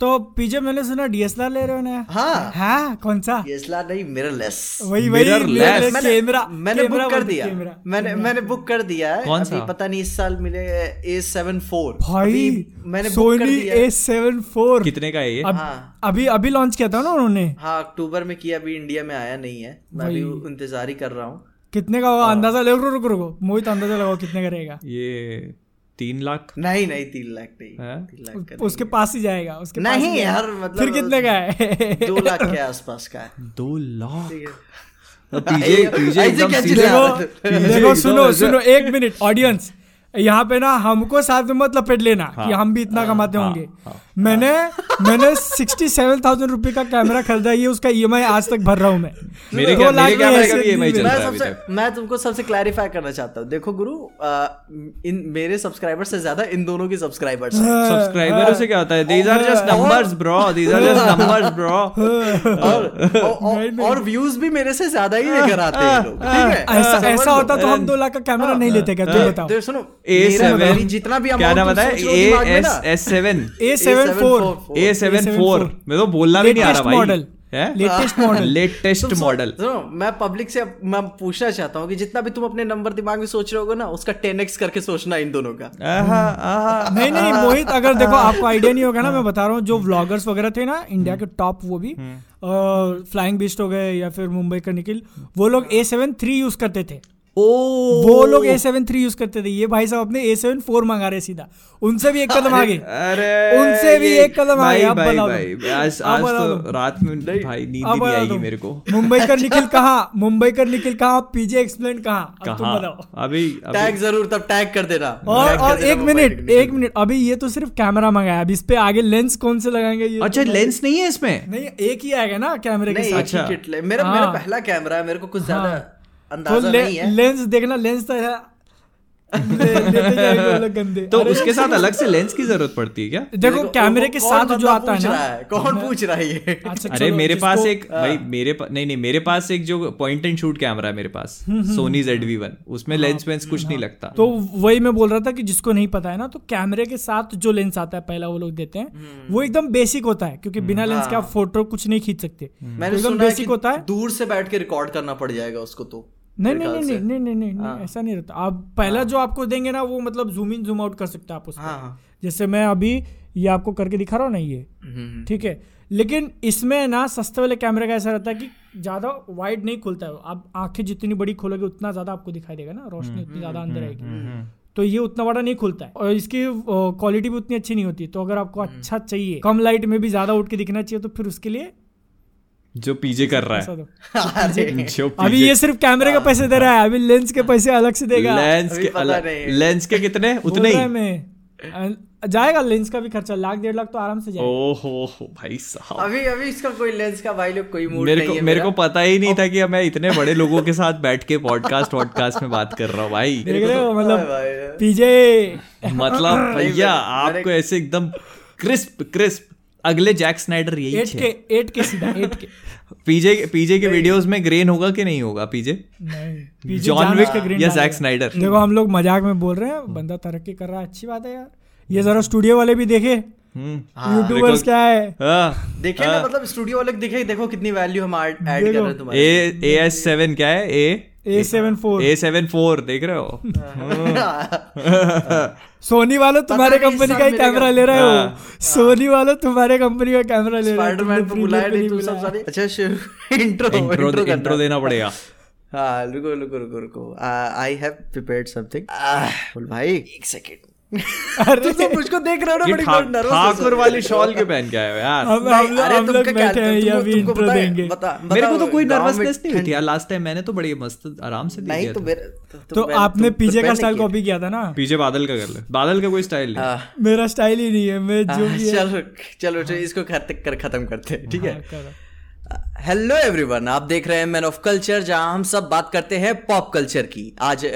तो पीजे मैंने सुना डीएसएलआर ले रहे हो नया हाँ। हाँ? कौन सा? डीएसएलआर नहीं मिररलेस वही वही मैंने कैमरा मैंने कैमरा बुक कर दिया। कैमरा मैंने मैंने बुक कर दिया है। कौन सा? पता नहीं इस साल मिले ए सेवन फोर। भाई मैंने बुक कर सोनी दिया ए सेवन फोर कितने का है ये? अब हाँ। अभी अभी लॉन्च किया था ना उन्होंने। हाँ अक्टूबर में किया अभी इंडिया में आया नहीं है। मैं अभी इंतज़ार ही कर रहा हूँ। कितने का होगा? अंदाज़ा ले रुको रुको रुको। मोहित अंदाज़ा लगाओ कितने का रहेगा। ये तीन लाख? नहीं नहीं तीन लाख नहीं। हैं? तीन लाख उसके पास ही जाएगा उसके नहीं पास यार मतलब फिर कितने का है? दो लाख के आसपास का है। दो लाख? है। देखो देखो सुनो सुनो एक मिनट ऑडियंस यहाँ पे ना हमको साथ में मत लपेट लेना कि हम भी इतना कमाते होंगे। मैंने मैंने सिक्सटी सेवन थाउज़ेंड रुपए का कैमरा खरीदा ये उसका ईएमआई आज तक भर रहा हूँ मैं। मेरे दो लाख मेरे में कैमरे ऐसे का भी EMI दिन चल मैं है अभी सबसे तक। मैं तुमको सबसे क्लैरिफाई करना चाहता हूँ। देखो गुरु आ, इन मेरे सब्सक्राइबर से ज़्यादा इन दोनों की सब्सक्राइबर्स हैं। सब्सक्राइबरों से क्या होता है? These are just numbers bro these are just numbers bro और व्यूज़ भी मेरे से ज़्यादा ही लेकर आते हैं लोग ऐसा ऐसा होता तो हम दो लाख का कैमरा नहीं लेते क्या? तुम बताओ। सुनो ए सेवन जितना भी क्या नाम बताया? हो A S S seven A seven four A seven four मैं तो बोलना भी नहीं आ रहा भाई। Model latest model latest model मैं पब्लिक से मैं पूछना चाहता हूँ कि जितना भी तुम अपने नंबर दिमाग में सोच रहे होगे ना उसका टेन एक्स करके सोचना इन दोनों का। आहा आहा नहीं नहीं मोहित अगर देखो आपको आइडिया नहीं होगा ना मैं बता रहा हूँ जो व्लॉगर्स वगैरह थे ना इंडिया के टॉप वो भी फ्लाइंग बिस्ट हो गए या फिर मुंबई का निखिल वो लोग ए सेवन थ्री यूज़ करते थे। ओ। वो लोग ए सेवन थ्री यूज़ करते थे। ये भाई साहब अपने ए सेवन फोर मंगा रहे सीधा। उनसे भी एक कदम आगे। अरे उनसे भी एक कदम आगे, अब भाई, आज आज तो रात में भाई नींद ही नहीं आएगी मेरे को। मुंबई का निखिल कहाँ? मुंबई का निखिल कहाँ? पीजे एक्सप्लेन कहाँ? अब तुम बताओ। अभी टैग ज़रूर तब टैग कर देना। और और एक मिनट एक मिनट अभी ये तो सिर्फ़ कैमरा मंगाया अब इस पे आगे लेंस कौन से लगाएँगे ये अच्छा तो- लेंस नहीं है इसमें? नहीं एक ही आएगा ना कैमरे के साथ। अच्छा। मेरा हाँ। मेरा पहला कैमरा है। मेरे को कुछ ज़्यादा तो ले, नहीं है। लेंस देखना लेंस तो है। ले, गंदे। तो उसके साथ अलग से लेंस की ज़रूरत पड़ती है क्या? देखो कैमरे के साथ जो आता है ना। कौन पूछ रहा है ये? अच्छा, अरे मेरे पास एक भाई मेरे नहीं नहीं मेरे पास एक जो पॉइंट एंड शूट कैमरा है मेरे पास सोनी जेड वी वन उसमें लेंस वेंस कुछ नहीं लगता। तो वही मैं बोल रहा था कि जिसको नहीं पता है ना तो कैमरे के साथ जो लेंस आता है पहला वो लोग देते हैं वो एकदम बेसिक होता है क्योंकि बिना लेंस के आप फ़ोटो कुछ नहीं खींच सकते। एकदम बेसिक होता है। दूर से बैठ के रिकॉर्ड करना पड़ जाएगा उसको तो। नहीं नहीं नहीं से। नहीं नहीं नहीं नहीं ऐसा नहीं रहता। आप पहला जो आपको देंगे ना वो मतलब जूम इन जूम आउट कर सकते हैं आप उसको। हाँ, हाँ। जैसे मैं अभी ये आपको करके दिखा रहा हूँ ना ये। हम्म, ठीक है? लेकिन इसमें ना सस्ते वाले कैमरे का ऐसा रहता है कि ज़्यादा वाइड नहीं खुलता है। आप आँखें जितनी बड़ी खोलोगे उतना ज़्यादा आपको दिखाई देगा ना रोशनी उतनी ज़्यादा अंदर आएगी। तो ये उतना बड़ा नहीं खुलता है। और इसकी क्वालिटी भी उतनी अच्छी नहीं होती। तो अगर आपको अच्छा चाहिए कम लाइट में भी ज़्यादा उठ के दिखना चाहिए तो फिर उसके लिए जो पीजे कर रहा है। अरे। जो अभी ये सिर्फ़ कैमरे का पैसे दे रहा है अभी लेंस के पैसे अलग से देगा। लेंस के अलग लेंस के कितने? उतने ही। मैं। जाएगा लेंस का भी खर्चा लाख डेढ़ लाख तो आराम से जाएगा। ओहो हो भाई साहब। अभी अभी इसका कोई लेंस का भाई लोग कोई मूड मेरे नहीं को है मेरे को पता ही नहीं था कि मैं इतने बड़े लोगों के साथ बैठ के पॉडकास्ट वॉडकास्ट में बात कर रहा हूँ भाई। देख रहे हो मतलब। पीजे। मतलब भैया आपको ऐसे एकदम क्रिस्प क्रिस्प अगले जैक स्नाइडर यही एट के एट के सीधा एट के। पीजे पीजे के वीडियोस में ग्रेन होगा कि नहीं होगा पीजे? नहीं जॉन विक या जैक स्नाइडर। देखो हम लोग मज़ाक में बोल रहे हैं बंदा तरक्की कर रहा है अच्छी बात है यार। ये जरा स्टूडियो वाले भी देखे। हम्म। यूट्यूबर्स क्या है? हाँ, देखे ना मतलब स्टूडियो वाले दिखे देखो कितनी वैल्यू हम ऐड कर रहे हैं तुम्हारे। ए ए एस सेवन क्या है? ए? देख। रहे हो? सोनी वालों तुम्हारे कंपनी का ही कैमरा ले रहे हो हाँ। सोनी वालों तुम्हारे कंपनी का कैमरा ले रहे हो। स्पाइडरमैन को तुमने बुलाया premiere पे नहीं तुम बुलाया। सब सारे अच्छा इंट्रो इंट्रो इंट्रो इंट्रो देना पड़ेगा। हाँ रुको रुको रुको रुको। आई हैव प्रिपेयर्ड समथिंग बोल भाई। एक सेकंड अरे। तुम मुझको देख रहे हो ना बड़ी नर्वस ठाकुर वाली शॉल के पहन के आए हो यार। हम हम लोग बैठे हैं ये अभी इंट्रो देंगे। मेरे को तो कोई नर्वसनेस नहीं थी यार लास्ट टाइम मैंने तो बड़ी मस्त आराम से नहीं दिया तो मेरे तो आपने पीजे का स्टाइल कॉपी किया। था ना? पीछे बादल का कर ले। बादल का कोई स्टाइल नहीं। हाँ, मेरा स्टाइल ही नहीं है मैं जो हाँ, भी है। चलो चलो चलो इसको खत- कर खत्म करते हैं ठीक है? हाँ, हेलो एवरीवन आप देख रहे हैं मैन ऑफ़ कल्चर जहाँ हम सब बात करते हैं पॉप कल्चर की। आज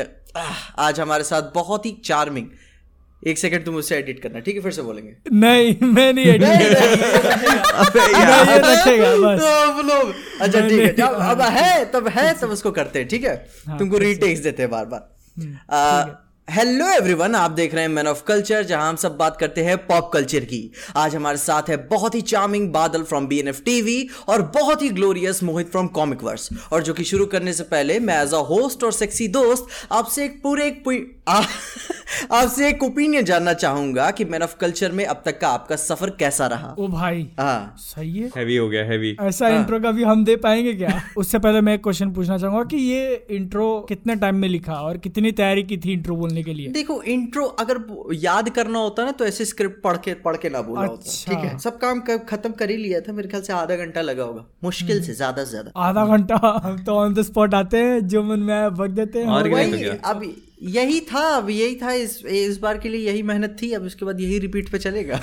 आज हमारे साथ बहुत ही चार्मिंग एक सेकंड तुम उससे एडिट करना ठीक है? फिर से बोलेंगे। नहीं मैं नहीं एडिट ये रखेगा बस। तो लोग अच्छा ठीक है जब अब है तब है तब उसको करते हैं ठीक है? हाँ, तुमको रीटेक्स देते हैं बार बार हेलो एवरीवन आप देख रहे हैं मैन ऑफ़ कल्चर जहाँ हम सब बात करते हैं पॉप कल्चर की। आज हमारे साथ है बहुत ही charming Badal from B N F TV और बहुत ही glorious Mohit from comic verse और जो कि शुरू करने से पहले मैं एज अ होस्ट और सेक्सी दोस्त आपसे एक पूरे एक आपसे एक ओपिनियन जानना चाहूँगा कि मैन ऑफ़ कल्चर में अब तक का आपका सफ़र कैसा रहा? ओ भाई हाँ। सही है। हैवी हो गया हैवी ऐसा इंट्रो कभी हम दे पाएँगे क्या? उससे पहले मैं एक क्वेश्चन पूछना चाहूँगा कि ये इंट्रो कितने टाइम में लिखा और कितनी तैयारी की थी इंट्रो बोलने के लिए? देखो इंट्रो अगर याद करना होता ना तो ऐसे स्क्रिप्ट पढ़ के पढ़ के ना बोला होता। अच्छा। ठीक है? सब काम क- खत्म कर ही लिया था मेरे ख्याल से आधा घंटा लगा होगा। मुश्किल से ज़्यादा से ज़्यादा। आधा घंटा? हम तो ऑन द स्पॉट आते हैं जो मन में भग देते हैं। तो? अब यही था, अब यही था, इस इस बार के लिए यही मेहनत थी, अब उसके बाद यही रिपीट पे चलेगा।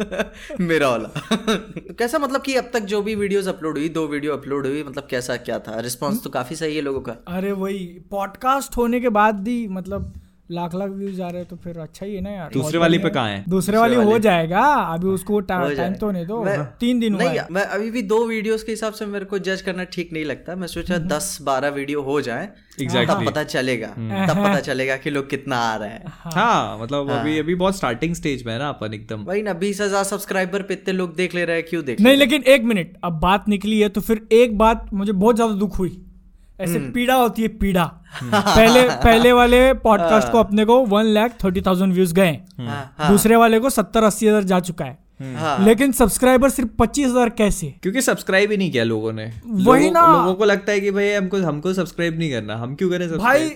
मेरा वाला। कैसा मतलब कि अब तक जो भी वीडियोस अपलोड हुई, दो वीडियो अपलोड हुई मतलब कैसा क्या था? रिस्पांस तो काफ़ी सही है लोगों का। अरे वही पॉडकास्ट होने के बाद भी मतलब लाख लाख व्यूज़ आ रहे हैं तो फिर अच्छा ही है ना यार। दूसरे वाली पे कहा है? दूसरे वाली हो जाएगा अभी उसको टाइम। तो नहीं दो तीन दिन नहीं है। मैं अभी भी दो वीडियोस के हिसाब से मेरे को जज करना ठीक नहीं लगता। मैं सोचा दस बारह वीडियो हो जाए Exactly. तब पता चलेगा। तब पता चलेगा कि लोग कितना आ रहे हैं। हाँ। मतलब अभी अभी बहुत स्टार्टिंग स्टेज में है ना अपन एकदम। वही ना बीस हज़ार सब्सक्राइबर पे इतने लोग देख ले रहे हैं क्यों देख नहीं लेकिन एक मिनट अब बात निकली है तो फिर एक बात मुझे बहुत ज़्यादा दुख हुई। ऐसे हम्म। पीड़ा होती है पीड़ा। पहले पहले वाले पॉडकास्ट को अपने को one lakh thirty thousand views गए। हाँ, हाँ, दूसरे वाले को सत्तर अस्सी हज़ार जा चुका है। हाँ। लेकिन सब्सक्राइबर सिर्फ़ पच्चीस हज़ार कैसे? क्योंकि सब्सक्राइब ही नहीं किया लोगों ने। वही लोगों, ना। लोगों को लगता है कि भाई हमको हमको सब्सक्राइब नहीं करना। हम क्यों करें भाई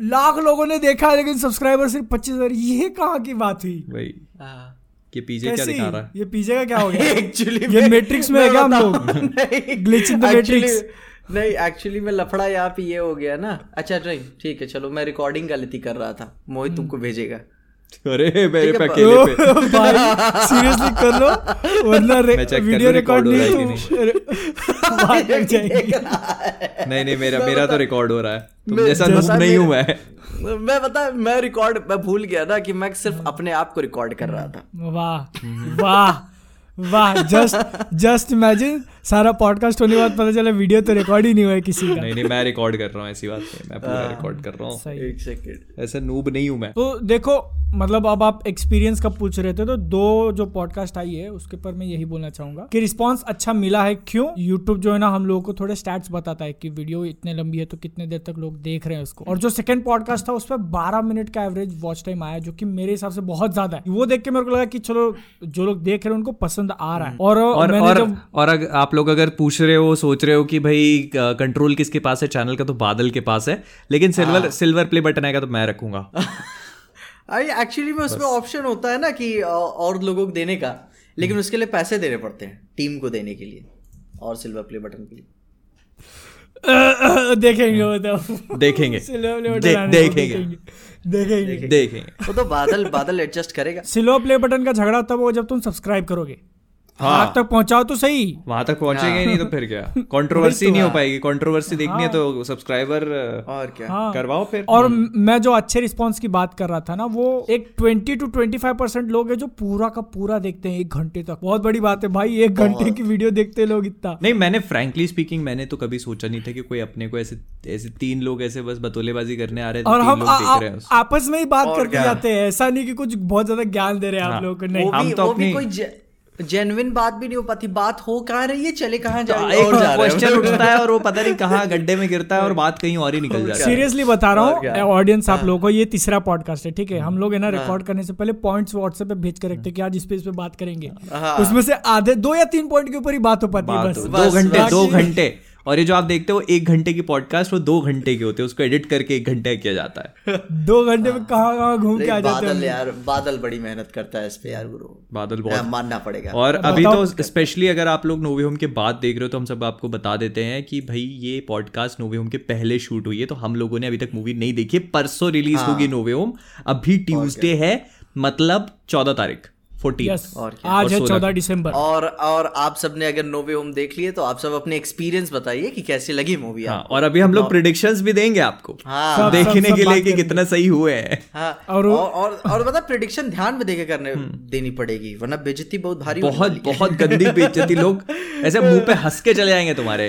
लाख लोगों ने देखा लेकिन सब्सक्राइबर सिर्फ़ पच्चीस हज़ार। ये कहाँ की बात हुई? भाई हाँ। ये पीछे क्या दिखा रहा है? ये पीछे का क्या हो गया? एक्चुअली ये मैट्रिक्स में है क्या हम लोग? Glitch in the matrix. नहीं एक्चुअली में लफड़ा यहाँ पे ये हो गया ना। अच्छा नहीं ठीक है चलो मैं रिकॉर्डिंग गलती कर रहा था। मोहित तुमको भेजेगा। अरे मेरे पे अकेले पे। सीरियसली कर लो वरना वीडियो रिकॉर्ड हो नहीं रहा है तो नहीं? नहीं मेरा मेरा तो रिकॉर्ड हो रहा है। तुम जैसा नूब नहीं हूँ मैं। मैं बता मैं रिकॉर्ड मैं भूल गया था कि मैं सिर्फ़ अपने आप को रिकॉर्ड कर रहा था। वाह वाह वाह जस्ट जस्ट इमेजिन सारा पॉडकास्ट होने के बाद पता चला वीडियो तो रिकॉर्ड ही नहीं हुआ है किसी का। नहीं नहीं मैं रिकॉर्ड कर रहा हूँ ऐसी बात नहीं मैं पूरा रिकॉर्ड कर रहा हूँ। सही। एक सेकंड ऐसा नूब नहीं हूँ मैं। तो देखो मतलब अब आप एक्सपीरियंस का पूछ रहे थे तो दो जो पॉडकास्ट आई है उसके ऊपर मैं यही बोलना चाहूँगा कि रिस्पांस अच्छा मिला है क्यों? यूट्यूब जो है ना हम लोगों को थोड़े स्टैट्स बताता है कि वीडियो इतने लंबी है तो कितने देर तक लोग देख रहे हैं उसको। और जो सेकंड पॉडकास्ट था उस पर बारह मिनट का एवरेज वॉच टाइम आया जो कि मेरे हिसाब से बहुत ज़्यादा है। वो देख के मेरे को लगा कि चलो जो लोग देख रहे हैं उनको पसंद आ रहा है। और, और मैंने और जब और अगर आप लोग अगर पूछ रहे हो सोच रहे हो कि भाई कंट्रोल किसके पास है? चैनल का तो बादल के पास है। लेकिन सिल्वर सिल्वर प्ले बटन आएगा तो मैं रखूँगा। अरे एक्चुअली में उसमें ऑप्शन होता है ना कि और लोगों को देने का। लेकिन उसके लिए पैसे देने पड़ते हैं टीम को देने के लिए और सिल्वर प्ले बटन के लिए। देखेंगे वो तो देखेंगे। देखेंगे। देखेंगे। देखेंगे। वो तो बादल बादल एडजस्ट करेगा। सिल्वर प्ले बटन का झगड़ा तब हो जब तुम सब्सक्राइब करोगे। हाँ। वहाँ तक पहुंचाओ तो सही। वहाँ तक पहुँचेंगे ही नहीं तो फिर क्या? कंट्रोवर्सी नहीं हो पाएगी। कंट्रोवर्सी देखनी है तो सब्सक्राइबर और क्या? हाँ। करवाओ फिर। और मैं जो अच्छे रिस्पांस की बात कर रहा था ना वो एक 20 टू 25 परसेंट लोग हैं जो पूरा का पूरा देखते हैं एक घंटे तक। बहुत बड़ी बात है भाई एक घंटे की वीडियो देखते लोग इतना। नहीं मैंने फ्रेंकली स्पीकिंग मैंने तो कभी सोचा नहीं था कि कोई अपने को ऐसे ऐसे तीन लोग ऐसे बस बतोलेबाजी करने आ रहे हैं और तो हम देख रहे आपस में ही बात करके जाते हैं। ऐसा नहीं की कुछ बहुत ज़्यादा ज्ञान दे रहे हैं आप हाँ। लोगों को नहीं। हम तो अपनी- कोई जेन्युइन बात भी नहीं हो पाती। बात हो कहाँ रही है? चले कहाँ जा तो रही है? और क्वेश्चन उठता है और वो पता नहीं कहाँ गड्ढे में गिरता है और बात कहीं और ही निकल जाती है। सीरियसली बता रहा हूँ ऑडियंस हाँ। आप लोगों को ये तीसरा पॉडकास्ट है ठीक है? हम लोग है ना रिकॉर्ड करने से पहले पॉइंट्स व्हाट्सएप पे भेज कर रखते हैं कि आज इस पे इस पे बात करेंगे। हाँ। उसमें से आधे दो या तीन पॉइंट के ऊपर ही बात हो पाती है बस। दो घंटे दो घंटे। और ये जो आप देखते हो एक घंटे की पॉडकास्ट वो दो घंटे की होते हैं। उसको एडिट करके एक घंटे किया जाता है। दो घंटे में कहाँ कहाँ घूम के आ जाते बादल हैं यार बादल बड़ी मेहनत करता है इस पे यार गुरु। बादल बहुत मानना पड़ेगा। और अभी तो स्पेशली अगर आप लोग नोवे होम के बाद देख रहे हो तो हम सब आपको बता देते हैं कि भाई ये पॉडकास्ट नोवे होम के पहले शूट हुई है तो हम लोगों ने अभी तक मूवी नहीं देखी है। परसों रिलीज़ हाँ। होगी नोवे होम अभी ट्यूजडे है मतलब चौदह तारीख। फोर्टीन। यस और क्या? आज और है चौदह दिसंबर। और और आप सबने अगर नोवे होम देख लिए तो आप सब अपने एक्सपीरियंस बताइए कि कैसी लगी मूवी हाँ और अभी हम लोग प्रिडिक्शंस भी देंगे आपको। हाँ। सब- देखने सब के लिए कि कितना सही हुए हैं। हाँ और और और मतलब प्रिडिक्शन ध्यान में देके करने देनी पड़ेगी वरना बेइज्जती बहुत भारी बहुत बहुत गंदी बेइज्जती। लोग ऐसे मुँह पे हंस के चले जाएँगे तुम्हारे।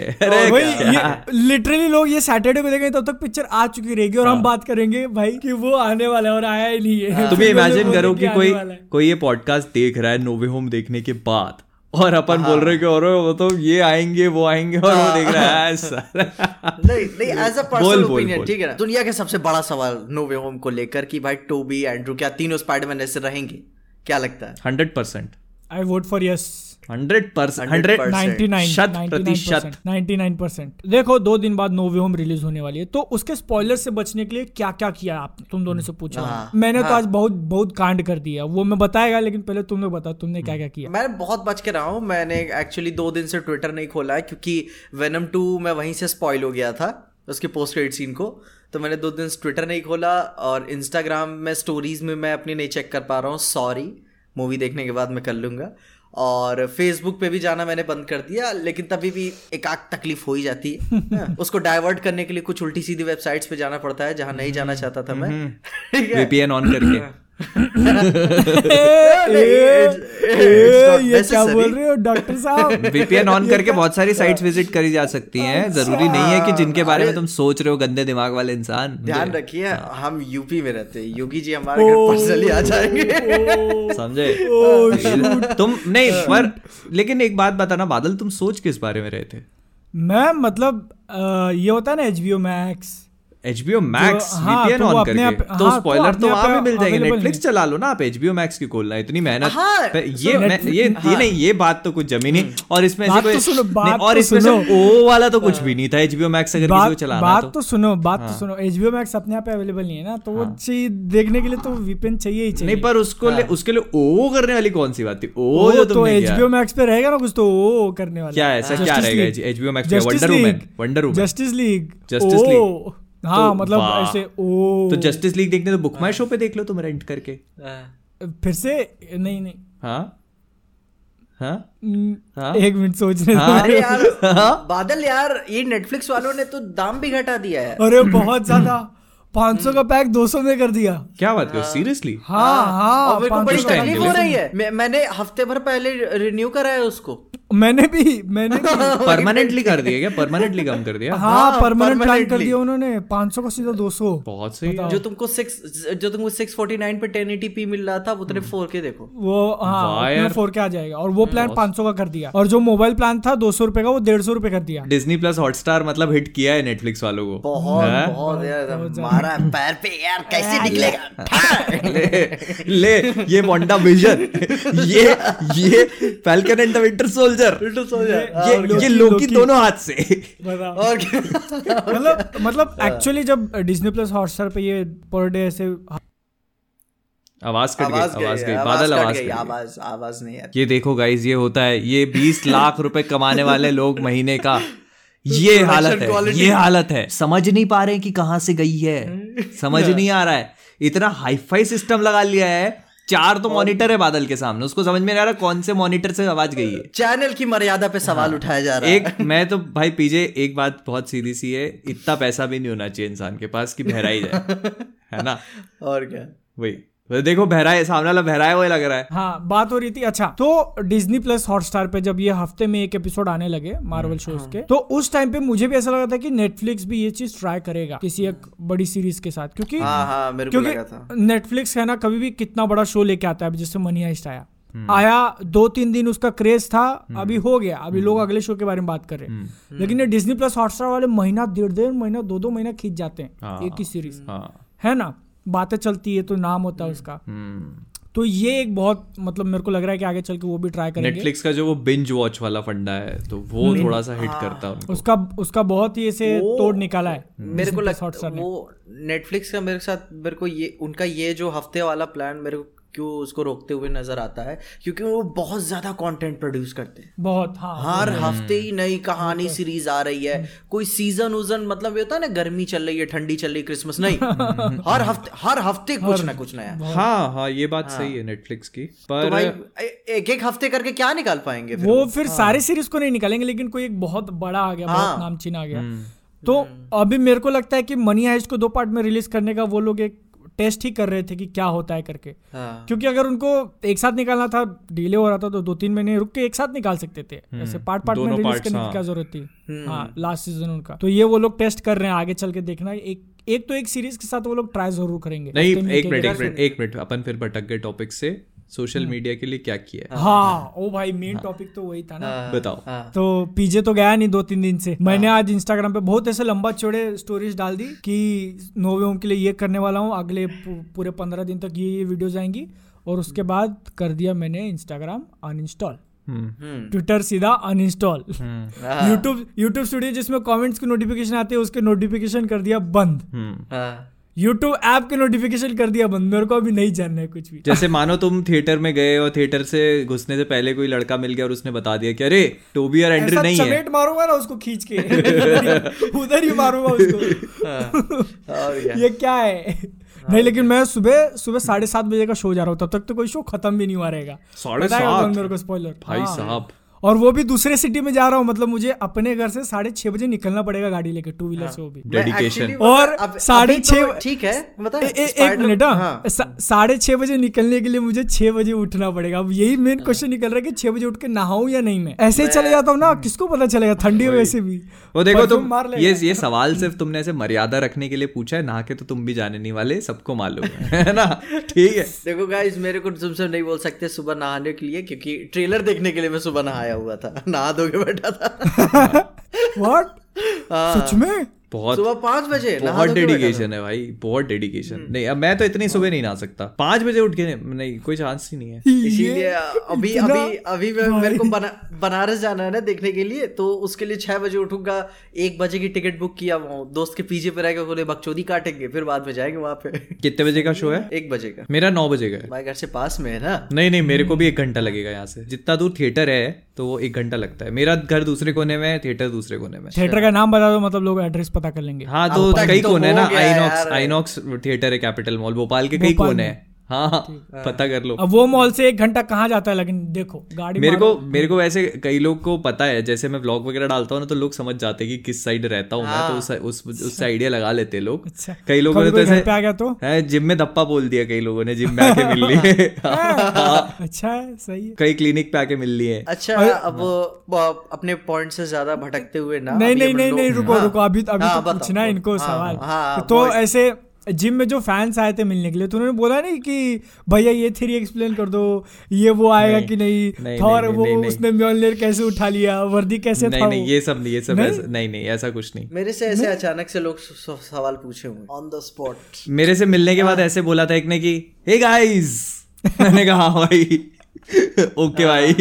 लिटरली लोग ये सैटरडे को देखेंगे तब तक पिक्चर आ चुकी रहेगी और हम बात करेंगे भाई कि वो आने वाला है और आया ही नहीं है। तुम्हें इमेजिन करो कि कोई है। कोई ये पॉडकास्ट देख रहा है नोवे होम देखने के बाद। और अपन बोल रहे कि और वो तो ये आएँगे वो आएँगे और वो देख रहा है सर नहीं नहीं एज अ पर्सनल ओपिनियन ठीक है ना? दुनिया के सबसे बड़ा सवाल नोवे होम को लेकर कि भाई टोबी एंड्रू क्या तीनों स्पाइडरमैन ऐसे रहेंगे? क्या लगता है? Hundred percent. I vote for yes hundred percent hundred 100% शत प्रतिशत। 99% देखो दो दिन बाद नोवे होम रिलीज़ होने वाली है। तो उसके स्पॉइलर से बचने के लिए क्या क्या किया आपने? तुम दोनों से पूछा। हाँ, मैंने तो आज बहुत बहुत कांड कर दिया। वो मैं बताएगा लेकिन पहले तुम लोग बताओ तुमने क्या क्या किया? मैं बहुत बच के रहा हूँ। मैंने एक्चुअली दो दिन से ट्विटर नहीं खोला है क्योंकि वेनम टू मैं वहीं से स्पॉइल हो गया था उसके पोस्ट क्रेडिट सीन को। तो मैंने दो दिन से ट्विटर नहीं खोला और इंस्टाग्राम में स्टोरीज में मैं अपनी नहीं चेक कर पा रहा हूँ। सॉरी मूवी देखने के बाद मैं कर लूँगा। और फेसबुक पे भी जाना मैंने बंद कर दिया लेकिन तभी भी एक आग तकलीफ़ हो ही जाती है उसको डाइवर्ट करने के लिए कुछ उल्टी सीधी वेबसाइट्स पे जाना पड़ता है जहाँ नहीं जाना चाहता था मैं। ठीक है? वीपीएन ऑन करके। ये क्या बोल रहे हो डॉक्टर साहब? वीपीएन ऑन करके बहुत सारी साइट्स विज़िट करी जा सकती हैं। ज़रूरी नहीं है कि जिनके बारे में तुम सोच रहे हो गंदे दिमाग वाले इंसान। ध्यान रखिए हम यूपी में रहते हैं। योगी जी हमारे घर पर्सनली आ जाएँगे। समझे? तुम नहीं पर लेकिन एक बात बताना बादल तुम सोच किस बारे में रहे थे? मैं मतलब ये होता है ना एचबीओ मैक्स HBO मैक्स हाँ, VPN तो ऑन अपने करके। आप- तो हाँ, तो स्पॉइलर तो आप वहाँ भी मिल जाएँगे नेटफ्लिक्स चला लो ना आप HBO मैक्स की खोलना इतनी मेहनत। हाँ, ये मैं ये ये नहीं ये बात तो कुछ जमी नहीं। और इसमें से बात कोई तो सुनो, बात और तो इसमें से ओ वाला तो कुछ भी नहीं था HBO मैक्स अगर किसी को चलाना बात तो। तो सुनो बात तो सुनो एचबीओ मैक्स अपने आप अवेलेबल नहीं है ना तो वो चीज़ देखने के लिए तो वीपीएन चाहिए ही चाहिए। नहीं पर उसको उसके लिए ओ करने वाली कौन सी बात थी? ओ जो तो तुमने एचबीओ मैक्स पे रहेगा ना कुछ तो ओ करने वाला। क्या ऐसा क्या रहेगा? HBO मैक्स पे Wonder Woman Wonder Woman Justice League Justice League। हाँ तो मतलब ऐसे ओ। तो जस्टिस लीग देखने तो बुक माई शो पे देख लो तुम रेंट करके। फिर से नहीं नहीं। हाँ? हाँ? हाँ? एक मिनट सोचने दो। हाँ? अरे यार बादल यार ये नेटफ्लिक्स वालों ने तो दाम भी घटा दिया है। अरे बहुत ज़्यादा। 500 का पैक 200 में कर दिया। क्या बात करो सीरियसली हाँ? हाँ। और मेरे को बड़ी 500 का तकलीफ़ पैक हो रही है। मैंने हफ़्ते भर पहले रिन्यू कराया उसको। मैंने भी मैंने परमानेंटली कर दिया क्या? परमानेंटली कम कर दिया? हाँ हाँ, परमानेंट प्लान कर permanently। दिया उन्होंने। 500 का सीधा 200 बहुत सही। जो तुमको सिक्स जो तुमको सिक्स फोर्टी नाइन पे टेन एटी मिल रहा था उतने फोर के देखो। वो हाँ वाह यार। फोर के आ जाएगा। और वो प्लान 500 का कर दिया। और जो मोबाइल प्लान था 200 रुपए का वो 150 रुपए कर दिया। डिज्नी प्लस हॉटस्टार मतलब हिट किया है नेटफ्लिक्स वालों को। बहुत हाँ? बहुत यार। मारा पैर पे यार कैसे निकलेगा? हाँ। ले, ले ये वांडा विजन ये ये Falcon and the Winter Soldier ये ये लोकी। दोनों हाथ से। और मतलब मतलब एक्चुअली जब डिज्नी प्लस हॉटस्टार पे ये पर डे ऐसे आवाज़ कट गई आवाज़ गई बादल आवाज़ गई आवाज़ आवाज़ नहीं ये देखो गाइज़ ये होता है ये बीस लाख रुपए कमाने वाले लोग महीने का। ये हालत है ये हालत है। समझ नहीं पा रहे कि कहाँ से गई है। समझ नहीं आ रहा है। इतना हाईफाई सिस्टम लगा लिया है चार तो मॉनिटर है बादल के सामने उसको समझ में नहीं आ रहा कौन से मॉनिटर से आवाज़ गई है। चैनल की मर्यादा पे सवाल हाँ। उठाया जा रहा है। एक मैं तो भाई पीजे एक बात बहुत सीधी सी है इतना पैसा भी नहीं होना चाहिए इंसान के पास कि बहरा ही जाए है ना? और क्या? वही। तो देखो बहराए सामने वाला बहराए हुआ लग रहा है। हाँ बात हो रही थी अच्छा तो डिज्नी प्लस हॉटस्टार पे जब ये हफ़्ते में एक एपिसोड आने लगे मार्वल शोज़ के तो उस टाइम पे मुझे भी ऐसा लगा था कि नेटफ्लिक्स भी ये चीज़ ट्राई करेगा किसी एक बड़ी सीरीज़ के साथ क्योंकि हाँ हाँ मेरे को लगा था। क्योंकि नेटफ्लिक्स है ना कभी भी कितना बड़ा शो लेके आता है जैसे मनी हाइस्ट आया। आया दो तीन दिन उसका क्रेज था अभी हो गया अभी लोग अगले शो के बारे में बात कर रहे हैं। लेकिन ये डिज्नी प्लस हॉटस्टार वाले महीना डेढ़ डेढ़ महीना दो दो महीना खींच जाते हैं हाँ। एक ही सीरीज़ हाँ। है ना? बातें चलती है तो नाम होता है उसका। हम्म। तो ये एक बहुत मतलब मेरे को लग रहा है कि आगे चल के वो भी ट्राई करेंगे। नेटफ्लिक्स का जो वो बिंज वॉच वाला फंडा है तो वो थोड़ा सा हिट करता है उसका उसका बहुत ही ऐसे तोड़ निकाला है। मेरे को लगता है वो नेटफ्लिक्स का मेरे साथ मेरे को ये उनका ये जो हफ़्ते वाला प्लान मेरे को क्यों उसको रोकते हुए नज़र आता है क्योंकि वो बहुत ज़्यादा कंटेंट प्रोड्यूस करते हैं। बहुत हाँ। हर हफ़्ते ही नई कहानी सीरीज़ आ रही है। कोई सीज़न उजन मतलब ये होता है ना गर्मी चल रही है ठंडी चल रही है क्रिसमस नहीं। हर हफ़्ते हर हफ़्ते कुछ ना कुछ नया। हाँ हाँ ये बात हाँ। सही है नेटफ्लिक्स की तो पर भाई एक एक हफ़्ते करके क्या निकाल पाएँगे फिर वो फिर सारे सीरीज़ को नहीं निकालेंगे लेकिन कोई एक बहुत बड़ा आ गया बहुत हाँ। नामचीन आ गया। हम्म। तो अभी मेरे को लगता है कि मनी हाइस्ट को दो पार्ट में रिलीज़ करने का वो लोग एक टेस्ट ही कर रहे थे कि क्या होता है करके। हाँ। क्योंकि अगर उनको एक साथ निकालना था डिले हो रहा था तो दो तीन महीने रुक के एक साथ निकाल सकते थे। ऐसे पार्ट पार्ट में रिलीज़ करने की हाँ। क्या ज़रूरत थी? हाँ लास्ट सीज़न उनका। तो ये वो लोग टेस्ट कर रहे हैं आगे चल के देखना। एक एक तो एक सीरीज़ के साथ वो लोग ट्राई ज़रूर करेंगे। नहीं एक मिनट एक मिनट एक मिनट। अपन फिर भटक गए टॉपिक से। सोशल मीडिया के लिए क्या किया है? हाँ। ओ भाई मेन टॉपिक तो वही था ना। हाँ, बताओ। हाँ। तो पीजे तो गया नहीं दो तीन दिन से। मैंने आज इंस्टाग्राम पे बहुत ऐसे लंबा चौड़े स्टोरीज डाल दी कि नोवे होम के लिए ये करने वाला हूँ अगले पूरे पंद्रह दिन तक ये ये वीडियोज़ आएँगी। और उसके बाद कर दिया मैंने इंस्टाग्राम अनइंस्टॉल हम्म, हम्म। ट्विटर सीधा अनइंस्टॉल हम्म, हाँ, यूट्यूब यूट्यूब स्टूडियो जिसमें कमेंट्स की नोटिफिकेशन आती है उसके नोटिफिकेशन कर दिया बंद। हम्म। हाँ। यूट्यूब ऐप के नोटिफिकेशन कर दिया बंद मेरे को अभी नहीं जानना है कुछ भी। जैसे मानो तुम थिएटर में गए और थिएटर से घुसने से पहले कोई लड़का मिल गया और उसने बता दिया कि अरे टोबी और एंड्री नहीं है। मारूँगा ना उसको खींच के। उधर ही मारूँगा उसको। हाँ, ये क्या है? नहीं लेकिन मैं सुबह सुबह साढ़े सात बजे का शो जा रहा हूँ तब तक तो कोई शो खत्म भी नहीं हुआ रहेगा। साढ़े सात? मेरे को स्पॉइलर भाई साहब। और वो भी दूसरे सिटी में जा रहा हूँ। मतलब मुझे अपने घर से साढ़े छह बजे निकलना पड़ेगा गाड़ी लेके टू व्हीलर से वो भी। डेडिकेशन और साढ़े अभी तो ठीक है एक मिनट हाँ। साढ़े छह बजे निकलने के लिए मुझे छह बजे उठना पड़ेगा। अब यही मेन हाँ। क्वेश्चन निकल रहा है कि छह बजे उठ के नहाऊं या नहीं मैं? ऐसे ही चले जाता हूँ ना किसको पता चलेगा ठंडी वैसे भी। वो देखो तुम मार। ये ये सवाल सिर्फ़ तुमने ऐसे मर्यादा रखने के लिए पूछा है नहा के तो तुम भी जाने नहीं वाले सबको मालूम है। है ना? ठीक है। देखो गाइस मेरे को तुमसे नहीं बोल सकते सुबह नहाने के लिए क्योंकि ट्रेलर देखने के लिए मैं सुबह नहाया हुआ था। नहा धो के बैठा था। व्हाट हाँ। सच में? बहुत सुबह पाँच बजे बहुत। डेडिकेशन है भाई बहुत डेडिकेशन नहीं अब मैं तो इतनी सुबह नहीं नहा सकता। पाँच बजे उठ के नहीं कोई चांस ही नहीं है। इसीलिए अभी अभी अभी मैं मेरे को बना, बनारस जाना है ना देखने के लिए तो उसके लिए छह बजे उठूँगा एक बजे की टिकट बुक किया वो दोस्त के पीछे पे रहेगा बोले बकचोदी काटेंगे फिर बाद में जाएँगे वहाँ पे। कितने बजे का शो है? एक बजे का। मेरा नौ बजे का है। भाई घर से पास में है ना? नहीं नहीं मेरे को भी एक घंटा लगेगा यहाँ से। जितना दूर थिएटर है तो वो एक घंटा लगता है। मेरा घर दूसरे कोने में है थिएटर दूसरे कोने में थिएटर का नाम बता दो मतलब लोग एड्रेस पता कर लेंगे। हाँ तो कई कौन कोने है ना? आईनॉक्स आईनॉक्स थिएटर है कैपिटल मॉल भोपाल के कई कौन कोने हैं? हाँ हाँ पता कर लो। अब वो मॉल से एक घंटा कहाँ जाता है? लेकिन देखो गाड़ी मेरे को मेरे को वैसे कई लोग को पता है जैसे मैं ब्लॉग वगैरह डालता हूँ ना तो लोग समझ जाते हैं कि किस साइड रहता हूँ मैं तो उस उस उससे आइडिया लगा लेते हैं लोग। अच्छा। कई लोगों ने तो ऐसे आ गया तो? है जिम में धप्पा बोल दिया कई लोगों ने जिम में आके मिल लिए। हाँ, अच्छा है सही है। कई क्लिनिक पे आके मिल लिए। अच्छा अब अपने पॉइंट से ज़्यादा भटकते हुए ना नहीं नहीं नहीं रुको हाँ, रुको अभी अभी हाँ, तो पूछना है इनको हाँ, सवाल। हाँ, तो ऐसे जिम में जो फैंस आए थे मिलने के लिए तो उन्होंने बोला नहीं कि भैया ये थ्री एक्सप्लेन कर दो ये वो आएगा नहीं, कि नहीं नहीं, थॉर वो नहीं। उसने म्योलनेर कैसे उठा लिया वर्दी कैसे नहीं था नहीं ये सब नहीं ये सब नहीं? ऐसा नहीं नहीं ऐसा कुछ नहीं। मेरे से ऐसे अचानक से लोग सवाल पूछे हुए। ऑन द स्पॉट मेरे से मिलने के बाद हाँ। ऐसे बोला था एक ने कि हे गाइस मैंने कहा हाँ भाई। ओके भाई।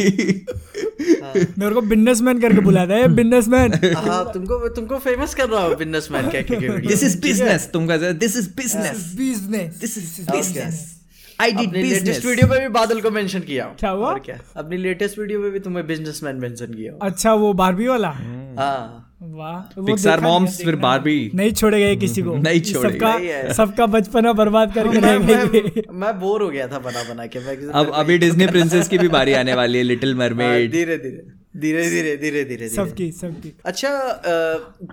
मेरे को बिजनेसमैन करके बुलाता है बिजनेसमैन। हाँ तुमको तुमको फ़ेमस कर रहा हूँ बिजनेसमैन कह के दिस इज़ बिज़नेस तुम कहते this is business business this is business I did business latest video में भी बादल को मेंशन किया। क्या हुआ? और क्या? अपनी लेटेस्ट वीडियो में भी तुम्हें बिजनेसमैन मेंशन किया। अच्छा वो बारबी वाला? हाँ। पिक्सार मॉम्स फिर बार बारबी नहीं छोड़ेगा किसी को। नहीं छोड़ेगा। सबका सबका बचपना बर्बाद करके मैं, मैं, मैं बोर हो गया था बना बना के। मैं अब अभी डिज्नी प्रिंसेस की भी बारी आने वाली है लिटिल मरमेड धीरे धीरे धीरे धीरे धीरे धीरे धीरे। सबकी सबकी। अच्छा अ,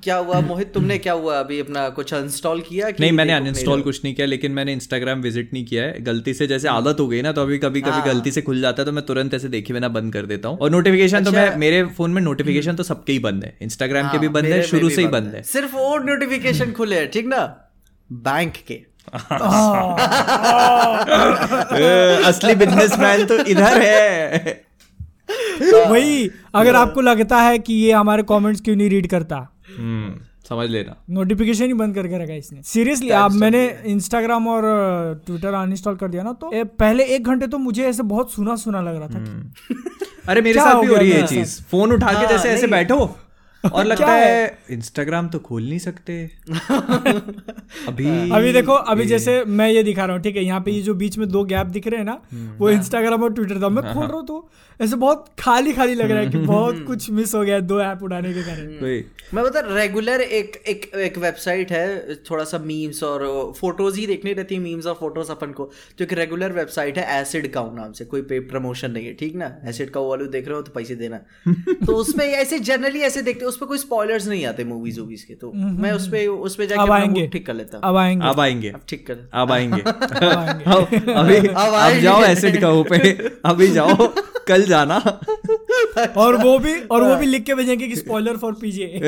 क्या हुआ? मोहित तुमने क्या हुआ? अभी अपना कुछ अनस्टॉल किया कि नहीं मैंने अनइंस्टॉल कुछ नहीं किया लेकिन मैंने इंस्टाग्राम विज़िट नहीं किया है। गलती से जैसे आदत हो गई ना तो अभी कभी कभी गलती से खुल जाता है तो मैं तुरंत ऐसे देखे बिना बंद कर देता हूँ। और नोटिफिकेशन तो मैं मेरे फ़ोन में नोटिफिकेशन तो सबके ही बंद है। इंस्टाग्राम के भी बंद है शुरू से ही बंद है। सिर्फ़ और नोटिफिकेशन खुले हैं ठीक ना? बैंक के। असली बिजनेसमैन तो इधर है। वही अगर आपको लगता है कि ये हमारे कमेंट्स क्यों नहीं रीड करता? हम्म, समझ लेना। नोटिफिकेशन ही बंद करके रखा इसने। सीरियसली अब मैंने इंस्टाग्राम और ट्विटर अनइंस्टॉल कर दिया ना तो ए, पहले एक घंटे तो मुझे ऐसे बहुत सुना सुना लग रहा था अरे मेरे साथ भी हो रही है चीज़। फ़ोन उठा के हाँ, जैसे ऐसे बैठो। और लगता है है? इंस्टाग्राम तो खोल नहीं सकते। अभी अभी देखो अभी जैसे मैं ये दिखा रहा हूँ ठीक है यहाँ पे ये जो बीच में दो गैप दिख रहे हैं ना वो इंस्टाग्राम और ट्विटर था। मैं खोल रहा हूँ तो ऐसे बहुत खाली खाली लग रहा है कि बहुत कुछ मिस हो गया दो ऐप उड़ाने के कारण। मैं बता रेगुलर एक एक एक वेबसाइट है थोड़ा सा मीम्स और फ़ोटोज़ ही देखनी रहती है मीम्स और फ़ोटोज़ अपन को जो एक रेगुलर वेबसाइट है एसिड काउ नाम से कोई पे प्रमोशन नहीं है ठीक ना? एसिड काउ वाले देख रहे हो तो पैसे देना। तो उसमें ऐसे जनरली ऐसे देखते हैं उस पे कोई स्पॉयलर्स नहीं आते मूवीज़ वूवीज के तो मैं उस पे उस पे जाके अब आएँगे। ठीक कर लेता अब आएँगे। अब आएँगे। अब ठीक कर अब आएँगे। आएँगे। अभी अब। जाओ एसिड कहो पे अभी जाओ कल जाना। और वो भी और वो भी लिख के भेजेंगे कि स्पॉइलर फॉर पीजे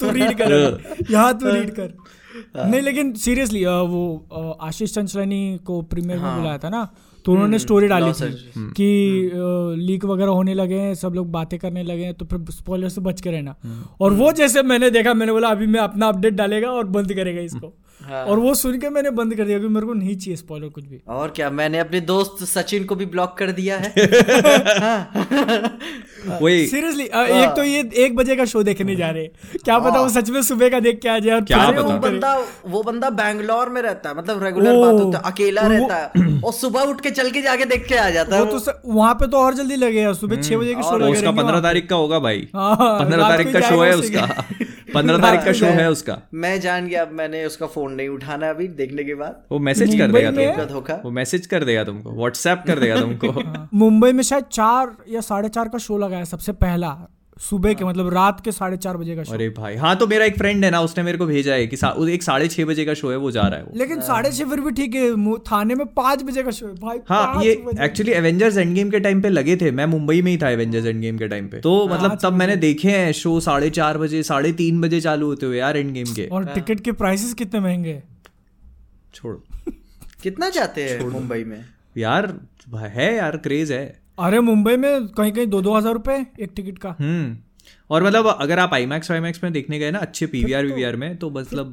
तू रीड कर। यहाँ तू रीड कर। नहीं लेकिन सीरियसली वो आशीष चंचलानी को प्रीमियर में बुलाया था ना? तो उन्होंने स्टोरी डाली Los थी कि लीक वगैरह होने लगे हैं सब लोग बातें करने लगे हैं तो फिर स्पॉइलर से बच के रहना। और वो जैसे मैंने देखा मैंने बोला अभी मैं अपना अपडेट डालेगा और बंद करेगा इसको। हाँ। और वो सुन के मैंने बंद कर दिया क्योंकि मेरे को नहीं चाहिए स्पॉइलर कुछ भी। और क्या मैंने अपने दोस्त सचिन को भी ब्लॉक कर दिया है? वही। सीरियसली एक तो ये एक बजे का शो देखने जा रहे हैं। क्या पता वो सच में सुबह का देख के आ जाए और क्या वो वो पता? करे। बंदा वो बंदा बैंगलोर में रहता है मतलब रेगुलर बात होता है अकेला रहता है। और सुबह उठ के चल के जाके देख के आ जाता है। वो तो स- वहाँ पे तो और जल्दी लगेगा सुबह छह बजे के शो उसका पंद्रह तारीख का होगा भाई। हाँ, पंद्रह तारीख का शो है उसका। पंद्रह तारीख का शो है उसका। मैं जान गया अब मैंने उसका फ़ोन नहीं उठाना अभी देखने के बाद। वो मैसेज कर देगा का तुमको। धोखा। वो मैसेज कर देगा तुमको। व्हाट्सएप कर देगा तुमको। मुंबई में शायद चार या साढ़े चार का शो लगा है सबसे पहला। सुबह के मतलब रात के साढ़े चार बजे का शो अरे भाई हाँ तो मेरा एक फ्रेंड है ना उसने मेरे को भेजा है कि सा- एक साढ़े छह बजे का शो है वो जा रहा है वो। लेकिन साढ़े छह फिर भी ठीक है थाने में पाँच बजे का शो है। भाई हाँ ये एक्चुअली एवेंजर्स एंड गेम के टाइम पे लगे थे मैं मुंबई में ही था एवेंजर्स एंड गेम के टाइम पे। तो मतलब तब मैंने देखे हैं शो साढ़े चार बजे साढ़े तीन बजे चालू होते हुए यार एंड गेम के। और टिकट के प्राइसेस कितने महँगे हैं? छोड़। कितना जाते हैं मुंबई में? यार है यार क्रेज है। अरे मुंबई में कहीं कहीं दो दो हज़ार रुपए एक टिकट का। हम्म। और मतलब अगर आप आई मैक्स वाई मैक्स में देखने गए ना अच्छे पी वी पीवीआर वीवीआर में तो मतलब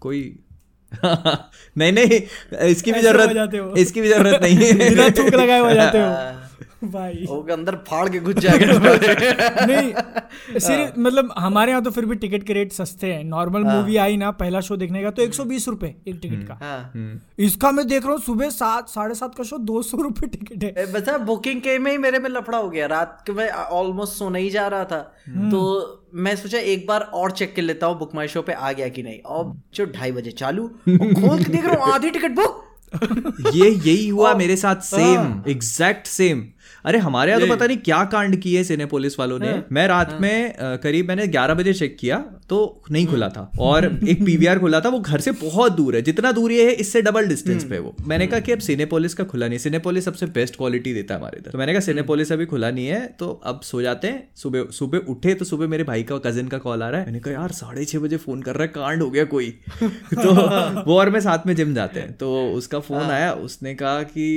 कोई नहीं नहीं इसकी भी ज़रूरत। इसकी भी ज़रूरत नहीं है। लगाए हो जाते हो। भाई। वो अंदर फाड़ के घुस जाएगा। नहीं सीरियस मतलब हमारे यहाँ तो फिर भी टिकट के रेट सस्ते हैं। नॉर्मल मूवी आई ना पहला शो देखने का तो एक सौ बीस रुपए एक टिकट का। हाँ। इसका मैं देख रहा हूँ सुबह सात साढ़े सात का शो दो सौ रुपए टिकट है। बता बुकिंग के में ही मेरे में लफड़ा हो गया। रात के मैं ऑलमोस्ट सोने ही जा रहा था। तो मैं सोचा एक बार और चेक कर लेता हूँ बुक माई शो पे आ गया कि नहीं। और जो ढाई बजे चालू खोल के देख रहा हूँ आधी टिकट बुक ये यही हुआ मेरे साथ सेम एग्जैक्ट सेम अरे हमारे यहाँ तो पता नहीं क्या कांड किए सिनेपोलिस वालों ने। मैं रात में करीब मैंने 11 बजे चेक किया तो नहीं खुला था। और एक पीवीआर खुला था वो घर से बहुत दूर है जितना दूर ये है इससे डबल डिस्टेंस पे वो। मैंने कहा कि अब सिनेपोलिस का खुला नहीं सिनेपोलिस सबसे बेस्ट क्वालिटी देता है हमारे इधर। तो मैंने कहा सिनेपोलिस अभी खुला नहीं है तो अब सो जाते हैं। सुबह सुबह उठे तो सुबह मेरे भाई का कजिन का कॉल आ रहा है। मैंने कहा यार साढ़े छह बजे फ़ोन कर रहा है कांड हो गया कोई? तो वो और मैं साथ में जिम जाते हैं। तो उसका फ़ोन आया उसने कहा कि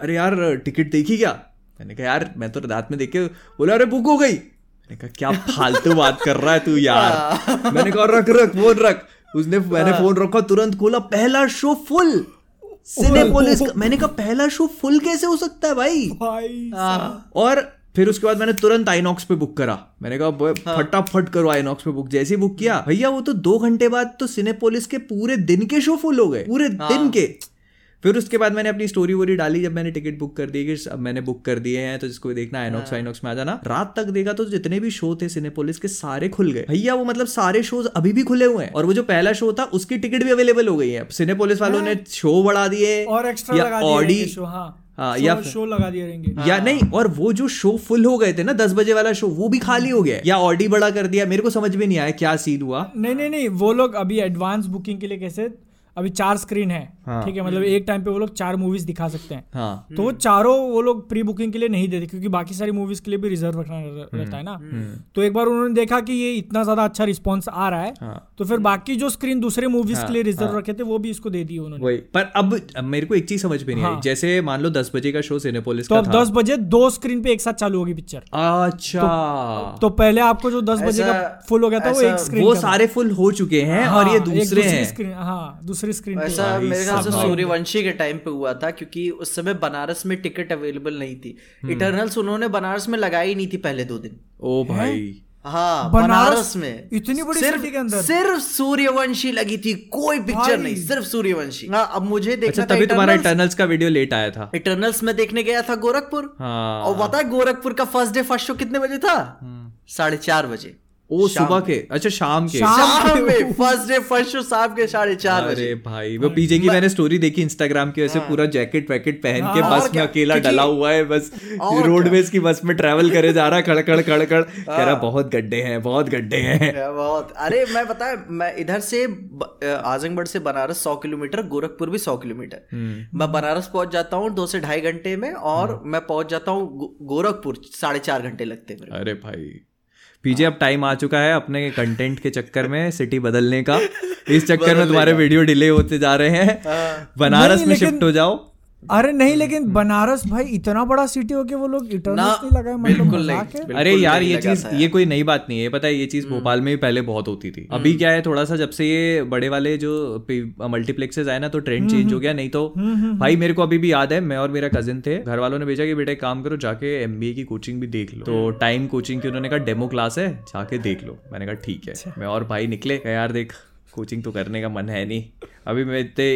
अरे यार टिकट देखी क्या? मैंने कहा यार मैं तो रात में देख के बोला अरे बुक हो गई. मैंने कहा क्या फालतू बात कर रहा है तू यार? मैंने कहा रख रख फ़ोन रख। उसने मैंने फ़ोन रखा तुरंत खोला पहला शो फुल। सिनेपोलिस मैंने कहा पहला शो फुल कैसे हो सकता है भाई? भाई और फिर उसके बाद मैंने तुरंत आईनॉक्स पे बुक करा। मैंने कहा फटाफट करो आईनॉक्स पे बुक जैसे ही बुक किया भैया वो तो दो घंटे बाद तो सिनेपोलिस के पूरे दिन के शो फुल हो गए पूरे दिन के। फिर उसके बाद मैंने अपनी स्टोरी वोरी डाली जब मैंने टिकट बुक कर दी कि अब मैंने बुक कर दिए हैं तो जिसको भी देखना आइनॉक्स आइनॉक्स में आ जाना। रात तक देखा तो जितने भी शो थे सिनेपोलिस के सारे खुल गए। भैया वो मतलब सारे शोज़ अभी भी खुले हुए हैं। और वो जो पहला शो था उसकी टिकट भी अवेलेबल हो गई है। सिनेपोलिस वालों ने शो बढ़ा दिए और एक्स्ट्रा ऑडी हाँ। हाँ, या शो लगा दिए रहेंगे। या नहीं और वो जो शो फुल हो गए थे ना दस बजे वाला शो वो भी खाली हो गया। या ऑडी बड़ा कर दिया मेरे को समझ में नहीं आया क्या सीन हुआ। नहीं नहीं नहीं वो लोग अभी एडवांस बुकिंग के लिए कैसे अभी चार स्क्रीन है। हाँ। ठीक है मतलब एक टाइम पे वो लोग चार मूवीज़ दिखा सकते हैं। हाँ। तो वो चारों वो लोग प्री बुकिंग के लिए नहीं देते क्योंकि बाकी सारी मूवीज़ के लिए भी रिज़र्व रखना रहता है ना। तो एक बार उन्होंने देखा कि ये इतना ज़्यादा अच्छा रिस्पॉन्स आ रहा है हाँ। तो फिर बाकी जो स्क्रीन दूसरे मूवीज़ हाँ, के लिए रिज़र्व। रखे थे वो भी इसको दे दिए उन्होंने। पर अब मेरे को एक चीज़ समझ में नहीं आई। जैसे मान लो दस बजे का शो सिनेपोलिस तो अब दस बजे दो स्क्रीन पे एक साथ चालू होगी पिक्चर अच्छा। तो पहले आपको जो दस बजे का फुल हो गया था वो एक स्क्रीन वो सारे फुल हो चुके हैं और ये दूसरे हैं। स्क्रीन हाँ दूसरी स्क्रीन से साहब। सूर्यवंशी के टाइम पे हुआ था क्योंकि उस समय बनारस में टिकट अवेलेबल नहीं थी हम्म। इटरनल्स उन्होंने बनारस में लगाई नहीं थी पहले दो दिन ओ भाई हाँ बनारस? में इतनी बड़ी सिर्फ़ के अंदर? सिर्फ़ सूर्यवंशी लगी थी कोई पिक्चर नहीं सिर्फ़ सूर्यवंशी हाँ अब मुझे अच्छा देखना था तभी तुम्हारा Eternals। इटर्नल्स का वीडियो लेट आया था इटरनल्स में देखने गया था गोरखपुर हाँ और पता है गोरखपुर का फ़र्स्ट डे फ़र्स्ट शो कितने बजे था हम्म। साढ़े चार बजे ओ सुबह के। अच्छा शाम के। शाम में फ़र्स्ट डे फ़र्स्ट शो शाम के साढ़े चार बजे। अरे भाई वो पीछे की मैंने स्टोरी देखी इंस्टाग्राम की वैसे हाँ। पूरा जैकेट वैकेट पहन के बस में अकेला डला हुआ है बस रोडवेज़ की बस में ट्रेवल करे जा रहा है खड़ खड़ खड़। खड़ कह हाँ। रहा बहुत गड्ढे हैं बहुत गड्ढे हैं। है बहुत अरे मैं बताया मैं इधर से आजमगढ़ से बनारस सौ किलोमीटर गोरखपुर भी सौ किलोमीटर। हम्म। मैं बनारस पहुँच जाता हूँ दो से ढाई घंटे में और हम्म। मैं पहुँच जाता हूँ गोरखपुर साढ़े चार घंटे लगते हैं अरे भाई पीजे अब टाइम आ चुका है अपने कंटेंट के चक्कर में सिटी बदलने का। इस चक्कर में तुम्हारे वीडियो डिले होते जा रहे हैं। हाँ। बनारस में शिफ्ट हो जाओ। अरे नहीं लेकिन बनारस भाई इतना बड़ा सिटी हो के वो लोग इटर्नल्स नहीं लगाए मतलब बिल्कुल नहीं, बिल्कुल अरे यार ये चीज़ ये कोई नई बात नहीं है पता है ये चीज़ हम्म। भोपाल में भी पहले बहुत होती थी। अभी क्या है थोड़ा सा जब से ये बड़े वाले जो मल्टीप्लेक्सेस आए ना तो ट्रेंड हम्म, चेंज हो गया नहीं तो भाई मेरे को अभी भी याद है मैं और मेरा कजिन थे घर वालों ने भेजा कि बेटा काम करो जाके एमबीए की कोचिंग भी देख लो। तो टाइम कोचिंग की उन्होंने कहा डेमो क्लास है जाके देख लो। मैंने कहा ठीक है। अच्छा। मैं और भाई निकले यार देख कोचिंग तो करने का मन है नहीं। अभी मैं इतने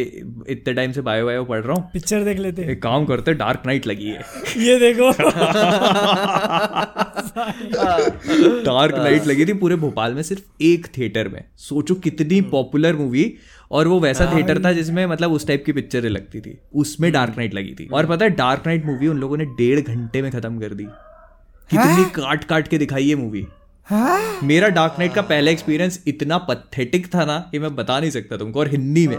इतने टाइम से बायो बायो पढ़ रहा हूँ। पिक्चर देख लेते एक काम करते डार्क नाइट लगी है। ये देखो। डार्क नाइट लगी थी पूरे भोपाल में सिर्फ़ एक थिएटर में। सोचो कितनी पॉपुलर मूवी और वो वैसा थिएटर था जिसमें मतलब उस टाइप की पिक्चरें लगती थी। उसमें डार्क नाइट लगी थी। और पता है डार्क नाइट मूवी उन लोगों ने डेढ़ घंटे में खत्म कर दी। कितनी काट काट के दिखाई है मूवी मेरा डार्क नाइट का पहला एक्सपीरियंस इतना पथेटिक था ना कि मैं बता नहीं सकता तुमको और हिंदी में।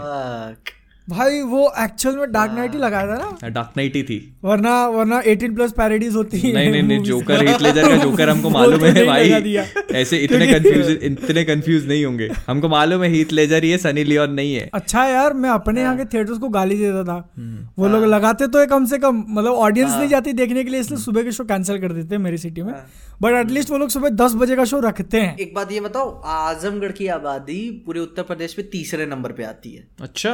भाई वो एक्चुअल में डार्क नाइट ही लगाया था ना? डार्क नाइट ही थी। वरना वरना 18 प्लस पैरोडीज होती है नहीं नहीं नहीं जोकर। हीथ लेजर का जोकर हमको मालूम है भाई। ऐसे इतने कंफ्यूज इतने कंफ्यूज नहीं होंगे। हमको मालूम है हीथ लेजर ही है सनी लियोन नहीं है। अच्छा यार मैं अपने यहाँ के थिएटर्स को गाली देता था। हम्म। वो लोग लगाते तो कम से कम मतलब ऑडियंस नहीं जाती देखने के लिए इसलिए सुबह के शो कैंसिल कर देते हैं मेरी सिटी में। बट एटलीस्ट वो लोग सुबह दस बजे का शो रखते हैं। एक बात ये बताओ आजमगढ़ की आबादी पूरे उत्तर प्रदेश में तीसरे नंबर पे आती है। अच्छा।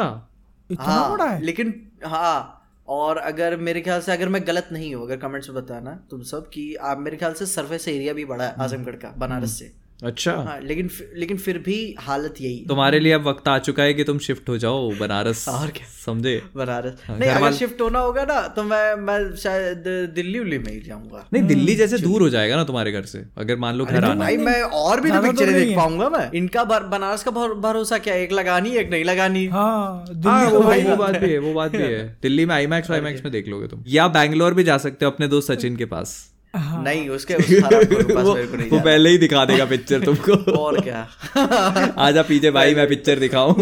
इतना हाँ, बड़ा है? लेकिन हाँ और अगर मेरे ख्याल से अगर मैं गलत नहीं हूँ अगर कमेंट्स में बताना तुम सब कि आप मेरे ख्याल से सरफेस एरिया भी बड़ा है आजमगढ़ का बनारस से। अच्छा। हाँ लेकिन लेकिन फिर भी हालत यही। तुम्हारे लिए अब वक्त आ चुका है कि तुम शिफ्ट हो जाओ बनारस और क्या? समझे? बनारस। हाँ, नहीं अगर शिफ्ट होना होगा ना तो मैं मैं शायद दिल्ली उल्ली में ही जाऊँगा। नहीं दिल्ली जैसे दूर हो जाएगा ना तुम्हारे घर से अगर मान लो घर आना भाई मैं और भी तो पिक्चरें देख पाऊँगा मैं। इनका बनारस का भरोसा क्या है? एक लगानी एक नहीं लगानी। हाँ हाँ वो, तो वो बात भी है वो बात भी है। दिल्ली में आईमैक्स वाईमैक्स में देख लोगे तुम। या बैंगलोर भी जा सकते हो अपने दोस्त सचिन के पास। नहीं उसके उस वो नहीं वो पहले ही दिखा देगा पिक्चर तुमको। और क्या? आजा पीछे भाई मैं पिक्चर दिखाऊँ।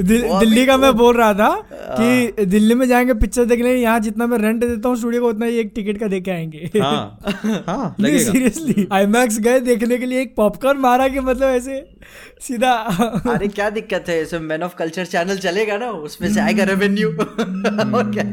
दिल, दिल्ली का मैं बोल रहा था कि दिल्ली में जाएँगे पिक्चर देखने यहाँ जितना मैं रेंट देता हूँ स्टूडियो को उतना ही एक टिकट का दे के आएँगे। हाँ। हाँ सीरियसली आईमैक्स गए देखने के लिए एक पॉपकॉर्न मारा कि मतलब ऐसे सीधा अरे क्या दिक्कत है? इसमें मैन ऑफ़ कल्चर चैनल चलेगा ना उसमें से आएगा रेवेन्यू और क्या?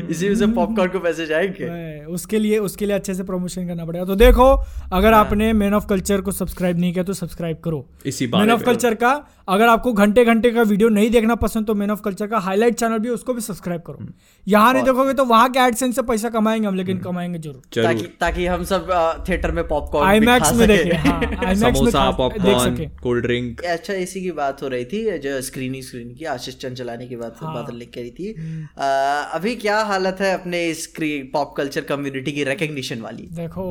इसी में से पॉपकॉर्न को पैसे जाएँगे। उसके लिए उसके लिए अच्छे से प्रमोशन करना पड़ेगा। तो देखो अगर आपने मैन ऑफ़ कल्चर को सब्सक्राइब नहीं किया तो सब्सक्राइब करो। इसी मैन ऑफ़ कल्चर का अगर आपको घंटे घंटे का वीडियो नहीं देखना पसंद तो मैन ऑफ़ कल्चर का हाईलाइट चैनल भी उसको भी सब्सक्राइब करो। हम्म। यहाँ नहीं देखोगे तो वहाँ के एडसेंस से पैसा कमाएँगे हम लेकिन कमाएँगे ज़रूर। ताकि ताकि हम सब थिएटर में पॉपकॉर्न आईमैक्स में देखे हाँ में समोसा पॉपकॉर्न कोल्ड ड्रिंक अच्छा इसी की बात हो रही थी जो स्क्रीनिंग स्क्रीन की आशीष चंद चलाने की बात हाँ। बात लिख करी थी। हम्म। अभी क्या हालत है अपने इस पॉप कल्चर कम्युनिटी की रिकग्निशन वाली? देखो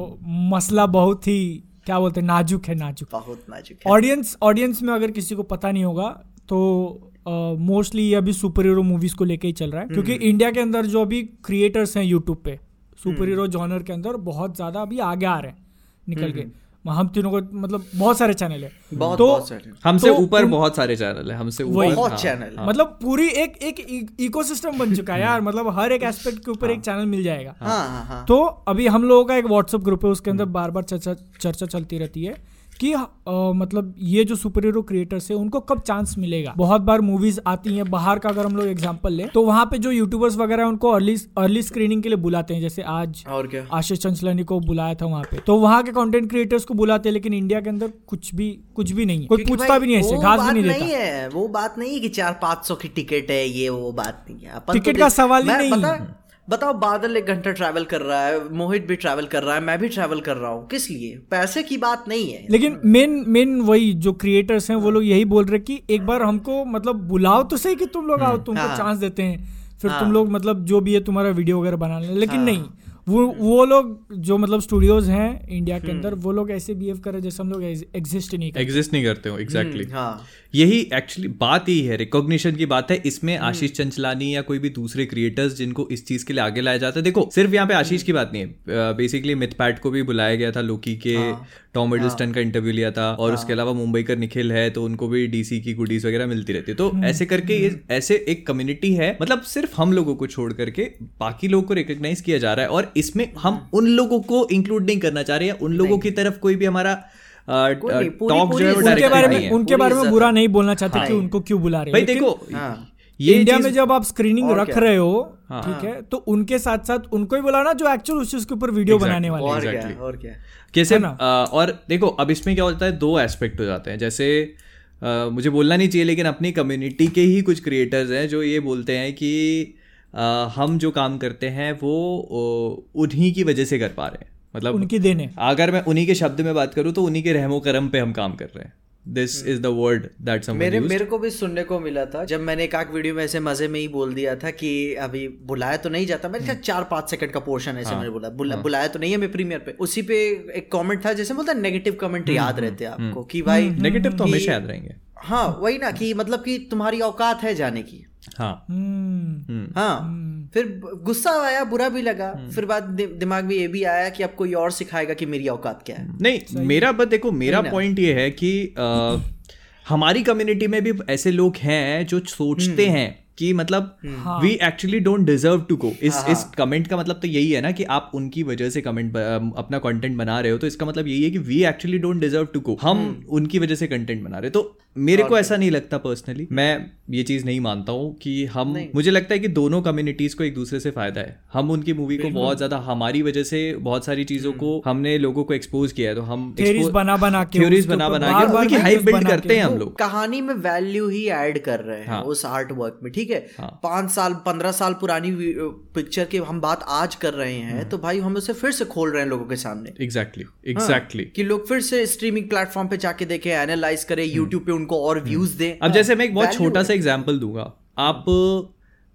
मसला बहुत ही क्या बोलते हैं नाजुक है नाजुक। बहुत नाजुक ऑडियंस ऑडियंस में अगर किसी को पता नहीं होगा तो मोस्टली ये अभी सुपर हीरो मूवीज़ को लेके ही चल रहा है क्योंकि हम्म। इंडिया के अंदर जो अभी क्रिएटर्स हैं यूट्यूब पे सुपर हीरो जॉनर के अंदर बहुत ज़्यादा अभी आगे आ रहे हैं निकल के। हम तीनों को मतलब बहुत सारे चैनल है। हम्म। बहुत तो बहुत सारे। हमसे तो ऊपर तो बहुत सारे चैनल है हमसे वही। ऊपर। बहुत हाँ, चैनल हाँ। मतलब पूरी एक एक इकोसिस्टम बन चुका है यार मतलब हर एक एस्पेक्ट के ऊपर एक चैनल मिल जाएगा। हाँ हाँ हाँ। तो अभी हम लोगों का एक व्हाट्सएप ग्रुप है उसके अंदर बार बार चर्चा चर्चा चलती रहती है। कि अ, मतलब ये जो सुपर हीरो क्रिएटर्स है उनको कब चांस मिलेगा? बहुत बार मूवीज़ आती हैं बाहर का अगर हम लोग एग्जांपल ले तो वहाँ पे जो यूट्यूबर्स वगैरह हैं उनको अर्ली अर्ली स्क्रीनिंग के लिए बुलाते हैं जैसे आज और क्या? आशीष चंचलानी को बुलाया था वहाँ पे। तो वहाँ के कंटेंट क्रिएटर्स को बुलाते हैं लेकिन इंडिया के अंदर कुछ भी कुछ भी नहीं है। कोई पूछता भी नहीं है घास भी नहीं देता। है वो बात नहीं है कि चार पाँच सौ की टिकट है ये वो बात नहीं है। टिकट तो का सवाल ही नहीं। बता- बताओ बादल एक घंटा ट्रैवल कर रहा है मोहित भी ट्रैवल कर रहा है मैं भी ट्रैवल कर रहा हूँ। किस लिए? पैसे की बात नहीं है। लेकिन मेन मेन वही जो क्रिएटर्स हैं वो लोग यही बोल रहे कि एक बार हमको मतलब बुलाओ तो सही कि तुम लोग आओ तुमको हाँ। चांस देते हैं। फिर हाँ। तुम लोग मतलब जो भी है तुम्हारा वीडियो वगैरह बनाने। लेकिन हाँ। नहीं वो वो लोग जो मतलब स्टूडियोज हैं इंडिया के अंदर वो लोग ऐसे बिहेव कर रहे हैं जैसे हम लोग एग्जिस्ट नहीं करते। एग्जिस्ट नहीं करते हो एग्जैक्टली हम्म, हाँ। यही एक्चुअली बात यही है रिकॉग्निशन की बात है। इसमें आशीष चंचलानी या कोई भी दूसरे क्रिएटर्स जिनको इस चीज़ के लिए आगे लाया जाता है। देखो सिर्फ़ यहाँ पे आशीष की बात नहीं है। बेसिकली मिथ पैट को भी बुलाया गया था लोकी के टॉम मिडलस्टन का इंटरव्यू लिया था और उसके अलावा मुंबई का निखिल है तो उनको भी डीसी की गुडीज वगैरह मिलती रहती है। तो ऐसे करके ये ऐसे एक कम्युनिटी है मतलब सिर्फ़ हम लोगों को छोड़ करके बाकी लोगों को रिकॉग्नाइज किया जा रहा है और इसमें हम उन लोगों को इंक्लूड नहीं करना चाह रहे हैं। उन लोगों की तरफ़ कोई भी हमारा टॉक जो है उनके बारे में उनके बारे में बुरा नहीं बोलना चाहते कि उनको क्यों बुला रहे भाई हैं देखो हाँ ये इंडिया में जब आप स्क्रीनिंग रख रहे हो हाँ। ठीक है तो उनके साथ साथ उनको ही बुलाना जो एक्चुअल उस चीज़ के ऊपर वीडियो Exactly. बनाने वाले हैं। और क्या और क्या कैसे ना? अ, और देखो अब इसमें क्या होता है दो एस्पेक्ट हो जाते हैं जैसे अ, मुझे बोलना नहीं चाहिए लेकिन अपनी कम्युनिटी के ही कुछ क्रिएटर्स हैं जो ये बोलते हैं कि अ, हम जो काम करते हैं वो उन्हीं की वजह से कर पा रहे हैं मतलब उनकी देने। अगर मैं उन्हीं के शब्द में बात करूँ तो उन्हीं के रहमो करम पे हम काम कर रहे हैं। This is the word that some मेरे मेरे को भी सुनने को मिला था जब मैंने एक आध वीडियो में ऐसे मज़े में ही बोल दिया था कि अभी बुलाया तो नहीं जाता मैंने कहा चार पाँच सेकंड का पोर्शन ऐसे मैंने बोला बुला, बुलाया तो नहीं है मैं प्रीमियर पे। उसी पे एक कमेंट था जैसे बोलता नेगेटिव कमेंट याद रहते हैं आपको कि भाई नेगेटिव तो हमेशा याद रहेंगे। हाँ वही ना कि मतलब कि तुम्हारी औकात है जाने की। हाँ। हम्म, हाँ। फिर गुस्सा आया बुरा भी लगा। फिर बाद दि, दिमाग में ये भी आया कि अब कोई और सिखाएगा कि मेरी औकात क्या है। नहीं मेरा बस देखो मेरा पॉइंट ये है कि हमारी कम्युनिटी में भी ऐसे लोग हैं जो सोचते हैं। कि मतलब we actually don't deserve to go इस इस कमेंट का मतलब तो यही है ना कि आप उनकी वजह से कमेंट अपना कंटेंट बना रहे हो तो इसका मतलब यही है कि we actually don't deserve to go हम उनकी वजह से कंटेंट बना रहे हैं। तो मेरे को ऐसा नहीं लगता पर्सनली मैं ये चीज़ नहीं मानता हूँ कि हम मुझे लगता है कि दोनों कम्युनिटीज को एक दूसरे से फ़ायदा है। हम उनकी मूवी को बहुत ज़्यादा हमारी वजह से बहुत सारी चीज़ों को हमने लोगों को एक्सपोज किया है तो हम बना बना के थ्योरीज बना बना के हाइप बिल्ड करते हैं हम लोग। कहानी में वैल्यू ही ऐड कर रहे हैं हाँ। उस आर्ट वर्क में ठीक है हाँ. पाँच साल पंद्रह साल पुरानी पिक्चर की हम बात आज कर रहे हम्म। हैं तो भाई हम उसे फिर से खोल रहे हैं लोगों के सामने एग्जैक्टली exactly. Exactly exactly. कि लोग फिर से स्ट्रीमिंग प्लेटफॉर्म पे जाके देखे एनालाइज करें यूट्यूब पे उनको और व्यूज़ दें अब अब जैसे मैं एक बहुत छोटा सा एग्ज़ाम्पल दूँगा आप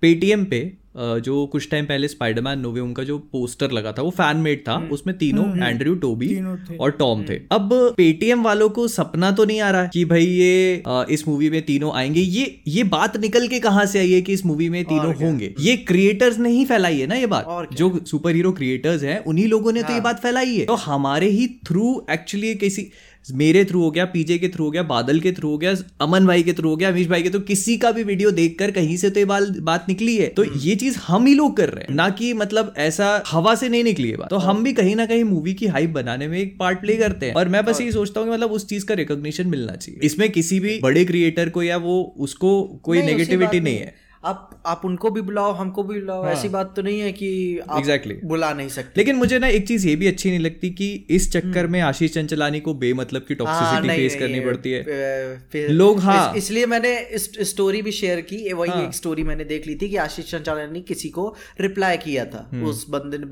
पेटीएम पे जो कुछ टाइम पहले स्पाइडरमैन नोवे उनका जो पोस्टर लगा था वो फ़ैन मेड था उसमें तीनों एंड्रयू टोबी और टॉम थे। अब पेटीएम वालों को सपना तो नहीं आ रहा है कि भाई ये इस मूवी में तीनों आएँगे। ये ये बात निकल के कहाँ से आई है कि इस मूवी में तीनों होंगे? ये क्रिएटर्स ने ही फैलाई है ना ये बात? जो सुपर हीरो क्रिएटर्स हैं उन्हीं लोगों ने तो ये बात फैलाई है। तो हमारे ही थ्रू एक्चुअली किसी मेरे थ्रू हो गया पीजे के थ्रू हो गया बादल के थ्रू हो गया अमन भाई के थ्रू हो गया अमीश भाई के तो किसी का भी वीडियो देखकर कहीं से तो ये बाल बात निकली है। तो ये चीज़ हम ही लोग कर रहे हैं ना कि मतलब ऐसा हवा से नहीं निकली है बात। तो हम भी कहीं ना कहीं मूवी की हाइप बनाने में एक पार्ट प्ले करते हैं। और मैं बस यही सोचता हूँ कि मतलब उस चीज़ का रिकॉग्निशन मिलना चाहिए। इसमें किसी भी बड़े क्रिएटर को या वो उसको कोई नेगेटिविटी नहीं है। आप आप उनको भी बुलाओ हमको भी बुलाओ हाँ. ऐसी बात तो नहीं है कि आप Exactly. बुला नहीं सकते लेकिन मुझे ना एक चीज़ ये भी अच्छी नहीं लगती कि इस चक्कर में आशीष चंचलानी को बेमतलब की हाँ, टॉक्सिसिटी नहीं, फेस नहीं, करनी पड़ती है लोग, हाँ। इस- इसलिए मैंने इस स्टोरी भी शेयर की वही हाँ। एक स्टोरी मैंने देख ली थी कि आशीष चंचलानी ने किसी को रिप्लाई किया था हम्म। उस बंदे ने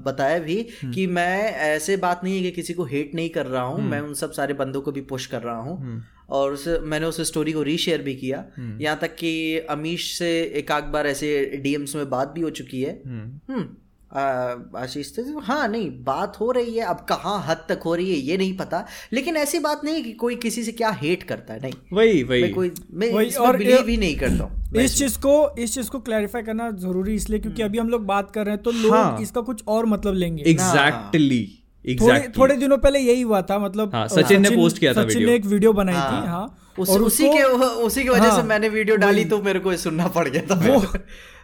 बताया भी कि मैं ऐसे बात नहीं है कि किसी को हेट नहीं कर रहा हूँ हम्म। मैं उन सब सारे बंदों को भी पुश कर रहा हूँ और उसे मैंने उस स्टोरी को रीशेयर भी किया। हम्म। यहाँ तक कि अमीश से एक आध बार ऐसे डीएम्स में बात भी हो चुकी है। हम्म। आशीष से हाँ नहीं बात हो रही है। अब कहाँ हद तक हो रही है ये नहीं पता। लेकिन ऐसी बात नहीं है कि कोई किसी से क्या हेट करता है। नहीं। वही वही। मैं कोई मैं वही, और बिलीव ही नहीं करता हूँ। इस चीज़ को इस चीज़ को क्लैरिफाई करना ज़रूरी इसलिए क्योंकि अभी हम लोग बात कर रहे हैं तो लोग हाँ। इसका कुछ और मतलब लेंगे। एग्जैक्टली थोड़े एग्जैक्टली थोड़े दिनों पहले यही हुआ था मतलब हाँ, सचिन ने post किया था सचिन। ने एक वीडियो बनाई थी हाँ। उस, और उसी के उसी की वजह हाँ, से हाँ, मैंने वीडियो डाली तो मेरे को ये सुनना पड़ गया था। वो फिर।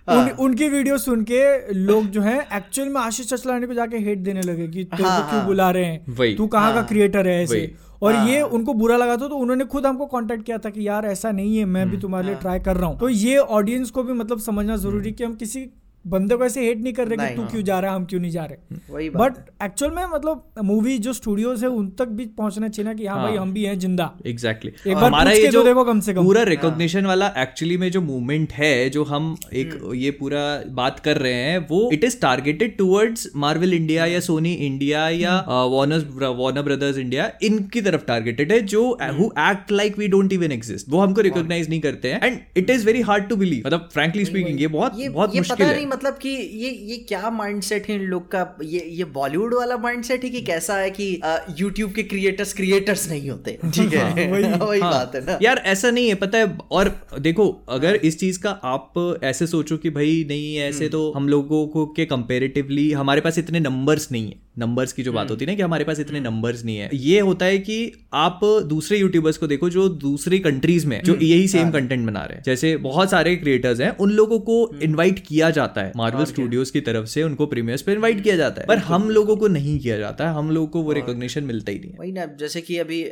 उन, उनकी वीडियो सुन के लोग जो है एक्चुअल में आशीष चचलानी को जाके हेट देने लगे कि तेरे हाँ, को क्यों हाँ। बुला रहे हैं? तू कहाँ का क्रिएटर है ऐसे। और ये उनको बुरा लगा था तो उन्होंने खुद हमको कांटेक्ट किया था कि यार ऐसा नहीं है मैं भी तुम्हारे लिए ट्राई कर रहा हूँ। तो ये ऑडियंस को भी मतलब समझना ज़रूरी कि हम किसी बंदे को ऐसे हेट नहीं कर रहे कि तू क्यों जा रहा है हम क्यों नहीं जा रहे? वही बट एक्चुअल में मतलब मूवी जो स्टूडियोज है उन तक भी पहुँचना चाहिए ना कि हाँ भाई हम भी हैं ज़िंदा। एग्जैक्टली एक बार पूछ के तो देखो कम से कम। पूरा रिकॉग्निशन वाला एक्चुअली में जो मूवमेंट है जो हम एक ये पूरा बात कर रहे हैं वो it is targeted towards Marvel India या सोनी इंडिया या वॉर्नर वॉर्नर ब्रदर्स इंडिया इनकी तरफ़ टारगेटेड है जो who act like we don't even exist वो हमको रिकॉग्नाइज नहीं करते हैं। And it is very hard to believe मतलब फ्रेंकली स्पीकिंग ये बहुत बहुत मुश्किल है। मतलब कि ये ये क्या माइंडसेट है इन लोग का? ये ये बॉलीवुड वाला माइंडसेट है कि कैसा है कि यूट्यूब के क्रिएटर्स क्रिएटर्स नहीं होते? ठीक है। वही हाँ, बात है ना। यार ऐसा नहीं है पता है और देखो अगर इस चीज़ का आप ऐसे सोचो कि भाई नहीं ऐसे तो हम लोगों को के कंपेरेटिवली हमारे पास इतने नंबर्स नहीं है। नंबर्स की जो बात होती है ना कि हमारे पास इतने नंबर्स नहीं है। ये होता है कि आप दूसरे यूट्यूबर्स को देखो जो दूसरी कंट्रीज़ में जो यही सेम कंटेंट बना रहे हैं। जैसे बहुत सारे क्रिएटर्स हैं उन लोगों को इनवाइट किया जाता है। मार्वल स्टूडियोज की तरफ़ से उनको प्रीमियर्स पे इनवाइट किया जाता है। पर हम लोगों को नहीं किया जाता है। हम लोगों को वो रिकॉग्निशन मिलता ही नहीं वही ना जैसे कि अभी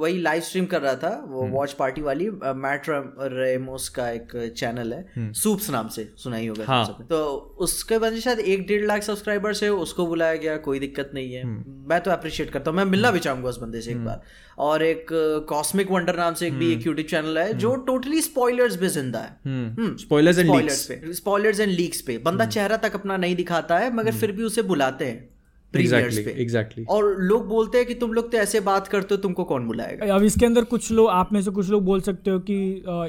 वही लाइव स्ट्रीम कर रहा था वो वॉच पार्टी वाली मैट रेमोस का एक चैनल है सूप्स नाम से सुना ही होगा हाँ। तो उसके बाद शायद एक डेढ़ लाख सब्सक्राइबर्स है उसको बुलाया गया कोई दिक्कत नहीं है। मैं तो अप्रिशिएट करता हूँ। मैं मिलना भी चाहूँगा उस बंदे से एक बार। और एक कॉस्मिक वंडर नाम से एक भी एक यूट्यूब चैनल है जो टोटली स्पॉयलर्स पे ज़िंदा है। हम्म, स्पॉयलर्स एंड स्पॉयलर्स पे। स्पॉयलर्स एंड लीक्स पे। बंदा चेहरा तक अपना नहीं दिखाता है मगर फिर भी उसे बुलाते हैं पे। एग्जैक्टली और लोग बोलते हैं कि तुम लोग तो ऐसे बात करते हो तुमको कौन बुलाएगा? अब इसके अंदर कुछ लोग आप में से कुछ लोग बोल सकते हो कि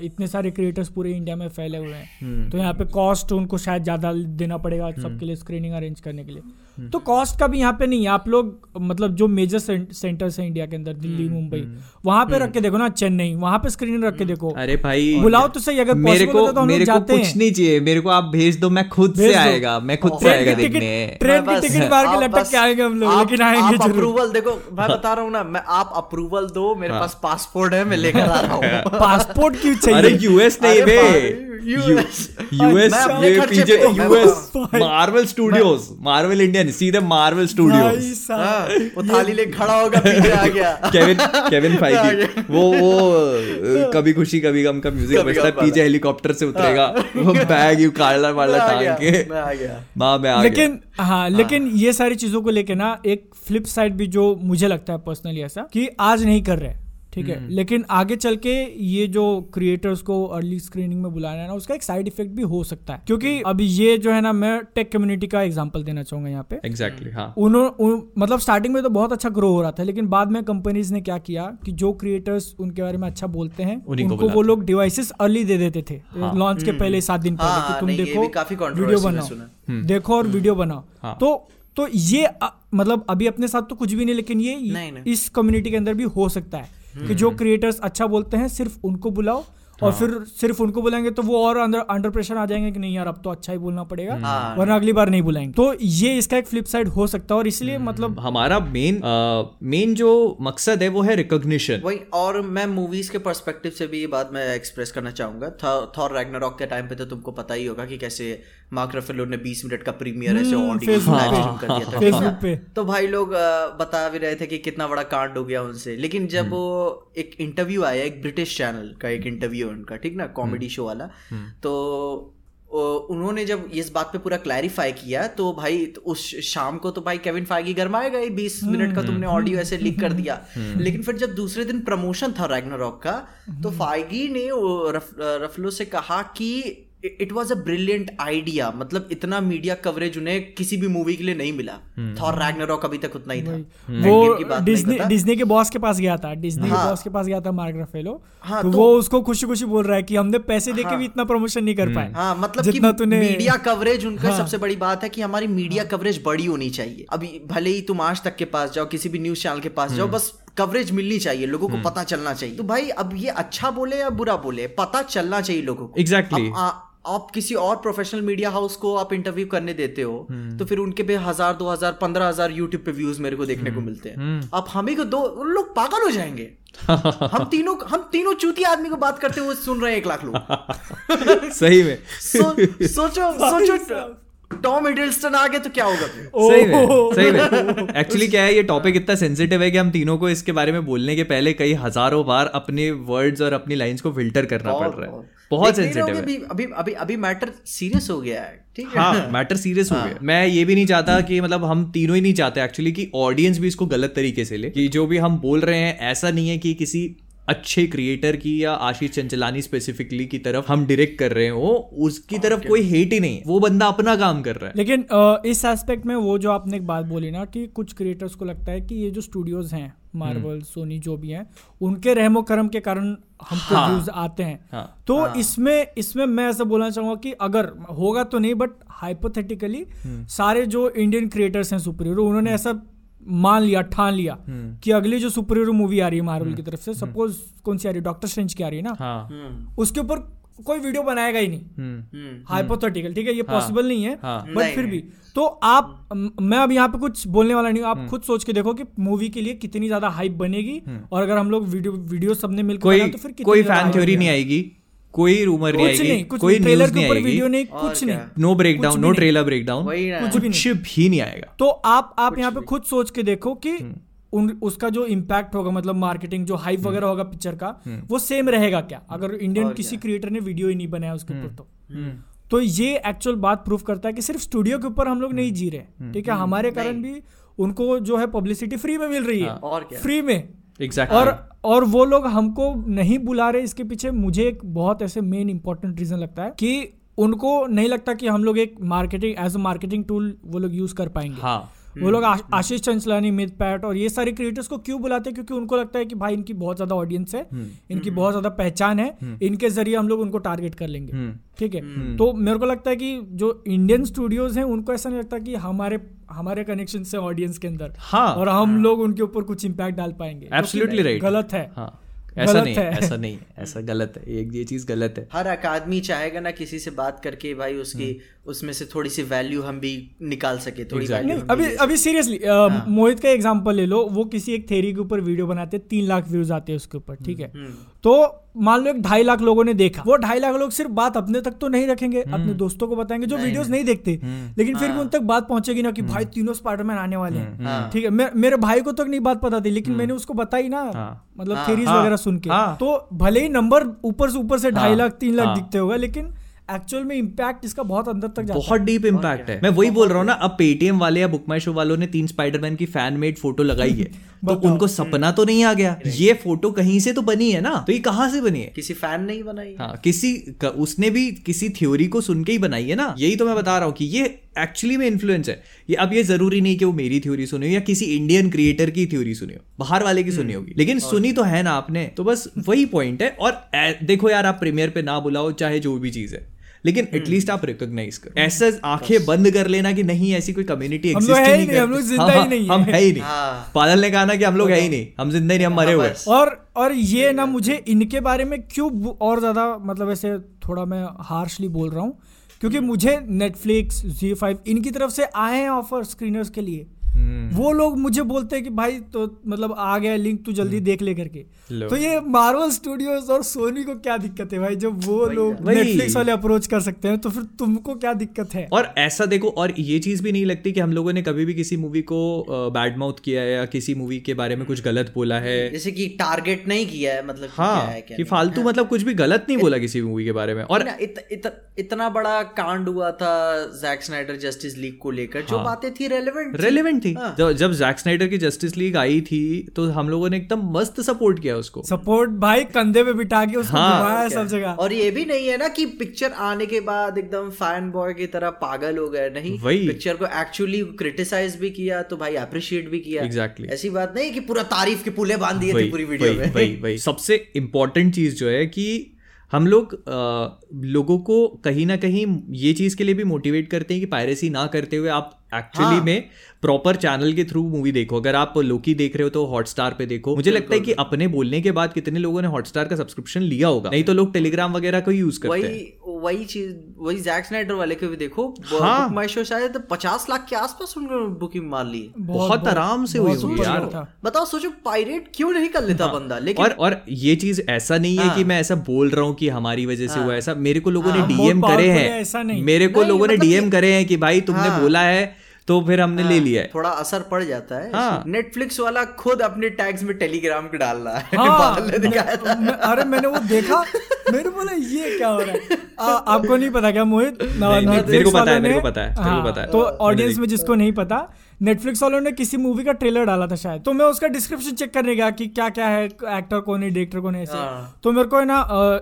इतने सारे क्रिएटर्स पूरे इंडिया में फैले हुए हैं। तो यहाँ पे कॉस्ट उनको शायद ज़्यादा देना पड़ेगा सबके लिए स्क्रीनिंग अरेंज करने के लिए। तो कॉस्ट का भी यहाँ पे नहीं है आप लोग मतलब जो मेजर सेंटर्स है इंडिया के अंदर दिल्ली मुंबई वहाँ पे रख के देखो ना चेन्नई वहाँ पे स्क्रीन रख के देखो। अरे भाई बुलाओ तो सही अगर मेरे को तो मेरे को कुछ नहीं चाहिए मेरे को आप भेज दो मैं खुद से आएगा मैं खुद से आएगा देखने। ट्रेन की टिकट मार के लटक के आएँगे हम लोग लेकिन आएँगे अप्रूवल देखो मैं बता रहा हूँ ना मैं आप अप्रूवल दो मेरे पास पासपोर्ट है मैं लेकर आ रहा हूँ। पासपोर्ट क्यों चाहिए? यूएस नहीं बे। यूएस ये पीछे हूँ, मैं US Marvel Studios Marvel India नहीं सीधे मार्वल स्टूडियोज हाँ, वो थाली लेके खड़ा होगा पीछे आ गया। केविन केविन फाइगी वो वो कभी खुशी कभी गम का म्यूज़िक बजता है पीछे हेलीकॉप्टर से उतरेगा। वो बैग यू काला वाला टांग के। मैं आ गया। माँ मैं आ गया। लेकिन हाँ लेकिन ये सारी चीज़ों को लेके ना एक फ्लिप साइड भी जो मुझे लगता है पर्सनली ऐसा कि आज नहीं कर रहे। ठीक है? हम्म। लेकिन आगे चल के ये जो क्रिएटर्स को अर्ली स्क्रीनिंग में बुलाना है ना उसका एक साइड इफ़ेक्ट भी हो सकता है। क्योंकि अभी ये जो है ना मैं टेक कम्युनिटी का एग्जांपल देना चाहूँगा यहाँ पे। एग्जैक्टली हाँ। उन्होंने उन, मतलब स्टार्टिंग में तो बहुत अच्छा ग्रो हो रहा था लेकिन बाद में कंपनीज़ ने क्या किया कि जो क्रिएटर्स उनके बारे में अच्छा बोलते हैं उनको वो लोग डिवाइसेस अर्ली दे देते थे। लॉन्च के पहले सात दिन हाँ, पहले कि हाँ, तुम देखो काफ़ी वीडियो बनाओ। सुना। देखो और वीडियो बनाओ। हाँ। तो तो ये अ, मतलब अभी अपने साथ तो कुछ भी नहीं लेकिन ये नहीं, नहीं। इस कम्युनिटी के अंदर भी हो सकता है। कि जो क्रिएटर्स अच्छा बोलते हैं सिर्फ़ उनको बुलाओ और फिर सिर्फ़ उनको बुलाएँगे तो वो और अंदर अंडर प्रेशर आ जाएँगे कि नहीं यार अब तो अच्छा ही बोलना पड़ेगा। हाँ। वरना अगली बार नहीं बुलाएँगे। तो ये इसका एक फ्लिप साइड हो सकता है और इसलिए मतलब हमारा मेन मेन जो मकसद है वो है रिकॉग्निशन वही और मैं मूवीज़ के पर्सपेक्टिव से भी ये बात मैं एक्सप्रेस करना चाहूँगा। थॉर रैग्नारॉक के टाइम पे तो तुमको पता ही होगा कि कैसे मार्क रफेलो ने 20 मिनट का प्रीमियर ऐसे हम्म, पे। स्ट्रीम कर दिया था। तो भाई लोग बता भी रहे थे कि कितना बड़ा कांड हो गया उनसे। लेकिन जब वो एक इंटरव्यू आया एक ब्रिटिश चैनल का एक इंटरव्यू है उनका ठीक ना? कॉमेडी शो वाला। तो उन्होंने जब इस बात पे पूरा क्लैरिफाई किया तो भाई तो उस शाम को तो भाई केविन फाइगी गरमाएगा ही बीस मिनट का तुमने ऑडियो ऐसे लीक कर दिया। लेकिन फिर जब दूसरे दिन प्रमोशन था रैगनारॉक का तो फाइगी ने रफ, रफलो से कहा कि it was a brilliant idea मतलब इतना मीडिया कवरेज उन्हें किसी भी मूवी के लिए नहीं मिला। थॉर रैग्नारॉक अभी तक उतना ही था। वो डिज्नी डिज्नी के बॉस के पास गया था। डिज्नी हाँ, के हाँ। बॉस के पास गया था मार्क रफेलो हाँ, तो तो- वो उसको खुशी खुशी बोल रहा है कि हमने पैसे देके हाँ, भी इतना प्रमोशन नहीं कर पाए। हाँ मतलब जितना कि तूने मीडिया कवरेज उनका हाँ। सबसे बड़ी बात है कि हमारी मीडिया कवरेज बड़ी होनी चाहिए। अभी भले ही तुम आज तक के पास जाओ किसी भी न्यूज़ चैनल के पास जाओ बस कवरेज मिलनी चाहिए लोगों को पता चलना चाहिए। तो भाई अब ये अच्छा बोले या बुरा बोले पता चलना चाहिए लोगों को। Exactly. आप किसी और प्रोफेशनल मीडिया हाउस को आप इंटरव्यू करने देते हो तो फिर उनके पे हज़ार दो हज़ार पंद्रह हज़ार यूट्यूब पे व्यूज़ मेरे को देखने को मिलते हैं। आप हमें को दो उन लोग पागल हो जाएँगे। हम तीनों हम तीनों चूती आदमी को बात करते हुए सुन रहे हैं एक लाख लोग। सही में। सो, सोचो सोचो टॉम हिडलस्टन आ गए तो क्या होगा सही में सही में। एक्चुअली क्या है ये टॉपिक इतना सेंसिटिव है कि हम तीनों को इसके बारे में बोलने के पहले कई हज़ारों बार अपने वर्ड्स और अपनी लाइंस को फ़िल्टर करना पड़ रहा है। बहुत सेंसिटिव है अभी अभी अभी अभी मैटर सीरियस हो गया है ठीक है? हाँ मैटर सीरियस हो गया। मैं ये भी नहीं चाहता कि मतलब हम तीनों ही नहीं चाहते एक्चुअली कि ऑडियंस भी इसको गलत तरीके से ले। कि जो भी हम बोल रहे हैं ऐसा नहीं है कि किसी अच्छे क्रिएटर की या आशीष चंचलानी स्पेसिफिकली की तरफ़ हम डायरेक्ट कर रहे हो उसकी तरफ़ कोई हेट ही नहीं वो बंदा अपना काम कर रहा है। लेकिन इस एस्पेक्ट में वो जो आपने एक बात बोली ना कि कुछ क्रिएटर्स को लगता है कि ये जो स्टूडियोज हैं मार्वल सोनी जो भी हैं उनके रहमो करम के कारण हमको हाँ। व्यूज़ आते हैं। हाँ। तो हाँ, इसमें इसमें मैं ऐसा बोलना चाहूँगा कि अगर होगा तो नहीं बट हाइपोथेटिकली हम्म। सारे जो इंडियन क्रिएटर्स हैं सुपर हीरो उन्होंने ऐसा मान लिया ठान लिया हम्म। कि अगली जो सुपर हीरो मूवी आ रही है मार्वल की तरफ़ से सपोज़ कौन सी आ रही है? डॉक्टर स्ट्रेंज की आ रही है ना? हाँ। हम्म। उसके ऊपर कोई वीडियो बनाएगा ही नहीं। हम्म। हम्म। हाइपोथेटिकल ठीक है ये हाँ। पॉसिबल नहीं है हाँ। बट फिर भी। तो आप मैं अब यहाँ पे कुछ बोलने वाला नहीं हूँ। हम्म। आप खुद सोच के देखो कि मूवी के लिए कितनी ज़्यादा हाइप बनेगी और अगर हम लोग वीडियो वीडियो सबने मिलकर कोई तो फिर कोई फ़ैन थ्योरी नहीं आएगी कोई रूमर नहीं आएगी कुछ कोई नहीं ट्रेलर न्यूज़ नहीं ऊपर वीडियो नहीं कुछ नहीं। नो ब्रेकडाउन भी नो ट्रेलर ब्रेकडाउन वही ना। कुछ भी नहीं। कुछ भी नहीं आएगा। तो आप आप यहाँ पे खुद सोच के देखो कि उन उसका जो इम्पैक्ट होगा मतलब मार्केटिंग जो हाइप वगैरह होगा पिक्चर का वो सेम रहेगा क्या? अगर इंडियन किसी क्रिएटर ने वीडियो ही नहीं बनाया उसके ऊपर तो। हम्म। तो ये एक्चुअल बात प्रूफ करता है कि सिर्फ़ स्टूडियो के ऊपर हम लोग नहीं जी रहे ठीक है? हमारे कारण भी उनको जो है पब्लिसिटी फ्री में मिल रही है। और क्या? फ्री में। एग्जैक्टली और और वो लोग हमको नहीं बुला रहे इसके पीछे मुझे एक बहुत ऐसे मेन इंपॉर्टेंट रीजन लगता है कि उनको नहीं लगता कि हम लोग एक marketing as a marketing tool वो लोग यूज़ कर पाएँगे। हाँ। वो लोग आशीष चंचलानी मित पैट और ये सारे क्रिएटर्स को क्यों बुलाते हैं? क्योंकि उनको लगता है कि भाई इनकी बहुत ज़्यादा ऑडियंस है इनकी बहुत ज़्यादा पहचान है इनके ज़रिए हम लोग उनको टारगेट कर लेंगे। हम्म। ठीक है? तो मेरे को लगता है कि जो इंडियन स्टूडियोज हैं उनको ऐसा नहीं लगता कि हमारे हमारे कनेक्शन से ऑडियंस के अंदर। हाँ। और हम लोग उनके ऊपर कुछ इम्पैक्ट डाल पाएँगे। एब्सोल्युटली राइट गलत है। हाँ। ऐसा नहीं है। ऐसा नहीं ऐसा गलत है ये ये चीज़ गलत है हर एक आदमी चाहेगा ना किसी से बात करके भाई उसकी हम्म। उसमें से थोड़ी सी वैल्यू हम भी निकाल सके थोड़ी भी अभी अभी सीरियसली मोहित का एग्जांपल ले लो वो किसी एक थेरी के ऊपर वीडियो बनाते हैं तीन लाख व्यूज़ आते हैं उसके ऊपर ठीक है हम्म। तो मान लो एक ढाई लाख लोगों ने देखा वो ढाई लाख लोग सिर्फ़ बात अपने तक तो नहीं रखेंगे अपने दोस्तों को बताएँगे जो वीडियोस नहीं। देखते। लेकिन फिर भी उन तक बात पहुंचेगी ना कि भाई तीनों स्पाइडरमैन आने वाले हैं। ठीक है मेरे भाई को तक नहीं बात पता थी लेकिन मैंने उसको बताई ना हाँ। मतलब थेरीज हाँ। वगैरह सुन के। हाँ। तो भले ही नंबर ऊपर से ऊपर से ढाई हाँ। लाख तीन लाख हाँ। दिखते होगा लेकिन एक्चुअल में इम्पैक्ट इसका बहुत अंदर तक जाता है। बहुत डीप इम्पैक्ट है। मैं वही बोल रहा हूँ ना अब पेटीएम वाले या बुक माई शो वालों ने तीन स्पाइडरमैन की फ़ैन मेड फ़ोटो लगाई है। तो उनको सपना तो नहीं आ गया। ये फ़ोटो कहीं से तो बनी है ना? तो ये कहाँ से बनी है? किसी फ़ैन नहीं बनाई हाँ। किसी उसने भी किसी थ्योरी को सुन के ही बनाई है ना? यही तो मैं बता रहा हूँ कि ये एक्चुअली में इन्फ्लुएंस है। ये अब ये ज़रूरी नहीं कि वो मेरी थ्योरी सुनी हो या किसी इंडियन क्रिएटर की थ्योरी सुनी हो। बाहर वाले की सुनी होगी। लेकिन सुनी तो है ना आपने। तो बस वही पॉइंट है। और देखो यार आप प्रीमियर पे ना बुलाओ चाहे जो भी चीज़ है। लेकिन एटलीस्ट आप रिकॉग्नाइज करो। ऐसा आँखें बंद कर लेना कि नहीं ऐसी कोई कम्युनिटी हम लोग है ही नहीं, हम लोग ज़िंदा ही नहीं हम है। है ही नहीं। हाँ। पादल ने कहा ना कि हम लोग है ही नहीं हम ज़िंदा ही नहीं हम मरे हुए और और ये ना मुझे इनके बारे में क्यों और ज़्यादा मतलब ऐसे थोड़ा मैं हार्शली बोल रहा हूँ क्योंकि मुझे नेटफ्लिक्स जी फाइव इनकी तरफ़ से आए हैं ऑफ़र स्क्रीनर्स के लिए। हम्म। वो लोग मुझे बोलते हैं कि भाई तो मतलब आ गया लिंक तू जल्दी देख ले करके। तो ये मार्वल स्टूडियोज और सोनी को क्या दिक्कत है भाई? जब वो लोग नेटफ्लिक्स वाले अप्रोच कर सकते हैं तो फिर तुमको क्या दिक्कत है? और ऐसा देखो और ये चीज़ भी नहीं लगती कि हम लोगों ने कभी भी किसी मूवी को बैड माउथ किया है या किसी मूवी के बारे में कुछ गलत बोला है। जैसे कि टारगेट नहीं किया है मतलब हाँ है कि फालतू मतलब कुछ भी गलत नहीं बोला किसी मूवी के बारे में। और इतना बड़ा कांड हुआ था जैक स्नाइडर जस्टिस लीग को लेकर जो हाँ। बातें थी रेलिवेंट रेलिवेंट थी। हाँ। जब जब जैक स्नाइडर की जस्टिस लीग आई थी तो हम लोगों ने एकदम मस्त सपोर्ट किया उसको। सपोर्ट भाई कंधे पे बिठा के उसको हाँ, घुमाया सब जगह। और ये भी नहीं है ना कि पिक्चर आने के बाद एकदम फ़ैन बॉय की तरह पागल हो गए नहीं। वही। पिक्चर को एक्चुअली क्रिटिसाइज भी किया तो भाई अप्रिशिएट भी किया। Exactly. ऐसी बात नहीं कि पूरा तारीफ़ के पुले बाँध दिए थे पूरी वीडियो में। वही वही। सबसे इम्पोर्टेंट चीज़ जो है कि हम लोग अ, लोगों को कहीं ना कहीं ये चीज़ के लिए भी मोटिवेट करते हैं कि पायरेसी ना करते हुए आप एक्चुअली हाँ। में प्रॉपर चैनल के थ्रू मूवी देखो। अगर आप लोकी देख रहे हो तो हॉटस्टार पे देखो। मुझे लगता है कि अपने बोलने के बाद कितने लोगों ने हॉटस्टार का सब्सक्रिप्शन लिया होगा। नहीं तो लोग टेलीग्राम वगैरह को यूज़ करते हैं। वही वही चीज़ वही जैक स्नाइडर वाले को भी देखो। हाँ। बुक माई शो शायद पचास लाख के आसपास उन्होंने बुकिंग मार ली बहुत आराम से हुई होगी यार। बताओ सोचो पायरेट क्यों नहीं कर लेता बंदा? लेकिन और और ये चीज़ ऐसा नहीं है हाँ। कि मैं ऐसा बोल रहा हूँ कि हमारी वजह से हुआ ऐसा मेरे को लोगों ने हाँ, डीएम करे है, हैं मेरे को लोगों ने मतलब डीएम करे हैं कि भाई तुमने हाँ। बोला है तो फिर हमने हाँ, ले लिया है। थोड़ा असर पड़ जाता है। हाँ। नेटफ्लिक्स वाला खुद अपने टैग्स में टेलीग्राम के डाल रहा है। हाँ, मैं- अरे मैंने वो देखा। मेरे बोला ये क्या हो रहा है? आ, आपको नहीं पता क्या मोहित? नहीं, मेरे को पता है, मेरे को पता है, मेरे को हाँ, पता है। तो ऑडियंस में जिसको नहीं पता नेटफ्लिक्स वालों ने किसी मूवी का ट्रेलर डाला था शायद। तो मैं उसका डिस्क्रिप्शन चेक करने गया कि क्या क्या है एक्टर कौन है डायरेक्टर कौन है ऐसे। हाँ। तो मेरे को है ना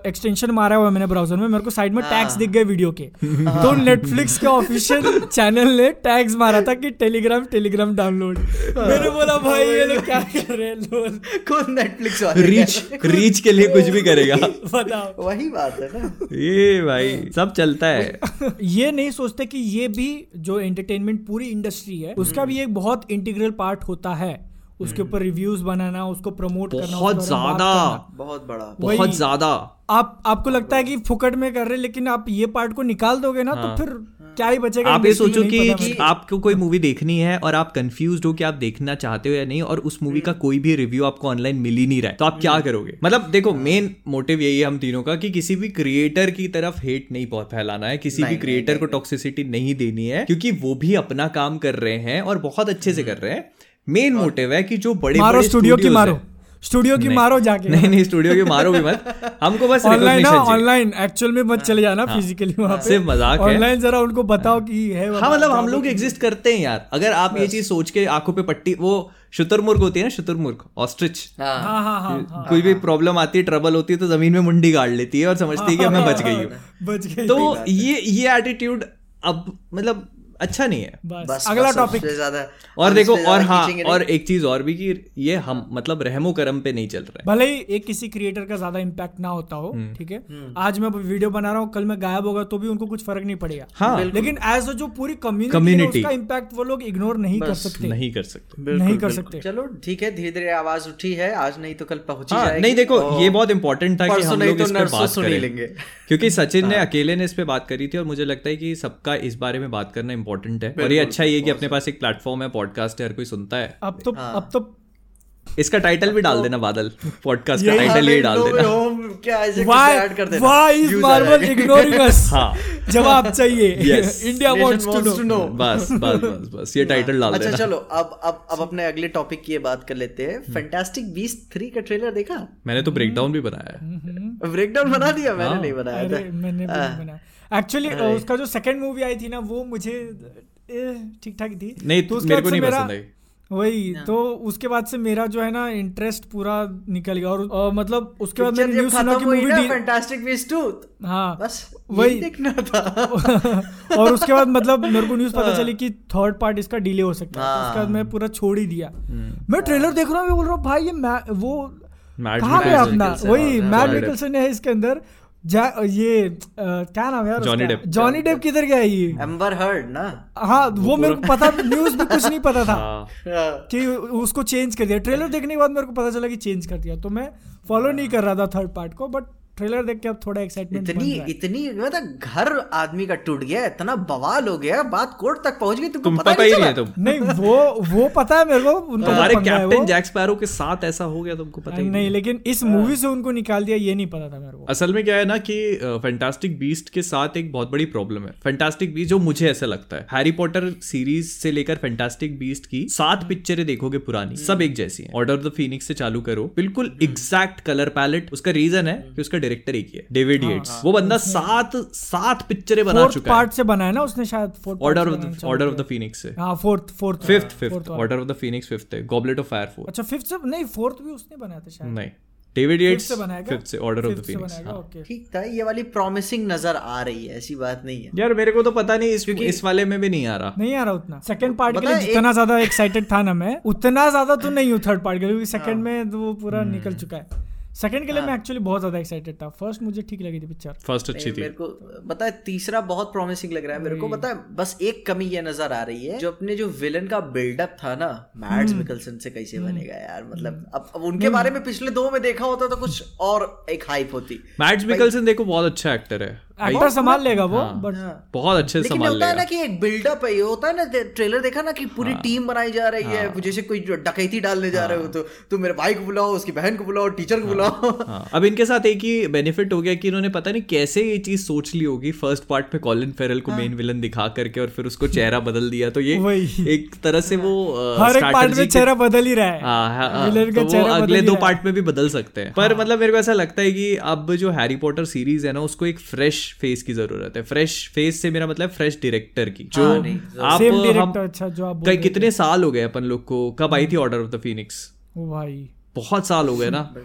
एक्सटेंशन मारा हुआ मैंने ब्राउज़र में मेरे को साइड में टैग्स हाँ। दिख गए वीडियो के। तो नेटफ्लिक्स के ऑफिशियल चैनल ने टैग्स मारा था कि टेलीग्राम टेलीग्राम डाउनलोड मैंने बोला भाई ये लोग क्या कर रहे हैं लोग? कौन नेटफ्लिक्स वाले? रीच रीच के लिए कुछ भी करेगा। बताओ। वही बात है ना। ये भाई सब चलता है। ये नहीं सोचते कि ये भी जो एंटरटेनमेंट पूरी इंडस्ट्री है उसका भी एक बहुत इंटीग्रल पार्ट होता है। उसके ऊपर रिव्यूज़ बनाना उसको प्रमोट करना बहुत ज़्यादा। बहुत बड़ा। बहुत ज़्यादा। आप आपको लगता है कि फुकट में कर रहे लेकिन आप ये पार्ट को निकाल दोगे ना तो फिर क्या ही बचेगा। आप ये सोचो कि। आपको कोई मूवी देखनी है और आप कंफ्यूज हो कि आप देखना चाहते हो या नहीं और उस मूवी का कोई भी रिव्यू आपको ऑनलाइन मिल ही नहीं रहा है। तो आप क्या करोगे? मतलब देखो मेन मोटिव यही है हम तीनों का कि किसी भी क्रिएटर की तरफ़ हेट नहीं बहुत फैलाना है किसी भी क्रिएटर को टॉक्सिसिटी नहीं देनी है क्योंकि वो भी अपना काम कर रहे हैं और बहुत अच्छे से कर रहे हैं। मेन मोटिव है कि जो बड़े स्टूडियो की मारो। स्टूडियो की मारो जाके। नहीं नहीं स्टूडियो की मारो भी मत। हमको बस ऑनलाइन ना ऑनलाइन एक्चुअल में मत चले जाना फिजिकली वहाँ पे। सिर्फ़ मज़ाक है। ऑनलाइन जरा उनको बताओ कि है हाँ मतलब हम लोग एग्जिस्ट करते हैं यार। अगर आप ये चीज़ सोच के आँखों पे पट्टी वो शुतुरमुर्ग होती है ना शुतुरमुर्ग ऑस्ट्रिच हाँ। हाँ हाँ हाँ हाँ। कोई भी प्रॉब्लम आती है ट्रबल होती है तो ज़मीन में मुंडी गाड़ लेती है और समझती है कि मैं बच गई हूँ। बच गई। तो ये ये एटीट्यूड अब मतलब अच्छा नहीं है। बस बस अगला टॉपिक ज़्यादा और देखो और हाँ और एक चीज़ और भी कि ये हम मतलब रहमो करम पे नहीं चल रहे भले ही एक किसी क्रिएटर का ज़्यादा इम्पैक्ट ना होता हो हम्म। ठीक है? आज मैं वीडियो बना रहा हूँ कल मैं गायब होगा तो भी उनको कुछ फ़र्क नहीं पड़ेगा। हाँ। लेकिन एज जो पूरी कम्युनिटी का इम्पैक्ट वो लोग इग्नोर नहीं कर सकते। नहीं कर सकते। नहीं कर सकते। चलो ठीक है धीरे धीरे आवाज़ उठी है आज नहीं तो कल पहुँच हाँ जाएगी। नहीं देखो ये बहुत इंपॉर्टेंट था कि हम लोग तो इस पे बात करें। क्योंकि सचिन ने अकेले ने इस पे बात करी थी और मुझे लगता है कि सबका इस बारे में बात करना इंपॉर्टेंट है। और ये अच्छा ही है कि अपने पास एक प्लेटफॉर्म है पॉडकास्ट है हर कोई सुनता है। अब तो हाँ। अब तो इसका टाइटल भी डाल देना बादल पॉडकास्ट का टाइटल ये डाल देना। marvel जाएँगे। ignoring us? हाँ। जवाब चाहिए। India to know know. बस बस बस बस। ये टाइटल डाल देना। अच्छा चलो अब अब अब अपने अगले टॉपिक की बात कर लेते हैं। फैंटास्टिक बीस्ट थ्री का ट्रेलर देखा? मैंने तो ब्रेकडाउन भी बनाया है। ब्रेकडाउन बना दिया? मैंने हाँ। नहीं बनाया था। मैंने भी नहीं बनाया। एक्चुअली उसका जो सेकंड मूवी आई थी ना वो मुझे ठीक ठाक थी। नहीं, तो मेरे को नहीं पसंद आई। वही तो उसके बाद से मेरा जो है ना इंटरेस्ट पूरा निकल गया और अ, मतलब उसके बाद मैंने न्यूज़ सुना कि मूवी फैंटास्टिक बीस्ट टू हाँ बस वही- देखना था। और उसके बाद मतलब मेरे को न्यूज़ पता चली कि थर्ड पार्ट इसका डिले हो सकता है। हाँ। उसके बाद मैं पूरा छोड़ ही दिया। मैं ट्रेलर देख रहा हूँ बोल रहा हूँ भाई ये वो कहाँ पे अपना? वही हाँ, मैट निकलसन है इसके अंदर। ये आ, क्या नाम है यार जॉनी डेप जॉनी डेप किधर गया ये? एम्बर हर्ड ना? हाँ वो मेरे को पता न्यूज़ में कुछ नहीं पता था। हाँ। हाँ। कि उसको चेंज कर दिया। ट्रेलर देखने के बाद मेरे को पता चला कि चेंज कर दिया। तो मैं फॉलो नहीं कर रहा था थर्ड पार्ट को बट ट्रेलर देख के अब थोड़ा एक्साइटमेंट इतनी इतनी मतलब घर आदमी का टूट गया इतना बवाल हो गया बात कोर्ट तक पहुँच गई तुमको तुम पता, पता ही नहीं है तुम। नहीं वो वो पता है मेरे को उनका है वो। कैप्टन जैक स्पैरो के साथ ऐसा हो गया तुमको पता ही नहीं लेकिन इस मूवी से उनको निकाल दिया ये नहीं पता था मेरे को। असल में क्या है ना कि फैंटास्टिक बीस्ट के साथ एक बहुत बड़ी प्रॉब्लम है। फैंटास्टिक बीस्ट जो मुझे ऐसा लगता है हैरी पॉटर सीरीज़ से लेकर फैंटास्टिक बीस्ट की सात पिक्चरें देखोगे पुरानी सब एक जैसी है। ऑर्डर ऑफ़ द फीनिक्स से चालू करो बिल्कुल एग्जैक्ट कलर पैलेट उसका रीजन है कि उसका डायरेक्टर एक ही है डेविड येट्स वो बंदा सात सात पिक्चरें बना चुका है। पार्ट से बना है ना उसने शायद fourth order of order of the Phoenix से। हाँ fourth fourth fifth fifth order of the Phoenix fifth है गॉबलेट ऑफ़ फायर फोर्थ अच्छा फिफ्थ से नहीं फोर्थ भी उसने बनाया था शायद। नहीं डेविड येट्स से बनाया फिफ्थ से ऑर्डर ऑफ़ द फीनिक्स बनाया ओके ठीक था ये वाली प्रॉमिसिंग नज़र आ रही है ऐसी बात नहीं है। यार मेरे को तो पता नहीं इस इस वाले में भी नहीं आ रहा। नहीं आ रहा उतना। सेकंड पार्ट के लिए जितना ज़्यादा एक्साइटेड था ना मैं उतना ज़्यादा तो नहीं हूँ थर्ड पार्ट के लिए क्योंकि हाँ। सेकंड में तो वो पूरा हम्म। निकल चुका है। सेकंड के लिए मैं एक्चुअली बहुत ज़्यादा एक्साइटेड था। फ़र्स्ट मुझे ठीक लगी थी पिक्चर फ़र्स्ट अच्छी थी। मेरे को पता है तीसरा बहुत प्रॉमिसिंग लग रहा है। मेरे को पता है बस एक कमी ये नज़र आ रही है जो अपने जो विलन का बिल्डअप था ना मैड्स हम्म। मिकलसन से कैसे बनेगा यार। मतलब अब अब उनके बारे में पिछले दो में देखा होता तो कुछ और एक हाइप होती। मैट्स मिकलसन देखो बहुत अच्छा एक्टर है। एक्टर संभाल लेगा वो हाँ। बट बहुत अच्छे से लेकिन संभाल होता है लेगा। ना कि एक बिल्डअप है ये होता है ना ट्रेलर देखा ना कि पूरी हाँ। टीम बनाई जा रही है जैसे कोई डकैती डालने जा रहे हो तो तुम मेरे भाई को बुलाओ उसकी बहन को बुलाओ टीचर को बुलाओ। हाँ। अब इनके साथ एक ही बेनिफिट हो गया कि इन्होंने पता नहीं कैसे ये चीज़ सोच ली होगी। फ़र्स्ट पार्ट में कॉलिन फेरल को मेन विलन दिखा करके और फिर उसको चेहरा बदल दिया। तो ये एक तरह से वो हर एक पार्ट में चेहरा बदल ही रहा है। हाँ, हाँ, हाँ, तो वो अगले दो पार्ट में भी बदल सकते हैं। पर मतलब मेरे को ऐसा लगता है कि अब जो हैरी पॉटर सीरीज़ है ना उसको एक फ्रेश फेस की ज़रूरत है। फ्रेश फेस से मेरा मतलब फ्रेश डायरेक्टर की जो हाँ, आप हम अच्छा जो आप कई कितने साल हो गए अपन लोग को। कब आई थी ऑर्डर ऑफ़ द फिनिक्स भाई। बहुत साल हो गए ना।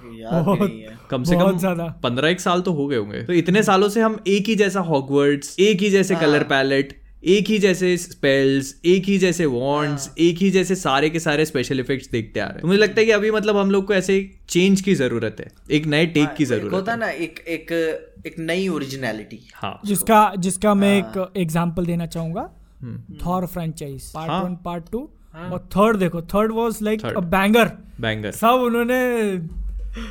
है। कम से कम पंद्रह एक साल तो हो गए होंगे। तो इतने सालों से हम एक ही जैसा हॉकवर्ड्स एक ही जैसे कलर पैलेट एक ही जैसे स्पेल्स एक ही जैसे वॉन्ड्स एक ही जैसे सारे के सारे स्पेशल इफेक्ट्स देखते आ रहे हैं। तो मुझे लगता है कि अभी मतलब हम लोग को ऐसे चेंज की ज़रूरत है। एक नए टेक की ज़रूरत होता है। है ना एक एक एक नई ओरिजिनलिटी हाँ। जिसका जिसका मैं एक एग्जांपल देना चाहूँगा। थॉर फ्रेंचाइज पार्ट हाँ। वन पार्ट टू और थर्ड देखो third was like a banger banger सब उन्होंने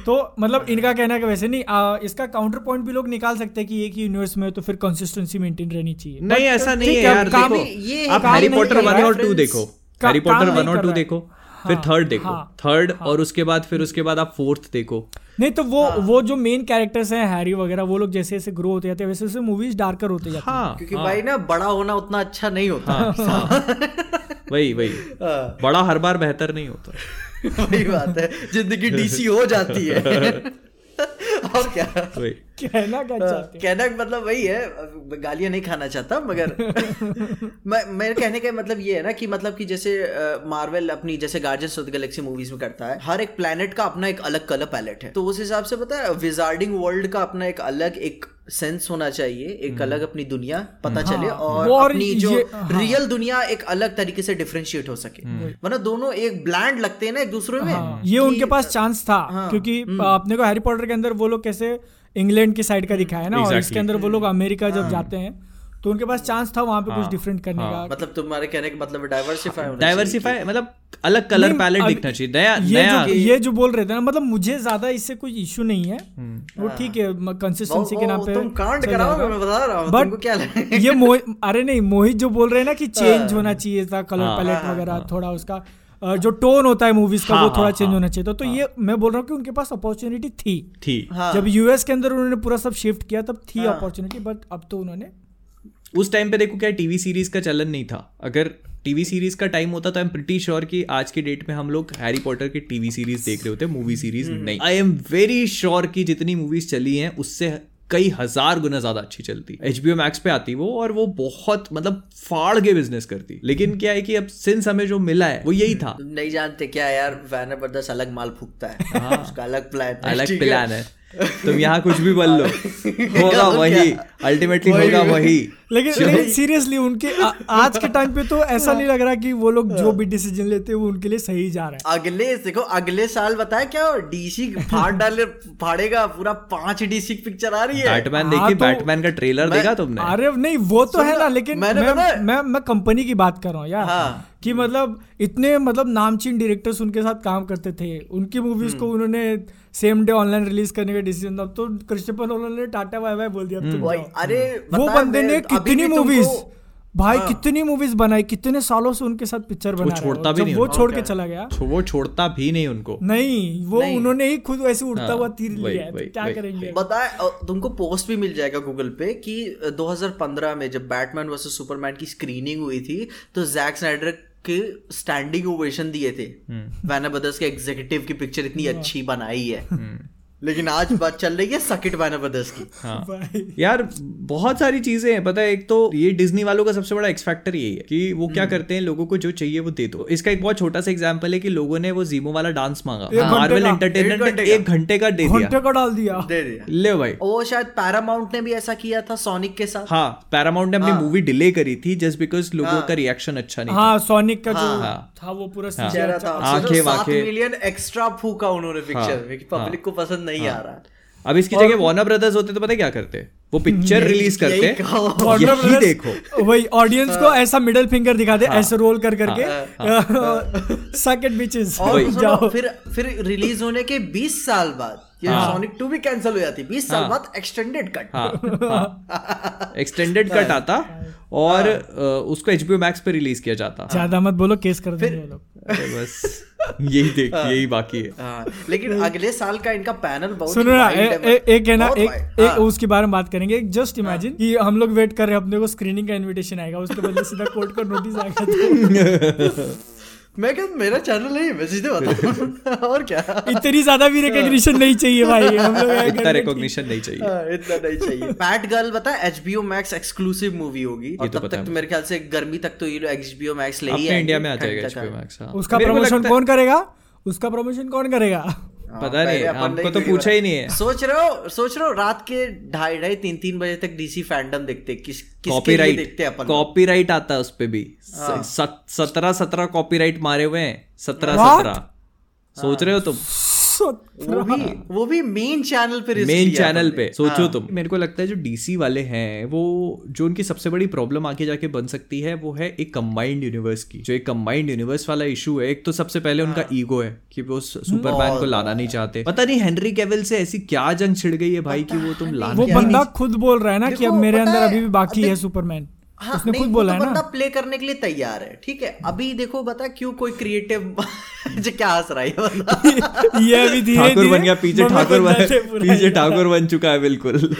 तो मतलब इनका कहना है कि वैसे नहीं आ, इसका काउंटर पॉइंट भी लोग निकाल सकते हैं कि एक ही यूनिवर्स में तो फिर कंसिस्टेंसी मेंटेन रहनी चाहिए। नहीं ऐसा नहीं है है, यार देखो आप हैरी पॉटर वन और टू देखो। हैरी पॉटर वन और टू रहा है। फिर हाँ, थर्ड देखो। हाँ, थर्ड और उसके बाद फिर उसके बाद आप फोर्थ देखो। नहीं तो वो हाँ, वो जो मेन कैरेक्टर्स हैं हैरी वगैरह वो लोग जैसे जैसे ग्रो होते जाते हैं वैसे वैसे मूवीज़ डार्कर होते जाते हैं। हाँ क्योंकि हाँ, भाई ना बड़ा होना उतना अच्छा नहीं होता। हाँ, हाँ, वही वही। हाँ, बड़ा हर बार बेहतर नहीं होता। वही बात है ज़िंदगी डीसी हो जाती है। और क्या? वही। कहना क्या चाहते हैं? कहना मतलब वही है गालियाँ नहीं खाना चाहता मगर मैं मेरे कहने का मतलब ये है ना कि मतलब कि जैसे मार्वल अपनी जैसे Guardians of the Galaxy movies में करता है हर एक प्लेनेट का अपना एक अलग कलर पैलेट है। तो उस हिसाब से पता है विजार्डिंग वर्ल्ड का अपना एक अलग एक सेंस होना चाहिए एक अलग अपनी दुनिया पता चले और वो अपनी जो हाँ। रियल दुनिया एक अलग तरीके से डिफरेंशिएट हो सके। वरना दोनों एक ब्लैंड लगते हैं ना एक दूसरे में हाँ, ये उनके पास चांस था हाँ, क्योंकि अपने को हैरी पॉटर के अंदर वो लोग कैसे इंग्लैंड की साइड का दिखाया है ना exactly. और इसके अंदर वो लोग अमेरिका जब जाते हैं तो उनके पास चांस था वहाँ पे कुछ डिफरेंट करने का। मतलब तुम्हारे कहने का मतलब डाइवर्सिफाई डाइवर्सिफाई मतलब अलग कलर पैलेट दिखना चाहिए। नया ये नया जो ये जो बोल रहे थे ना मतलब मुझे ज़्यादा इससे कोई इशू नहीं है। वो ठीक है कंसिस्टेंसी के नाम पे तुम कांड जाएगा। मैं बता रहा हूँ But तुमको क्या ये मोहित अरे नहीं मोहित जो बोल रहे हैं ना कि चेंज होना चाहिए था कलर हाँ, पैलेट हाँ, वगैरह थोड़ा उसका। जो टोन होता है मूवीज़ का हाँ, वो थोड़ा हाँ, चेंज हाँ, होना चाहिए। था तो ये मैं बोल रहा हूँ कि उनके पास अपॉर्चुनिटी थी। थी। हाँ। जब यूएस के अंदर उन्होंने पूरा सब शिफ्ट किया तब थी हाँ। अपॉर्चुनिटी बट अब तो उन्होंने उस टाइम पे देखो क्या टीवी सीरीज़ का चलन नहीं था। अगर टीवी सीरीज़ का टाइम होता तो आई एम प्रिटी श्योर कि आज के डेट में हम लोग हैरी पॉटर की टीवी सीरीज़ देख रहे होते मूवी सीरीज़ नहीं। आई एम वेरी श्योर कि जितनी मूवीज़ चली हैं उससे कई हज़ार गुना ज़्यादा अच्छी चलती। एच बी मैक्स पे आती वो और वो बहुत मतलब फाड़ के बिज़नेस करती। लेकिन क्या है कि अब सिंस हमें जो मिला है वो यही था। नहीं जानते क्या यार वैनर ब्रदर्स अलग माल फूकता है। उसका अलग प्लान अलग प्लान है। तुम यहाँ कुछ भी बोल लो। होगा वही अल्टीमेटली होगा वही। लेकिन लेकिन सीरियसली उनके आ, आज के टाइम पे तो ऐसा नहीं लग रहा कि वो लोग जो भी डिसीज़न लेते हैं वो उनके लिए सही जा रहा है। अगले देखो अगले साल बताया क्या डीसी फाड़ डाले फाड़ेगा पूरा पाँच डीसी की पिक्चर आ रही है। बैटमैन हाँ, देखी? तो- बैटमैन का ट्रेलर देखा तुमने? अरे नहीं वो तो है ना लेकिन मैं मैं मैं कंपनी की बात कर रहा हूँ यार। हाँ। कि मतलब इतने मतलब नामचीन डायरेक्टर्स उनके साथ काम करते थे। उनकी मूवीज़ को उन्होंने सेम डे ऑनलाइन रिलीज़ करने का डिसीज़न अब तो क्रिस्टोफर नोलन ने टाटा बाय बाय बोल दिया अब तुम वही, अरे वो बंदे ने कितनी मूवीज़ भाई हाँ। कितनी मूवीज़ बनाई कितने सालों से उनके साथ पिक्चर बना रहा छोड़ता भी नहीं वो छोड़ के चला गया। वो छोड़ता भी नहीं उनको। नहीं वो नहीं। उन्होंने ही खुद वैसे उड़ता हाँ, हुआ तीर लिया है। क्या करेंगे? बताए तुमको पोस्ट भी मिल जाएगा गूगल पे कि अ, 2015 में जब बैटमैन वर्सेस सुपरमैन की स्क्रीनिंग हुई थी तो जैक स्नाइडर के स्टैंडिंग ओवेशन दिए थे। वैनर ब्रदर्स के एग्जीक्यूटिव की पिक्चर इतनी अच्छी बनाई है। लेकिन आज बात चल रही है सकिट वैनर ब्रदर्स की। हाँ। यार बहुत सारी चीज़ें हैं पता है एक तो ये डिज्नी वालों का सबसे बड़ा एक्स फैक्टर यही है कि वो क्या करते हैं लोगों को जो चाहिए वो दे दो। इसका एक बहुत छोटा सा एग्जांपल है कि लोगों ने वो जीमो वाला डांस मांगा। मार्वल एंटरटेनमेंट एक घंटे ने का। एक घंटे का दे दिया। का डाल दिया। दे दिया। ले भाई। वो शायद पैरामाउंट ने भी ऐसा किया था सोनिक के साथ। हाँ पैरामाउंट ने अपनी हाँ। मूवी डिले करी थी जस्ट बिकॉज़ लोगों हाँ। का रिएक्शन अच्छा नहीं था। हाँ सोनिक का जो हाँ। था वो पूरा हाँ। CGI चेहरा था आँखें मिलियन एक्स्ट्रा फूका उन्होंने पिक्चर हाँ, में कि पब्लिक को पसंद नहीं आ रहा अब इसकी जगह वार्नर ब्रदर्स होते तो पता है क्या करते? वो पिक्चर रिलीज़ करते। यही देखो। वही ऑडियंस को ऐसा मिडिल फिंगर दिखा दे हाँ। ऐसे रोल कर करके। सक इट बिचेस और जाओ। फिर फिर रिलीज़ होने के 20 साल बाद ये हाँ। सोनिक 2 भी कैंसिल हो जाती 20 साल हाँ। बाद एक्सटेंडेड कट हाँ। एक्सटेंडेड कट आता और उसको एच मैक्स पे रिलीज़ किया जाता। ज़्यादा मत बोलो केस कर देंगे वो लोग। अरे बस यही देख यही बाकी है। हाँ, लेकिन अगले साल का इनका पैनल बहुत सुनो ना ए- ए- एक है ना एक एक हाँ। उसके बारे में बात करेंगे। जस्ट इमेजिन कि हम लोग वेट कर रहे हैं अपने को स्क्रीनिंग का इनविटेशन आएगा उसके बदले सीधा कोर्ट का नोटिस आएगा तो। मैं क्या मेरा चैनल नहीं है मैं सीधे बता और क्या? इतनी ज़्यादा भी रिकॉग्निशन नहीं चाहिए भाई हम लोग इतना रिकॉग्निशन नहीं चाहिए। हाँ, इतना नहीं चाहिए। पैट गर्ल बता एचबीओ मैक्स एक्सक्लूसिव मूवी होगी। और तो तब तक तो मेरे ख्याल से गर्मी तक तो ये लोग एच बी मैक्स ले ही अपने इंडिया में आ जाएगा एचबीओ HBO Max हाँ। उसका प्रमोशन कौन करेगा? उसका प्रमोशन कौन करेगा? पता नहीं हमको तो पूछा ही नहीं है। सोच रहे हो सोच रहे हो रात के ढाई ढाई तीन तीन बजे तक डीसी फैंडम देखते किस कॉपी राइट कॉपीराइट देखते अपन? कॉपीराइट आता है उसपे भी। सत्रह सत्रह कॉपी राइट मारे हुए हैं। सत्रह सत्रह। सोच रहे हो तुम? वो भी वो भी मेन चैनल पे मेन चैनल पे सोचो हाँ। तुम। मेरे को लगता है जो डीसी वाले हैं वो जो उनकी सबसे बड़ी प्रॉब्लम आगे जाके बन सकती है वो है एक कंबाइंड यूनिवर्स की। जो एक कंबाइंड यूनिवर्स वाला इशू है एक तो सबसे पहले उनका ईगो है कि वो सुपरमैन को लाना नहीं चाहते। पता नहीं हेनरी केविल से ऐसी क्या जंग छिड़ गई है भाई की वो तुम लाना वो बंदा खुद बोल रहा है ना कि अब मेरे अंदर अभी भी बाकी है सुपरमैन हाँ, उसने खुद बोला तो है बंदा ना प्ले करने के लिए तैयार है ठीक है? अभी देखो बता क्यों कोई क्रिएटिव जो क्या हंस रहा है ये अभी धीरे ठाकुर बन गया पीछे ठाकुर बन पीछे ठाकुर बन चुका है बिल्कुल।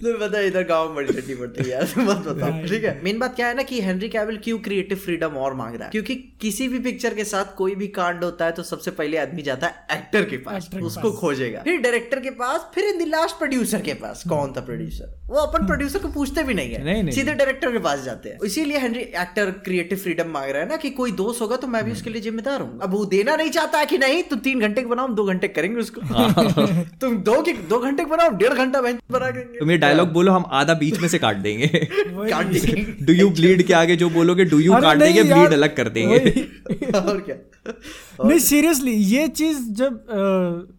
तुम्हें पता है इधर गाँव बड़ी चट्टी पड़ती है यार मत बताओ ठीक है? मेन बात क्या है ना कि हेनरी कैविल क्यों क्रिएटिव फ्रीडम और मांग रहा है? क्योंकि किसी भी पिक्चर के साथ कोई भी कांड होता है तो सबसे पहले आदमी जाता है एक्टर के पास उसको खोजेगा। फिर डायरेक्टर के पास फिर इन द लास्ट प्रोड्यूसर के पास। कौन था प्रोड्यूसर वो अपन प्रोड्यूसर को पूछते भी नहीं है। सीधे डायरेक्टर के पास जाते हैं। इसीलिए हेनरी एक्टर क्रिएटिव फ्रीडम मांग रहा है ना कि कोई दोस्त होगा तो मैं भी उसके लिए जिम्मेदार हूँ। अब वो देना नहीं चाहता है कि नहीं तुम तीन घंटे के बनाओ दो घंटे करेंगे उसको। तुम दो के दो घंटे के बनाओ डेढ़ घंटा बना देंगे डायलॉग बोलो हम आधा बीच में से काट देंगे। काट देंगे। डू यू ब्लीड के आगे जो बोलोगे डू यू काट देंगे ब्लीड अलग कर देंगे। और क्या? नहीं सीरियसली ये चीज़ जब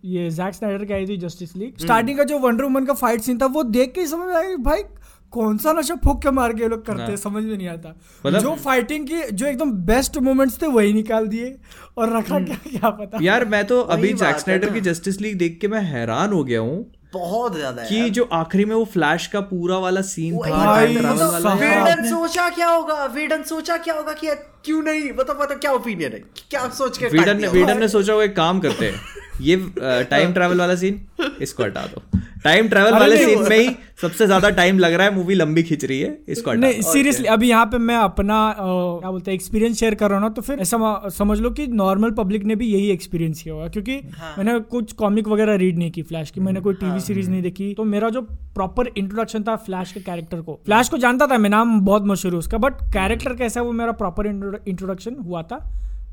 ये जैक स्नाइडर की आई थी जस्टिस लीग स्टार्टिंग का जो वंडर वुमन का फाइट सीन था वो देख के समझ में आया भाई कौन सा नशा फूक के मार के लोग करते हैं समझ में नहीं आता। मतलब- जो फाइटिंग की जो एकदम बेस्ट मोमेंट्स थे वही निकाल दिए। और रखा क्या क्या पता। यार मैं तो अभी जैक स्नाइडर की जस्टिस लीग देख के मैं हैरान हो गया हूँ बहुत ज़्यादा है कि जो आखिरी में वो फ्लैश का पूरा वाला सीन था travel मतलब वाला वेडन सोचा क्या होगा वेडन सोचा क्या होगा कि क्यों नहीं मतलब मतलब क्या ओपिनियन है? क्या सोच के वेडन ने वेडन ने सोचा वो एक काम करते हैं। ये टाइम ट्रैवल वाला सीन इसको हटा दो। टाइम ट्रैवल वाले सीन में ही सबसे ज़्यादा टाइम लग रहा है मूवी लंबी खिंच रही है इसको हटा नहीं सीरियसली अभी यहाँ पे मैं अपना क्या बोलते हैं एक्सपीरियंस शेयर कर रहा हूँ ना तो फिर ऐसा समझ लो कि नॉर्मल पब्लिक ने भी यही एक्सपीरियंस किया होगा क्योंकि हाँ। मैंने कुछ कॉमिक वगैरह रीड नहीं की फ्लैश की मैंने कोई टीवी सीरीज़ नहीं देखी तो मेरा जो प्रॉपर इंट्रोडक्शन था फ्लैश के कैरेक्टर को। फ्लैश को जानता था मैं नाम बहुत मशहूर है उसका बट कैरेक्टर कैसा है वो मेरा प्रॉपर इंट्रोडक्शन हुआ था।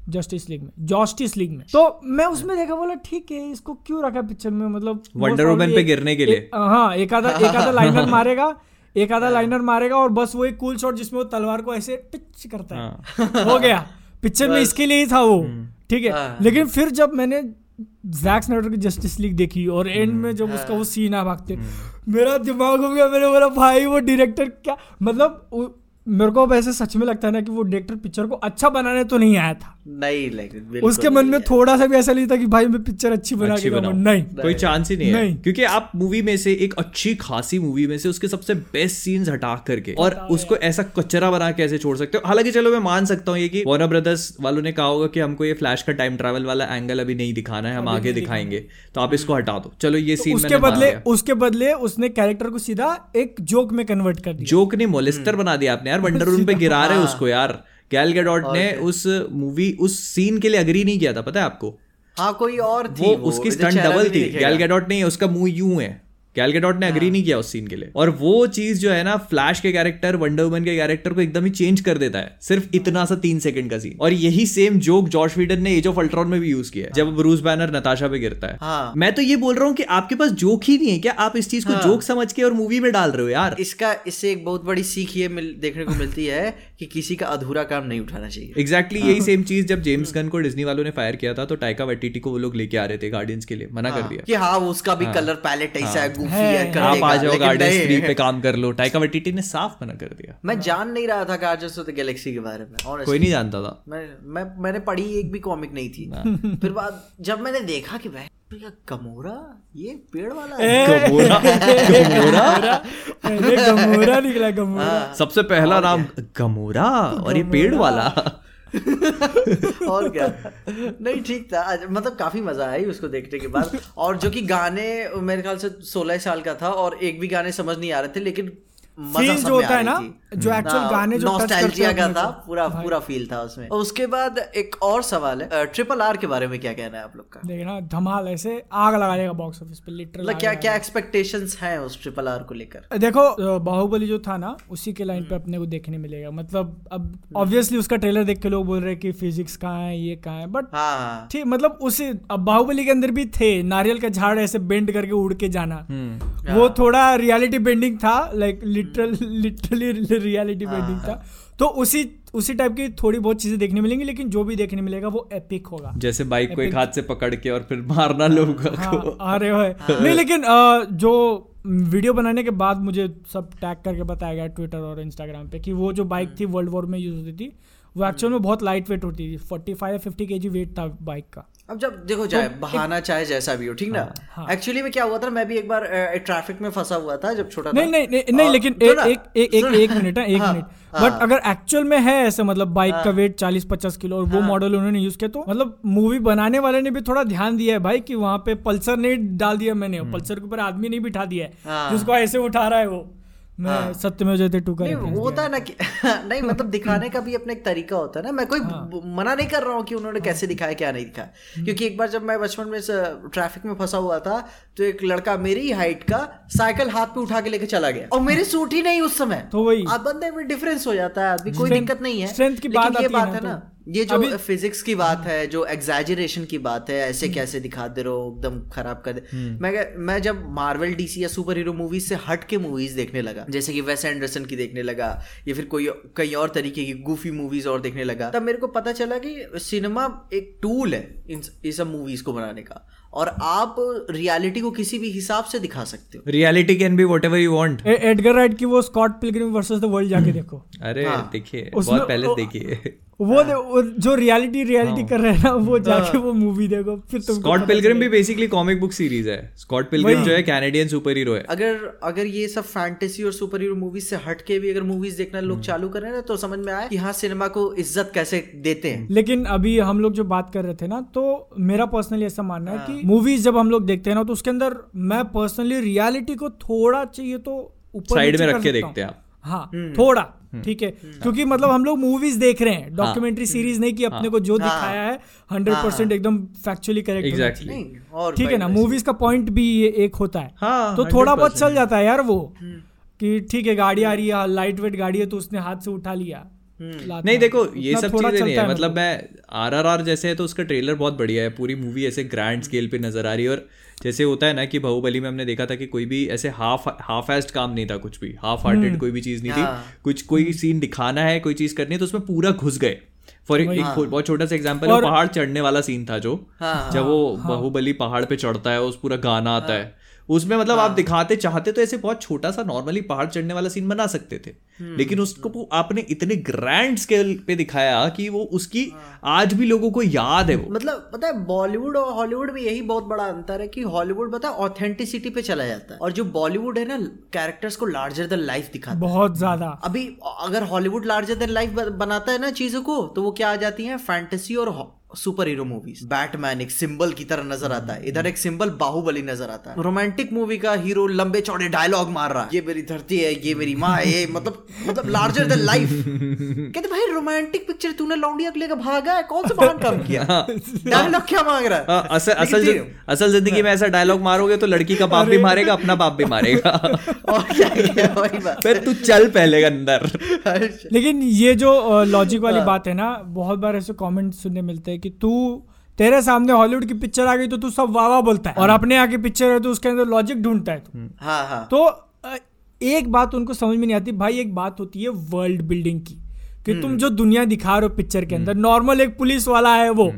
जस्टिस लीग में जस्टिस लीग में। तो मैं उसमें देखा बोला ठीक है इसको क्यों रखा पिक्चर में? मतलब Woman probably पे गिरने के लिए। हाँ एक आधा एक आधा लाइनर मारेगा एक आधा लाइनर मारेगा और बस वो एक कूल शॉट जिसमें वो तलवार को ऐसे टिच करता है। हो। गया। पिक्चर में इसके लिए ही था वो। ठीक है। हाँ। लेकिन फिर जब मैंने जैक स्नाइडर की जस्टिस लीग देखी और एंड में जब उसका वो सीन आ भागते मेरा दिमाग हो गया मैंने बोला भाई वो डायरेक्टर क्या? मतलब वो- मेरे को अब ऐसे सच में लगता है ना कि वो डायरेक्टर पिक्चर को अच्छा बनाने तो नहीं आया था। नहीं लेकिन उसके मन में थोड़ा सा भी ऐसा नहीं था कि भाई मैं पिक्चर अच्छी बना अच्छी के। नहीं। कोई चांस ही नहीं है। नहीं। क्योंकि आप मूवी में से एक अच्छी खासी मूवी में से उसके सबसे बेस्ट सीन्स हटा करके और उसको ऐसा कचरा बना के ऐसे छोड़ सकते हो। हालाँकि चलो मैं मान सकता हूँ ये कि वार्नर ब्रदर्स वालों ने कहा होगा कि हमको ये फ्लैश का टाइम ट्रेवल वाला एंगल अभी नहीं दिखाना है हम आगे दिखाएँगे। तो आप इसको हटा दो। चलो ये सीन उसके बदले उसके बदले उसने कैरेक्टर को सीधा एक जोक में कन्वर्ट कर दिया। जोक ने मोलिस्टर बना दिया आपने। यार वंडर वुमन पे गिरा रहे उसको यार। गैल गैडॉट ने उस मूवी उस सीन के लिए अग्री नहीं किया था पता है आपको? हाँ कोई और थी वो वो उसकी स्टंट डबल थी। गैल गैडॉट नहीं है उसका मुँह यूँ है। गैल गैडॉट ने अग्री नहीं किया उस सीन के लिए। और वो चीज़ जो है ना फ्लैश के कैरेक्टर वंडर वुमन के कैरेक्टर को एकदम ही चेंज कर देता है। सिर्फ़ इतना सा तीन सेकंड का सीन और यही सेम जोक जॉर्ज वीडन ने एज ऑफ़ अल्ट्रॉन में भी यूज़ किया है जब ब्रूस बैनर नताशा पे गिरता है। हाँ। मैं तो ये बोल रहा हूँ कि आपके पास जोक ही नहीं है। क्या आप इस चीज़ को जोक समझ के और मूवी में डाल रहे हो यार? इसका इससे एक बहुत बड़ी सीख ये मिल, देखने को मिलती है कि किसी का अधूरा काम नहीं उठाना चाहिए। एग्जैक्टली exactly यही सेम चीज़ जब जेम्स गन को डिज्नी वालों ने फायर किया था तो टाइका वेटिटी को वो लोग लेके आ रहे थे गार्डियंस के लिए मना कर दिया। कि हाँ उसका भी कलर पैलेट ऐसा है गुफी आप आ जाओ लेकिन थ्री पे काम कर लो। टाइका वेटिटी ने साफ़ मना कर दिया। मैं जान नहीं रहा था गार्डियंस ऑफ़ द गैलेक्सी के बारे में honestly। कोई नहीं जानता था। मैं मैं मैंने पढ़ी एक भी कॉमिक नहीं थी। फिर बाद जब मैंने देखा कि भाई गमोरा ये पेड़ वाला गमोरा गमोरा गमोरा निकला गमोरा सबसे पहला नाम गमोरा और ये पेड़ वाला। और क्या? नहीं, ठीक था। मतलब काफ़ी मज़ा आई उसको देखने के बाद। और जो कि गाने मेरे ख्याल से सोलह साल का था और एक भी गाने समझ नहीं आ रहे थे, लेकिन फील जो होता है ना जो एक्चुअल हाँ, गाने जो टच करते हैं का था पूरा पूरा फील था उसमें। और उसके बाद एक और सवाल है ट्रिपल आर के बारे में क्या कहना है आप लोग का? देखना धमाल ऐसे आग लगा देगा बॉक्स ऑफ़िस पे लिटरल मतलब क्या क्या एक्सपेक्टेशंस हैं उस ट्रिपल आर को लेकर? देखो बाहुबली जो था ना उसी के लाइन पे अपने को देखने मिलेगा। मतलब अब ऑब्वियसली उसका ट्रेलर देख के लोग बोल रहे हैं कि फिजिक्स कहाँ है ये कहाँ है बट हाँ हाँ। ठीक मतलब उसी अब बाहुबली के अंदर भी थे नारियल का झाड़ ऐसे बेंड करके उड़ के जाना। वो थोड़ा रियलिटी बेंडिंग था like literal literally reality bending था। तो उसी उसी टाइप की थोड़ी बहुत चीज़ें देखने मिलेंगी लेकिन जो भी देखने मिलेगा वो एपिक होगा। जैसे बाइक को एक हाथ से पकड़ के और फिर मारना लोगों हाँ को आ रहे हो। नहीं लेकिन जो वीडियो बनाने के बाद मुझे सब टैग करके बताया गया ट्विटर और इंस्टाग्राम पे कि वो जो बाइक थी वर्ल्ड वॉर में यूज़ होती थी वो एक्चुअल में बहुत लाइट वेट होती थी। फोर्टी फाइव फिफ्टी के जी वेट था बाइक का। अब जब देखो चाहे बहाना चाहे जैसा भी हो ठीक ना? हाँ। एक्चुअली में क्या हुआ था मैं भी एक बार ट्रैफ़िक में फंसा हुआ था जब छोटा नहीं नहीं नहीं, नहीं लेकिन सुनो एक एक एक एक, एक मिनट है एक हाँ, मिनट। हाँ। बट अगर एक्चुअल में है ऐसे मतलब बाइक का वेट चालीस पचास किलो और वो मॉडल उन्होंने यूज़ किया तो मतलब मूवी बनाने वाले ने भी थोड़ा ध्यान दिया है भाई कि वहाँ पे पल्सर नहीं डाल दिया मैंने पल्सर के ऊपर आदमी नहीं बिठा दिया है हाँ। जिसको ऐसे उठा रहा है वो। मैं सत्य में जयते टू का नहीं वो होता है ना कि नहीं मतलब दिखाने का भी अपना एक तरीका होता है ना। मैं कोई हाँ। मना नहीं कर रहा हूँ कि उन्होंने हाँ। कैसे दिखाया क्या नहीं दिखाया। हम्म। क्योंकि एक बार जब मैं बचपन में ट्रैफ़िक में फंसा हुआ था तो एक लड़का मेरी हाइट का साइकिल हाथ पे उठा के लेके चला गया। और मेरे सूट ही नहीं उस समय। तो वही। आप बंदे में डिफरेंस हो जाता है आदमी कोई दिक्कत नहीं है। strength की बात ये है बात है तो। ना ये जो अभी- फिजिक्स की बात है जो एग्जैजरेशन की बात है हम्म। ऐसे कैसे दिखा दे रहे हो एकदम खराब कर दे। मैं मैं जब मार्वल डीसी या सुपर हीरो मूवीज़ से हट के मूवीज़ देखने लगा जैसे कि वेस एंडरसन की देखने लगा या फिर कोई कई और तरीके की गुफी मूवीज़ और देखने लगा तब मेरे को पता चला कि सिनेमा एक टूल है इन इन सब मूवीज़ को बनाने का। और आप रियलिटी को किसी भी हिसाब से दिखा सकते हो। Reality can be whatever you want Edgar Wright की वो Scott Pilgrim versus the world जाके देखो। अरे हाँ। देखिए बहुत पहले देखिए। वो, वो जो रियलिटी रियलिटी कर रहे हैं ना वो जाके वो मूवी देखो फिर तुमको स्कॉट पिलग्रिम भी बेसिकली कॉमिक बुक सीरीज़ है। स्कॉट पिलग्रिम जो है कैनेडियन सुपर हीरो है। अगर अगर ये सब फैंटेसी और सुपर हीरो मूवीज़ से हट के भी अगर मूवीज़ देखना लोग चालू करें ना तो समझ में आए कि हाँ सिनेमा को इज़्ज़त कैसे देते हैं। लेकिन अभी हम लोग जो बात कर रहे थे ना तो मेरा पर्सनली ऐसा मानना है हाँ। कि मूवीज़ जब हम लोग देखते हैं ना तो उसके अंदर मैं पर्सनली रियलिटी को थोड़ा चाहिए तो ऊपर साइड में रख के देखते हैं आप। हाँ हम्म। थोड़ा ठीक है। क्योंकि मतलब हम लोग मूवीज़ देख रहे हैं डॉक्यूमेंट्री सीरीज़ नहीं कि अपने को जो हाँ। दिखाया है हंड्रेड परसेंट एकदम फैक्चुअली करेक्ट. ठीक है ना मूवीज़ का पॉइंट भी ये एक होता है। हाँ, तो थोड़ा बहुत चल जाता है यार वो हम्म। कि ठीक है गाड़ी आ रही है लाइट वेट गाड़ी है तो उसने हाथ से उठा लिया। नहीं देखो ये सब चीज़ें नहीं है। मतलब मैं आर आर आर जैसे है तो उसका ट्रेलर बहुत बढ़िया है। पूरी मूवी ऐसे ग्रैंड स्केल पे नज़र आ रही है और जैसे होता है ना कि बाहुबली में हमने देखा था कि कोई भी ऐसे हाफ़ हाफ़ एस्ट काम नहीं था कुछ भी हाफ़ हम्म। हार्टेड कोई भी चीज़ नहीं थी। हाँ। कुछ कोई सीन दिखाना है कोई चीज़ करनी है तो उसमें पूरा घुस गए। फॉर एक एक बहुत छोटा सा एग्ज़ाम्पल है पहाड़ चढ़ने वाला सीन था जो हाँ, जब वो बाहुबली पहाड़ पे चढ़ता है उस पूरा गाना आता है। उसमें मतलब आप दिखाते चाहते तो ऐसे बहुत छोटा सा नॉर्मली पहाड़ चढ़ने वाला सीन बना सकते थे। लेकिन उसको आपने इतने ग्रैंड स्केल पे दिखाया कि वो उसकी आज भी लोगों को याद है वो। मतलब पता है बॉलीवुड और हॉलीवुड में यही बहुत बड़ा अंतर है कि हॉलीवुड पता है ऑथेंटिसिटी पे चला जाता है। और जो बॉलीवुड है ना कैरेक्टर्स को लार्जर देन लाइफ दिखाता है। बहुत ज़्यादा। अभी अगर हॉलीवुड लार्जर देन लाइफ बनाता है ना चीज़ों को तो वो क्या आ जाती है फैंटेसी और सुपर हीरो मूवीज़ बैटमैन एक सिंबल की तरह नज़र आता है। इधर एक सिंबल बाहुबली नज़र आता है। रोमांटिक मूवी का हीरो लंबे चौड़े डायलॉग मार रहा है। ये मेरी धरती है ये मेरी माँ है ये मतलब मतलब लार्जर देन लाइफ कहते भाई रोमांटिक पिक्चर तूने लौंडिया को लेकर भागा है? कौन सा महान काम किया? डायलॉग क्या मांग रहा है? हाँ, असल असल असल ज़िंदगी में ऐसा डायलॉग मारोगे तो लड़की का बाप भी मारेगा अपना बाप भी मारेगा। फिर तू चल पहले अंदर। लेकिन ये जो लॉजिक वाली बात है ना बहुत बार ऐसे कमेंट सुनने मिलते हैं कि तू तेरे सामने हॉलीवुड की पिक्चर आ गई तो तू सब वाह वाह बोलता है। और अपने आगे पिक्चर है तो उसके अंदर लॉजिक ढूंढता है तू। हाँ हाँ। तो एक बात उनको समझ में नहीं आती भाई एक बात होती है वर्ल्ड बिल्डिंग की। कि तुम जो दुनिया दिखा रहे हो पिक्चर के अंदर नॉर्मल एक पुलिस वाला है वो।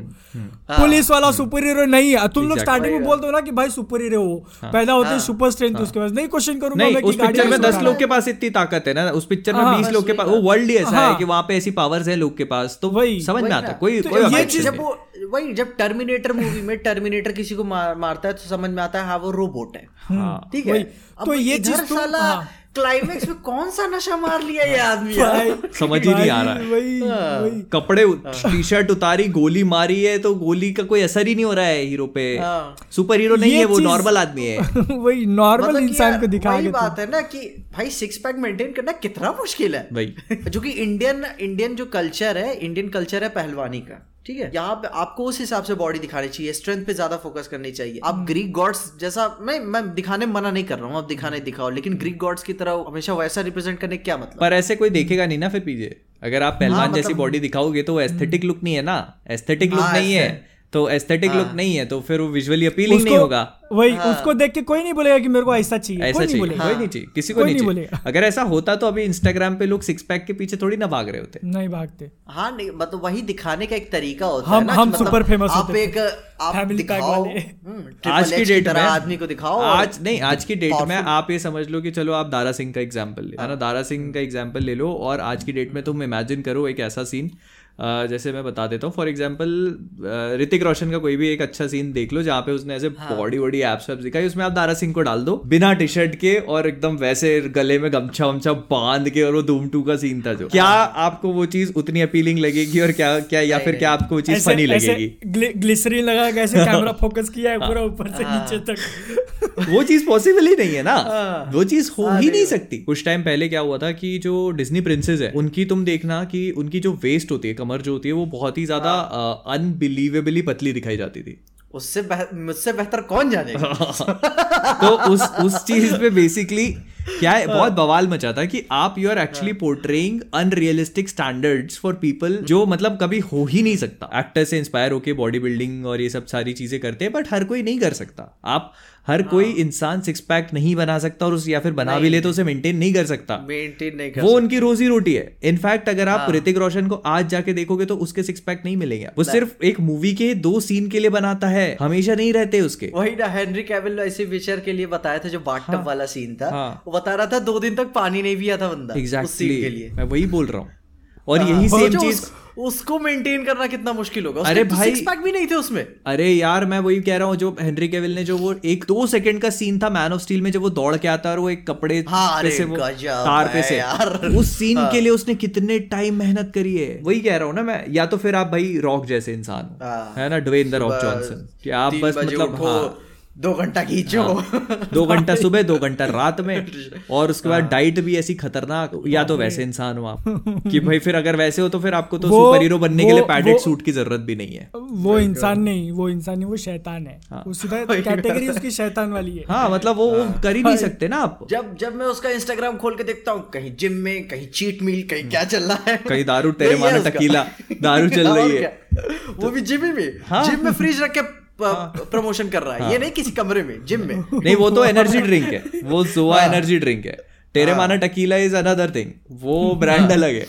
पुलिस वाला सुपर हीरो नहीं है। तुम लोग स्टार्टिंग में बोलते हो ना कि भाई सुपर हीरो हो। पैदा होते हैं सुपर स्ट्रेंथ उसके पास। नहीं क्वेश्चन करूँगा मैं कि उस पिक्चर में दस लोग के पास इतनी ताकत है ना। उस पिक्चर में हाँ, बीस लोग के पास वो वर्ल्ड ही ऐसा हाँ। है। कि वहाँ पे ऐसी पावर्स है लोग के पास तो वही, समझ में आता कोई तो ये चीज- जब वो वही जब टर्मिनेटर मूवी में टर्मिनेटर किसी को मार, मारता है तो समझ में आता है हाँ वो रोबोट है। हाँ। ठीक है? तो ये चीज़ साला हाँ। क्लाइमेक्स में कौन सा नशा मार लिया ये आदमी समझ ही नहीं आ रहा है। वही हाँ। वही। कपड़े टी शर्ट उतारी गोली मारी है तो गोली का कोई असर ही नहीं हो रहा है हीरो पे। हाँ। सुपर हीरो नहीं है वो नॉर्मल आदमी है। वही नॉर्मल मतलब इंसान को दिखा वही बात है ना कि भाई सिक्स पैक मेंटेन करना कितना मुश्किल है। भाई जो कि इंडियन इंडियन जो कल्चर है इंडियन कल्चर है पहलवानी का। ठीक है? यहाँ पे आपको उस हिसाब से बॉडी दिखानी चाहिए स्ट्रेंथ पे ज़्यादा फोकस करनी चाहिए। आप ग्रीक गॉड्स जैसा मैं मैं दिखाने मना नहीं कर रहा हूँ आप दिखाने दिखाओ लेकिन ग्रीक गॉड्स की तरह हमेशा वैसा रिप्रेजेंट करने क्या मतलब? पर ऐसे कोई देखेगा नहीं ना फिर पीछे अगर आप पहलवान हाँ, जैसी मतलब- बॉडी दिखाओगे तो वो एस्थेटिक लुक नहीं है ना? एस्थेटिक लुक हाँ, नहीं है। तो एस्थेटिक लुक नहीं है तो फिर वो विजुअली अपीलिंग नहीं होगा। वही उसको देख के कोई नहीं बोलेगा कि मेरे को ऐसा चाहिए ऐसा कोई नहीं चाहिए कोई नहीं चाहिए हाँ। किसी को नहीं नहीं चाहिए। बोलेगा। अगर ऐसा होता तो अभी इंस्टाग्राम पे लोग सिक्स पैक के पीछे थोड़ी ना भाग रहे होते। नहीं भागते। हाँ नहीं मतलब वही दिखाने का एक तरीका होता हम- है ना हम सुपर फ़ेमस आप होते एक आप pack दिखाओ। हम्म, आज की डेट में आदमी को दिखाओ आज नहीं आज की डेट में आप ये समझ लो कि चलो आप दारा सिंह का एग्ज़ाम्पल ले है ना? दारा सिंह का एग्ज़ाम्पल ले लो और आज की डेट में तुम इमेजिन करो एक ऐसा सीन जैसे मैं बता देता हूँ। फॉर एग्ज़ाम्पल ऋतिक रोशन का कोई भी एक अच्छा सीन देख लो जहाँ पे उसने ऐसे बॉडी वॉडी एप्स वैप्स दिखाई उसमें आप दारा सिंह को डाल दो बिना टी शर्ट के और एकदम वैसे गले में गमछा वमछा बाँध के और वो धूम टू का सीन था जो। क्या आपको वो चीज़ उतनी अपीलिंग लगेगी और क्या क्या या फिर क्या आपको वो चीज़ फनी लगेगी? ग्लि- ग्लिसरीन लगा के ऐसे कैमरा फोकस किया है पूरा ऊपर से हाँ। नीचे तक। वो चीज़ पॉसिबल ही नहीं है ना। हाँ। वो चीज़ हो ही नहीं सकती। कुछ टाइम पहले क्या हुआ था कि जो डिज्नी प्रिंसेस है उनकी तुम देखना कि उनकी जो वेस्ट होती है कमर जो होती है वो बहुत ही ज़्यादा हाँ। अनबिलीवेबली पतली दिखाई जाती थी। उससे मुझसे बेहतर कौन जाने तो उस उस चीज़ पे बेसिकली क्या है? बहुत बवाल मचा था कि आप you are actually portraying unrealistic standards for people जो मतलब कभी हो ही नहीं सकता। एक्टर से इंस्पायर होके बॉडी बिल्डिंग और ये सब सारी चीज़ें करते हैं बट हर कोई नहीं कर सकता। आप हर कोई इंसान सिक्स पैक नहीं बना सकता और उस या फिर बना भी ले तो उसे मेंटेन नहीं कर सकता। मेंटेन नहीं कर वो उनकी रोजी रोटी है। इनफैक्ट अगर आप ऋतिक रोशन को आज जाके देखोगे तो उसके सिक्स पैक नहीं मिलेंगे। वो सिर्फ़ एक मूवी के दो सीन के लिए बनाता है। हमेशा नहीं रहते उसके। वही ना हेनरी कैविल ऐसे विचर के लिए बताया था जो बाथटब वाला सीन था। हाँ। वो बता रहा था दो दिन तक पानी नहीं पिया था बंदा एग्जैक्टली मैं वही बोल रहा हूँ। और यही सेम चीज़ उसको मेंटेन करना कितना मुश्किल होगा। अरे अरे भाई- सिक्स पैक भी नहीं थे उसमें। अरे यार मैं वही कह रहा हूँ जो हेनरी केविल ने जो वो एक दो सेकंड का सीन था मैन ऑफ़ स्टील में जब वो दौड़ के आता है और वो एक कपड़े हाँ, पे से वो तार पे से। यार। उस सीन हाँ। के लिए उसने कितने टाइम मेहनत करी है। वही कह रहा हूँ ना मैं या तो फिर आप भाई रॉक जैसे इंसान हाँ। है। ना ड्वेन द रॉक जॉनसन कि आप बस मतलब हाँ। दो घंटा खींचो। दो घंटा सुबह दो घंटा रात में। और उसके बाद डाइट भी ऐसी खतरनाक या तो वैसे इंसान हो आप कि भाई फिर अगर वैसे हो तो फिर आपको तो सुपर हीरो बनने के लिए पैडेड सूट की ज़रूरत भी नहीं है। वो इंसान नहीं वो इंसान नहीं वो शैतान है। वो सीधा कैटेगरी उसकी शैतान वाली है। हाँ मतलब वो वो कर ही नहीं सकते ना आप। जब जब मैं उसका इंस्टाग्राम खोल के देखता हूँ कहीं जिम में कहीं चीट मील कहीं क्या चल रहा है। कहीं दारू तेरे माना। टकीला दारू चल रही है? वो भी जिम में। हाँ। जिम में फ्रिज रख के प्रमोशन कर रहा है। ये नहीं किसी कमरे में जिम में। नहीं वो तो एनर्जी ड्रिंक है। वो जोआ एनर्जी ड्रिंक है। तेरे माना टकीला इज़ अनदर थिंग वो ब्रांड अलग है।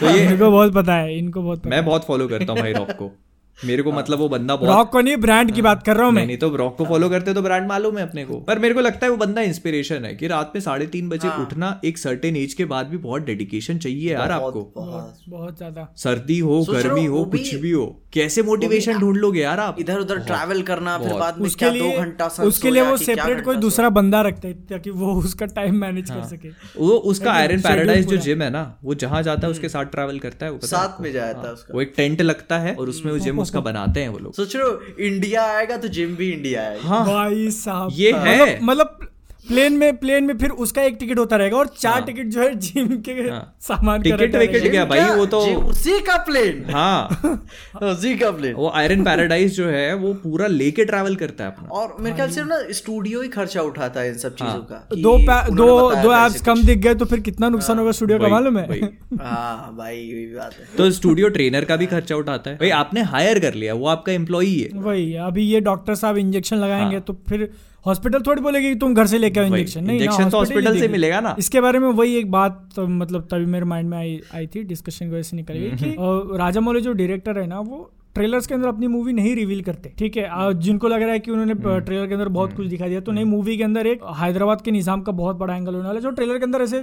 तो ये इनको बहुत पता है इनको बहुत पता मैं बहुत फॉलो करता हूँ भाई रॉक को। मेरे को मतलब वो बंदा बहुत रॉक को नहीं ब्रांड की बात कर रहा हूँ नहीं मैं। नहीं तो रॉक को फॉलो करते तो ब्रांड मालूम है अपने को। पर मेरे को लगता है वो बंदा इंस्पिरेशन है कि रात में साढ़े तीन बजे उठना एक सर्टेन एज के बाद भी बहुत डेडिकेशन चाहिए यार आपको। बहुत। बहुत ज़्यादा। सर्दी हो गर्मी हो कुछ भी हो कैसे मोटिवेशन ढूंढ लोगे यार आप? इधर उधर ट्रैवल करना फिर बाद में उसके लिए घंटा उसके लिए वो सेपरेट कोई दूसरा बंदा रखते हैं ताकि वो उसका टाइम मैनेज कर सके। वो उसका आयरन पैराडाइज जो जिम है ना वो जहाँ जाता है उसके साथ ट्रैवल करता है वो साथ में जाता है। उसका। वो एक टेंट लगता है और उसमें वो जिम उसका बनाते हैं वो लोग। सोच रहे हो इंडिया आएगा तो जिम भी इंडिया आएगा। हाँ। भाई साहब ये है। मतलब- मतलब प्लेन में प्लेन में फिर उसका एक टिकट होता रहेगा और चार टिकट जो है जिम के सामान टिकट विकेट। क्या भाई वो तो उसी का प्लेन। हाँ। उसी का प्लेन। वो आयरन पैराडाइज जो है वो पूरा लेके ट्रैवल करता है अपना। और मेरे ख्याल से ना स्टूडियो ही खर्चा उठाता है इन सब चीज़ों का दो दो दो एप्स कम दिख गए तो फिर कितना नुकसान होगा स्टूडियो का मालूम है? हाँ भाई बात है। तो स्टूडियो ट्रेनर का भी खर्चा उठाता है। भाई आपने हायर कर लिया वो आपका एम्प्लॉई है। वही है। अभी ये डॉक्टर साहब इंजेक्शन लगाएँगे तो फिर हॉस्पिटल थोड़ी बोलेगी कि तुम घर से लेके आओ इंजेक्शन। नहीं ना, injection तो ही hospital से मिलेगा ना। इसके बारे में वही एक बात तो मतलब तभी मेरे माइंड में आई आई थी डिस्कशन की वजह से निकल गई कि राजा मौली जो डायरेक्टर है ना वो ट्रेलर्स के अंदर अपनी मूवी नहीं रिवील करते ठीक है? जिनको लग रहा है कि उन्होंने ट्रेलर के अंदर बहुत कुछ दिखा दिया तो नहीं मूवी के अंदर एक हैदराबाद के निज़ाम का बहुत बड़ा एंगल होने वाला है जो ट्रेलर के अंदर ऐसे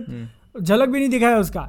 झलक भी नहीं दिखाया उसका।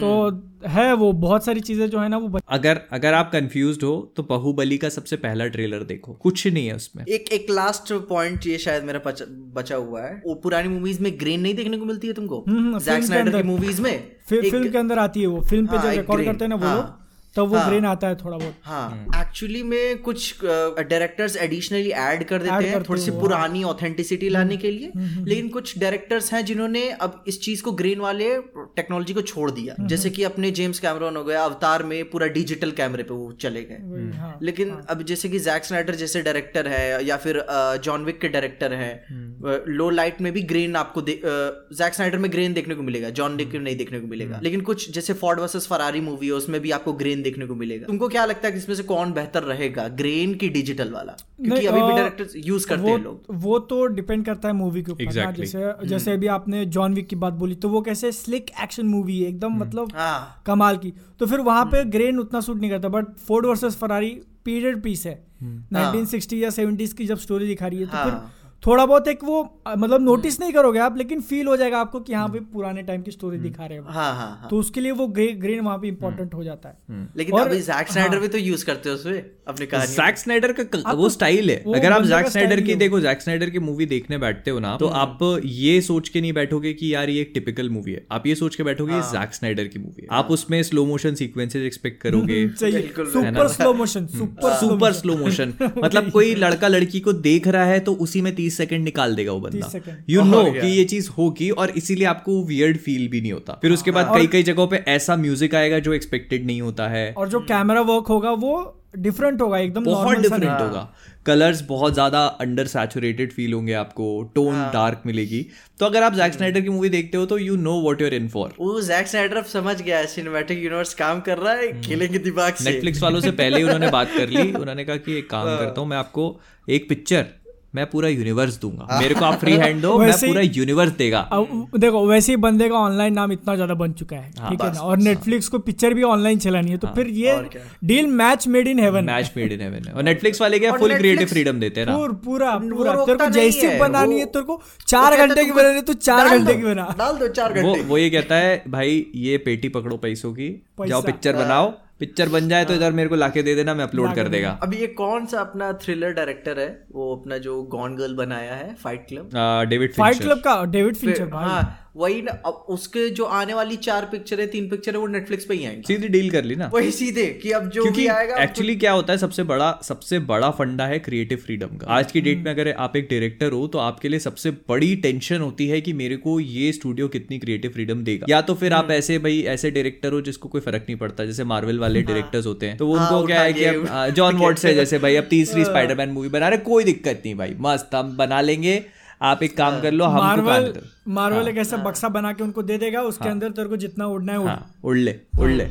तो है वो बहुत सारी चीज़ें जो है ना वो बच- अगर अगर आप कंफ्यूज हो तो बाहुबली का सबसे पहला ट्रेलर देखो। कुछ नहीं है उसमें। एक एक लास्ट पॉइंट ये शायद मेरा बचा, बचा हुआ है। वो पुरानी मूवीज़ में ग्रेन नहीं देखने को मिलती है तुमको? हम्म, जैक फ़िल्म के स्नाइडर की अंदर। मूवीज़ में? फ़िल्म के अंदर आती है वो। फ़िल्म पे हाँ, जब रिकॉर्ड करते हैं ना वो हाँ। तब वो हाँ। ग्रेन आता है थोड़ा बहुत। हाँ। एक्चुअली में कुछ डायरेक्टर्स एडिशनली ऐड कर देते हैं थोड़ी सी हाँ। पुरानी ऑथेंटिसिटी लाने के लिए। लेकिन कुछ डायरेक्टर्स हैं जिन्होंने अब इस चीज़ को ग्रेन वाले टेक्नोलॉजी को छोड़ दिया। जैसे कि अपने जेम्स कैमरॉन हो गया अवतार में पूरा डिजिटल कैमरे पे वो चले गए। हाँ लेकिन अब जैसे कि जैक स्नाइडर जैसे डायरेक्टर है या फिर जॉन विक के डायरेक्टर हैं लो लाइट में भी ग्रेन आपको जैक स्नाइडर में ग्रेन देखने को मिलेगा जॉन विक में नहीं देखने को मिलेगा। लेकिन कुछ जैसे फॉर्ड वर्सेस फरारी मूवी है उसमें भी आपको ग्रेन देखने को मिलेगा। तुमको क्या लगता है कि इसमें से कौन बेहतर रहेगा ग्रेन की डिजिटल वाला? क्योंकि अभी भी अ, डायरेक्टर यूज़ करते हैं लोग। वो तो डिपेंड करता है मूवी के ऊपर Exactly. जैसे जैसे अभी आपने जॉन विक की बात बोली तो वो कैसे स्लिक एक्शन मूवी है एकदम मतलब हाँ। कमाल की। तो फिर वहाँ पे ग्रेन उतना सूट नहीं करता but Ford versus Ferrari period piece है। 1960 या 70s की जब स्टोरी दिखा रही है तो फिर हाँ। थोड़ा बहुत एक वो मतलब नोटिस नहीं करोगे आप लेकिन फील हो जाएगा आपको कि हाँ भाई पुराने टाइम की स्टोरी दिखा रहे हैं। हाँ हाँ हाँ। तो उसके लिए वो ग्रे, ग्रेन वहाँ पे इंपॉर्टेंट हो जाता है। लेकिन और- अभी जैक स्नाइडर भी तो यूज़ करते हैं उसमें अपने कहानी जैक स्नाइडर का कल- वो स्टाइल है। वो अगर आप जैक स्नाइडर की देखो जैक स्नाइडर की मूवी देखने बैठते हो ना तो आप ये सोच के नहीं बैठोगे कि यार ये एक टिपिकल मूवी है। आप ये सोच के बैठोगे जैक स्नाइडर की मूवी है। आप उसमें स्लो मोशन सीक्वेंसेस एक्सपेक्ट करोगे। Super slow motion super super slow motion मतलब कोई लड़का लड़की को देख रहा है तो उसी में तीस सेकंड निकाल देगा वो बंदा। यू नो कि ये चीज़ होगी और इसीलिए आपको वियर्ड फील भी नहीं होता। फिर उसके बाद कई कई जगहों पे ऐसा म्यूज़िक आएगा जो एक्सपेक्टेड नहीं होता है। और जो कैमरा वर्क होगा वो डिफरेंट होगा एकदम बहुत डिफरेंट होगा। कलर्स बहुत ज़्यादा अंडर सैचुरेटेड फील होंगे आपको टोन डार्क मिलेगी। तो अगर आप जैक स्नाइडर की मूवी देखते हो तो you know what you're in for वो जैक स्नाइडर अब समझ गया है सिनेमैटिक यूनिवर्स काम कर रहा है खेलेंगे दिमाग से। नेटफ्लिक्स वालों से पहले ही उन्होंने बात कर ली। उन्होंने कहा कि एक काम करता हूँ मैं आपको एक पिक्चर मैं पूरा यूनिवर्स दूँगा। मेरे को आप फ्री हैंड दो मैं पूरा यूनिवर्स देगा। अब देखो वैसे ही बंदे का ऑनलाइन नाम इतना ज़्यादा बन चुका है हाँ, ठीक है ना? और नेटफ्लिक्स को पिक्चर भी ऑनलाइन चलानी है तो फिर ये deal match made in heaven match made in heaven और नेटफ्लिक्स वाले क्या फुल क्रिएटिव फ्रीडम देते हैं ना? पूरा पूरा पूरा। तेरे को जैसी है, बनानी है तेरे को चार घंटे की बनानी है तो चार घंटे की बना। डाल दो चार घंटे। वो ये कहता है भाई ये पेटी पकड़ो पैसों की। जाओ पिक्चर बनाओ पिक्चर बन जाए तो इधर मेरे को लाके दे देना मैं अपलोड कर देगा। अभी ये कौन सा अपना थ्रिलर डायरेक्टर है? वो अपना जो गॉन गर्ल बनाया है Fight Club David Fight Club का डेविड फिंचर हाँ वही ना अब उसके जो आने वाली चार पिक्चर है तीन पिक्चर है वो नेटफ्लिक्स पे ही आएँगी। सीधी डील कर ली ना। वही सीधे कि अब जो भी आएगा एक्चुअली क्या होता है सबसे बड़ा सबसे बड़ा फंडा है क्रिएटिव फ्रीडम का। आज की डेट में अगर आप एक डायरेक्टर हो तो आपके लिए सबसे बड़ी टेंशन होती है कि मेरे को ये स्टूडियो कितनी क्रिएटिव फ्रीडम देगा। या तो फिर आप ऐसे भाई ऐसे डायरेक्टर हो जिसको कोई फ़र्क नहीं पड़ता जैसे मार्वल वाले डायरेक्टर्स होते हैं तो उनको क्या है कि जॉन वॉट्स है। जैसे भाई अब तीसरी स्पाइडरमैन मूवी बना रहे कोई दिक्कत नहीं भाई मस्त हम बना लेंगे। आप एक काम कर लो हमको मार्वल मार्वल एक ऐसा बक्सा बना के उनको दे देगा उसके अंदर तेरे को जितना उड़ना है उड़। हाँ ले उड़ ले।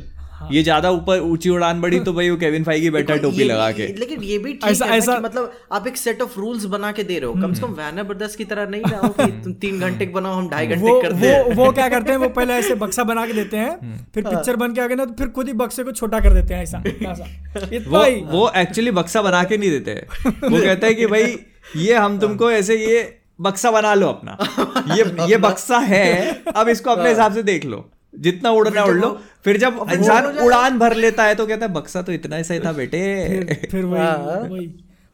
ये ज़्यादा ऊपर ऊँची उड़ान बढ़ी तो भाई वो केविन फाइगी बैठा टोपी लगा के। लेकिन ये भी ठीक ऐसा- है ऐसा- कि मतलब आप एक सेट ऑफ़ रूल्स बना के दे रहे हो। कम से कम वैनर ब्रदर्स की तरह नहीं ना कि तुम तीन घंटे के बनाओ हम ढाई घंटे कर दे। वो वो क्या करते हैं वो पहले ऐसे बक्सा बना के देते हैं फिर पिक्चर बन के आ गए ना तो फिर खुद ही बक्से को छोटा कर देते हैं ऐसा ऐसा। वो वो एक्चुअली बक्सा बना के नहीं देते। वो कहता है कि भाई ये हम तुमको ऐसे ये बक्सा बना लो अपना। ये ये बक्सा है अब इसको अपने हिसाब से देख लो। जितना उड़ना उड़ लो फिर जब इंसान उड़ान भर लेता है तो कहता है बक्सा तो इतना ही सही था बेटे। फिर फिर वही वही।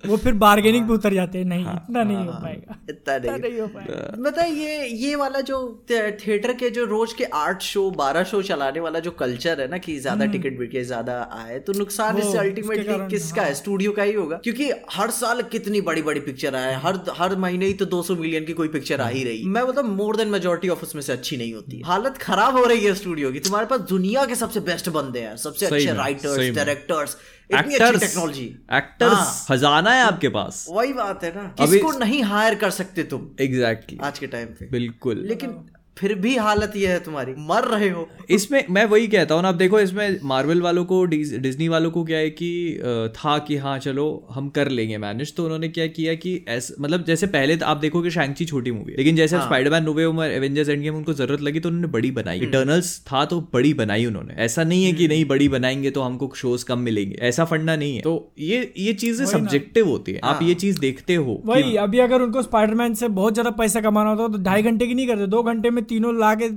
वो फिर बार्गेनिंग पे उतर जाते हैं नहीं इतना नहीं हो पाएगा इतना नहीं नहीं हो पाएगा। मतलब ये ये वाला जो थे- थिएटर के जो रोज के आठ शो बारह शो चलाने वाला जो कल्चर है ना कि ज़्यादा टिकट बिके ज़्यादा आए तो नुकसान हम्म। इससे अल्टीमेटली किसका है। स्टूडियो का ही होगा क्योंकि हर साल कितनी बड़ी बड़ी पिक्चर आए हर हर महीने ही तो 200 मिलियन की कोई पिक्चर आ ही रही। मैं मतलब मोर देन मेजोरिटी ऑफ़ उसमें से अच्छी नहीं होती हालत खराब हो रही है स्टूडियो की। तुम्हारे पास दुनिया के सबसे बेस्ट बंदे हैं सबसे अच्छे writers directors actors technology actors खजाना है आपके पास। वही बात है ना किसको नहीं हायर कर सकते तुम? एग्जैक्टली आज के टाइम पे। बिल्कुल। लेकिन फिर भी हालत ये है तुम्हारी। मर रहे हो। इसमें मैं वही कहता हूँ ना अब देखो इसमें मार्वल वालों को डिज- डिज्नी वालों को क्या है कि था कि हाँ चलो हम कर लेंगे मैनेज तो उन्होंने क्या किया कि ऐस मतलब जैसे पहले तो आप देखोगे शैंगची छोटी मूवी लेकिन जैसे हाँ। Spiderman no way home Avengers endgame उनको ज़रूरत लगी तो उन्होंने बड़ी बनाई। हम्म। इटर्नल्स था तो बड़ी बनाई उन्होंने। ऐसा नहीं है कि नहीं बड़ी बनाएँगे तो हमको शोज़ कम मिलेंगे। ऐसा फंडा नहीं है। तो ये ये चीज़ें सब्जेक्टिव होती है। हाँ। आप ये चीज़ देखते हो वही अभी अगर उनको स्पाइडरमैन से बहुत ज़्यादा पैसा कमाना होता तो ढाई घंटे की नहीं करते दो घंटे में तीनों ला के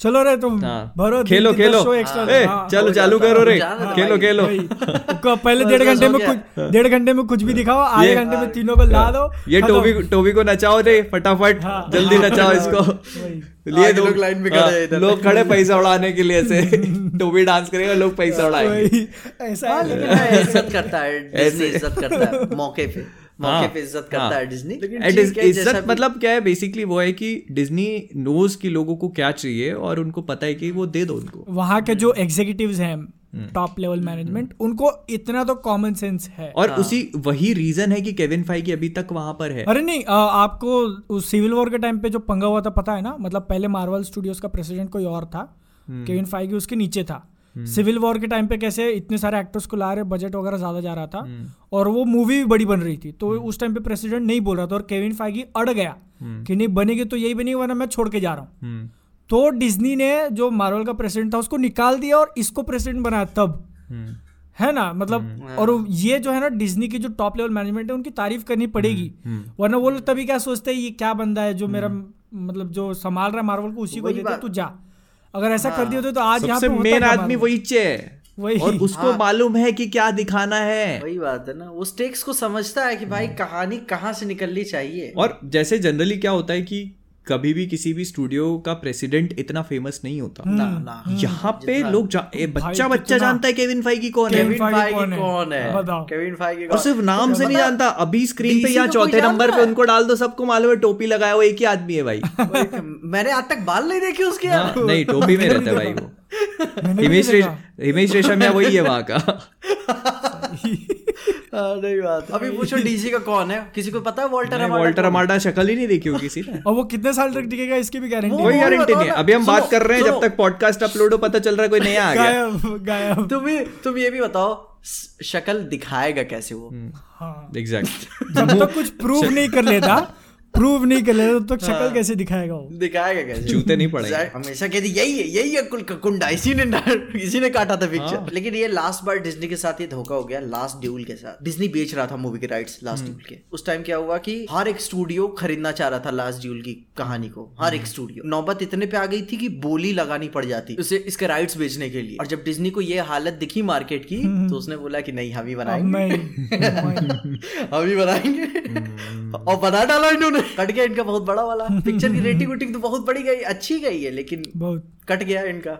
चलो रे तुम। हाँ। भरो खेलो खेलो। शो एक्स्ट्रा ए, हाँ, चलो चालू करो रे। खेलो खेलो। पहले डेढ़ घंटे में कुछ डेढ़ घंटे में कुछ भी दिखाओ आधे घंटे में तीनों को ला दो ये टोबी टोबी को नचाओ रे फटाफट। हाँ। जल्दी नचाओ इसको। लिए दो। लोग लाइन में खड़े हाँ, हैं। इधर। लोग खड़े पैसा उड़ाने के लिए ऐसे टोबी डांस करेगा लोग पैसा उड़ाएँगे। ऐसा हाँ, है लेकिन हाँ, इज़्ज़त करता है इज़्ज़त करता है मौके पे। मौके हाँ, पे इज़्ज़त करता हाँ। है डिज्नी है, इज़्ज़त मतलब क्या है बेसिकली वो है कि डिज्नी नोज़ कि लोगों को क्या चाहिए और उनको पता है कि वो दे दो उनको। वहाँ के जो एग्जीक्यूटिव्स हैं हम्म। टॉप लेवल मैनेजमेंट उनको इतना तो कॉमन सेंस है। और उसी वही रीजन है कि केविन फाइगी अभी तक वहाँ पर है। अरे नहीं आ, आपको उस सिविल वॉर के टाइम पे जो पंगा हुआ था पता है ना? मतलब पहले मार्वल स्टूडियोज का प्रेसिडेंट कोई और था। केविन फाइगी उसके नीचे था। सिविल वॉर के टाइम पे कैसे इतने सारे एक्टर्स को ला रहे बजट वगैरह ज़्यादा जा रहा था। हम्म। और वो मूवी भी बड़ी बन रही थी तो उस टाइम पे प्रेसिडेंट नहीं बोल रहा था और केविन फाइगी अड़ गया कि नहीं बनेगी तो यही बनेगी वरना मैं छोड़ के जा रहा हूँ। हम्म, तो डिज्नी ने जो मार्वल का प्रेसिडेंट था उसको निकाल दिया और इसको प्रेसिडेंट बनाया तब। हम्म, है ना? मतलब और ये जो है ना डिज्नी की जो टॉप लेवल मैनेजमेंट है उनकी तारीफ़ करनी पड़ेगी। वरना वो लोग तभी क्या सोचते हैं ये क्या बंदा है जो मेरा मतलब जो संभाल रहा है मार्वल को उसी को देते तू जा। अगर ऐसा कर दिया तो आज यहाँ सबसे पे मेन आदमी वही चे। वही। और उसको हाँ। मालूम है कि क्या दिखाना है। वही बात है ना। वो स्टेक्स को समझता है कि भाई कहानी कहाँ से निकलनी चाहिए। और जैसे जनरली क्या होता है कि कभी भी किसी भी स्टूडियो का प्रेसिडेंट इतना फ़ेमस नहीं होता। ना ना। यहाँ पे लोग जा, ए, बच्चा बच्चा जानता है केविन फाइगी कौन है? केविन फाइगी कौन है? कौन है? केविन फाइगी और सिर्फ़ नाम से नहीं जानता अभी स्क्रीन पे यहाँ चौथे नंबर पे उनको डाल दो सबको मालूम है टोपी लगाया वो एक ही आदमी है भाई। मैंने आज तक बाल नहीं देखे उसके नहीं टोपी में रहता है भाई वो। हिमेश हिमेश रेशमिया वही है वहाँ का। हाँ, नहीं बात अभी पूछो डीसी का कौन है? किसी को पता है वॉल्टर नहीं, हमारा वॉल्टर अमाडा शक्ल ही नहीं देखी होगी किसी ने और वो कितने साल तक टिकेगा इसकी भी गारंटी कोई गारंटी नहीं अभी हम बात कर रहे हैं जब तक पॉडकास्ट अपलोड हो पता चल रहा है कोई नया आ गया। गायब गायब। तुम तुम ये भी बताओ शकल शक्ल दिखाएगा कैसे वो? हाँ। एग्जैक्ट जब तक कुछ प्रूव नहीं कर लेता प्रूव नहीं कर लेता तब तक शक्ल कैसे दिखाएगा वो? दिखाएगा कैसे? जूते नहीं पड़ेंगे। Exact- हमेशा कहती यही है यही है कुल का कुंडा इसी ने इसी ने काटा था हाँ। पिक्चर लेकिन ये लास्ट बार डिज्नी के साथ ये धोखा हो गया लास्ट ड्यूल के साथ। डिज्नी बेच रहा था मूवी के राइट्स लास्ट हम्म। ड्यूल के। उस टाइम क्या हुआ कि हर एक स्टूडियो खरीदना चाह रहा था लास्ट ड्यूल की कहानी को। हर हम्म। एक स्टूडियो नौबत इतने पे आ गई थी कि बोली लगानी पड़ जाती उसे इसके राइट्स बेचने के लिए। और जब डिज्नी को ये हालत दिखी मार्केट की हम्म। तो उसने बोला कि नहीं हम ही बनाएँगे। हम ही बनाएँगे। हम्म। और बना डाला इन्होंने। कट गया इनका बहुत बड़ा वाला। पिक्चर की रेटिंग वेटिंग तो बहुत बड़ी गई अच्छी गई है लेकिन बहुत। कट गया इनका।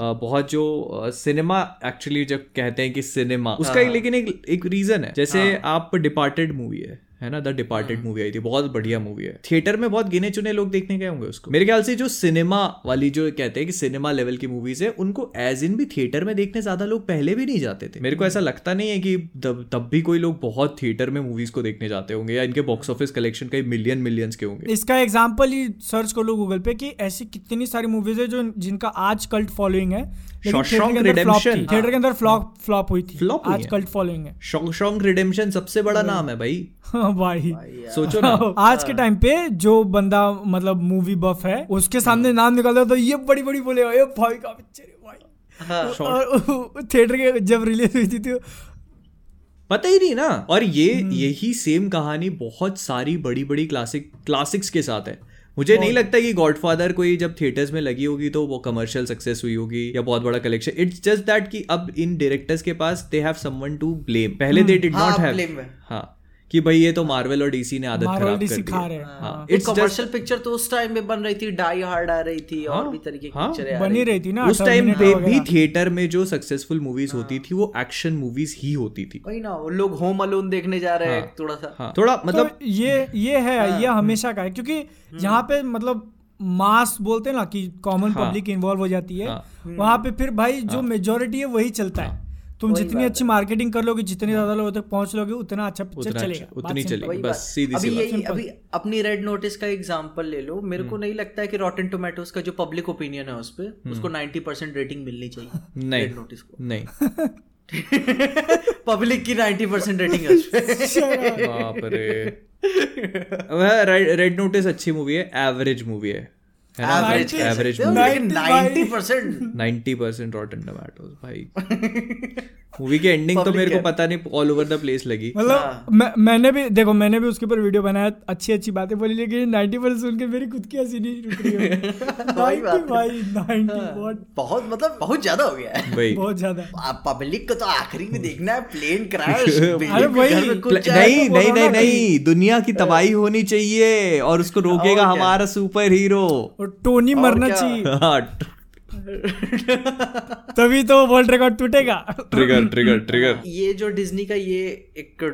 आ, बहुत जो सिनेमा एक्चुअली जब कहते हैं कि सिनेमा उसका हाँ। एक लेकिन एक एक रीजन है। जैसे आप डिपार्टेड मूवी है। है ना? द डिपार्टेड मूवी आई थी। बहुत बढ़िया मूवी है। थिएटर में बहुत गिने चुने लोग देखने गए होंगे उसको। मेरे ख्याल से जो सिनेमा वाली जो कहते हैं कि सिनेमा लेवल की मूवीज़ है उनको एज इन भी थिएटर में देखने ज़्यादा लोग पहले भी नहीं जाते थे। मेरे को ऐसा लगता नहीं है कि तब तब भी कोई लोग बहुत थिएटर में मूवीज़ को देखने जाते होंगे या इनके बॉक्स ऑफ़िस कलेक्शन कई मिलियन मिलियंस के होंगे। इसका एग्ज़ाम्पल ही सर्च कर लो गूगल पे कि ऐसी कितनी सारी मूवीज़ है जो जिनका आज कल्ट फॉलोइंग है। थिएटर के अंदर फ्लॉप थी। Redemption। थिएटर के अंदर फ्लॉप फ्लॉप हुई थी। हुई आज कल्ट फॉलोइंग है। रिडेम्पशन सबसे बड़ा नाम है भाई। हाँ, भाई। सोचो ना। आज के टाइम पे जो बंदा मतलब मूवी बफ है उसके सामने नाम निकालता तो ये बड़ी बड़ी बोलेगा भाई का पिक्चर है भाई। हाँ, और थिएटर के जब रिलीज़ हुई थी तो पता ही नहीं ना। और ये हम्म। यही सेम कहानी बहुत सारी बड़ी बड़ी क्लासिक क्लासिक्स के साथ है। मुझे नहीं लगता कि गॉडफादर कोई जब थिएटर्स में लगी होगी तो वो कमर्शियल सक्सेस हुई होगी या बहुत बड़ा कलेक्शन इट्स जस्ट दैट कि अब इन डायरेक्टर्स के पास they have someone to blame पहले दे डिड नॉट हैव है। हाँ कि भाई ये तो मार्वल और डीसी ने आदत खराब कर दी। खा है। रहे हैं, हाँ हाँ। इट्स कमर्शियल पिक्चर तो उस टाइम में बन रही थी डाई हार्ड आ रही थी और हाँ, भी तरीके की हाँ, पिक्चरें आ बनी रही रही थी ना उस टाइम पे भी थिएटर में जो सक्सेसफुल मूवीज़ होती थी वो एक्शन मूवीज़ ही होती थी। वही ना लोग होम अलोन देखने जा रहे हैं थोड़ा सा। हाँ। थोड़ा मतलब तो ये ये है हाँ। ये हमेशा का है क्योंकि यहाँ पे मतलब मास बोलते हैं ना कि कॉमन हाँ। पब्लिक इन्वॉल्व हो जाती है। हाँ। वहाँ पे फिर भाई जो मेजोरिटी है वही चलता है। तुम जितनी अच्छी मार्केटिंग कर लोगे जितने ज़्यादा लोगों तक पहुँच लोगे उतना अच्छा पिक्चर चलेगा। अच्छा- उतनी चलेगी। बस सीधी अभी सी बात। यही अभी अपनी रेड नोटिस का एग्जांपल ले लो। मेरे हम्म। को नहीं लगता है कि रॉटन टोमेटोज का जो पब्लिक ओपिनियन है उस पे उसको 90 परसेंट रेटिंग मिलनी चाहिए हम्म। नहीं रेड नोटिस को। नहीं। पब्लिक की 90 परसेंट रेटिंग है बाप रे। रेड नोटिस अच्छी मूवी है एवरेज मूवी है। एवरेज Average लेकिन 90 90 percent ninety percent Rotten Tomatoes भाई मूवी की एंडिंग तो मेरे को पता नहीं ऑल ओवर द प्लेस लगी। मतलब। मैं, मैंने भी देखो मैंने भी उसके ऊपर वीडियो बनाया अच्छी अच्छी बातें बोली लेकिन नाइन्टी परसेंट सुन के मेरी खुद की हँसी नहीं रुक रही है वही बात 90। भाई नाइन्टी। व्हाट बहुत मतलब बहुत ज़्यादा हो गया है। भाई बहुत ज़्यादा। पब्लिक को तो आखिरी में देखना है प्लेन क्रैश नहीं नहीं नहीं नहीं दुनिया की तबाही होनी चाहिए और उसको रोकेगा हमारा सुपर हीरो और टोनी और मरना क्या? चाहिए। तभी तो वर्ल्ड रिकॉर्ड टूटेगा। ट्रिगर ट्रिगर ट्रिगर ये जो डिज्नी का ये एक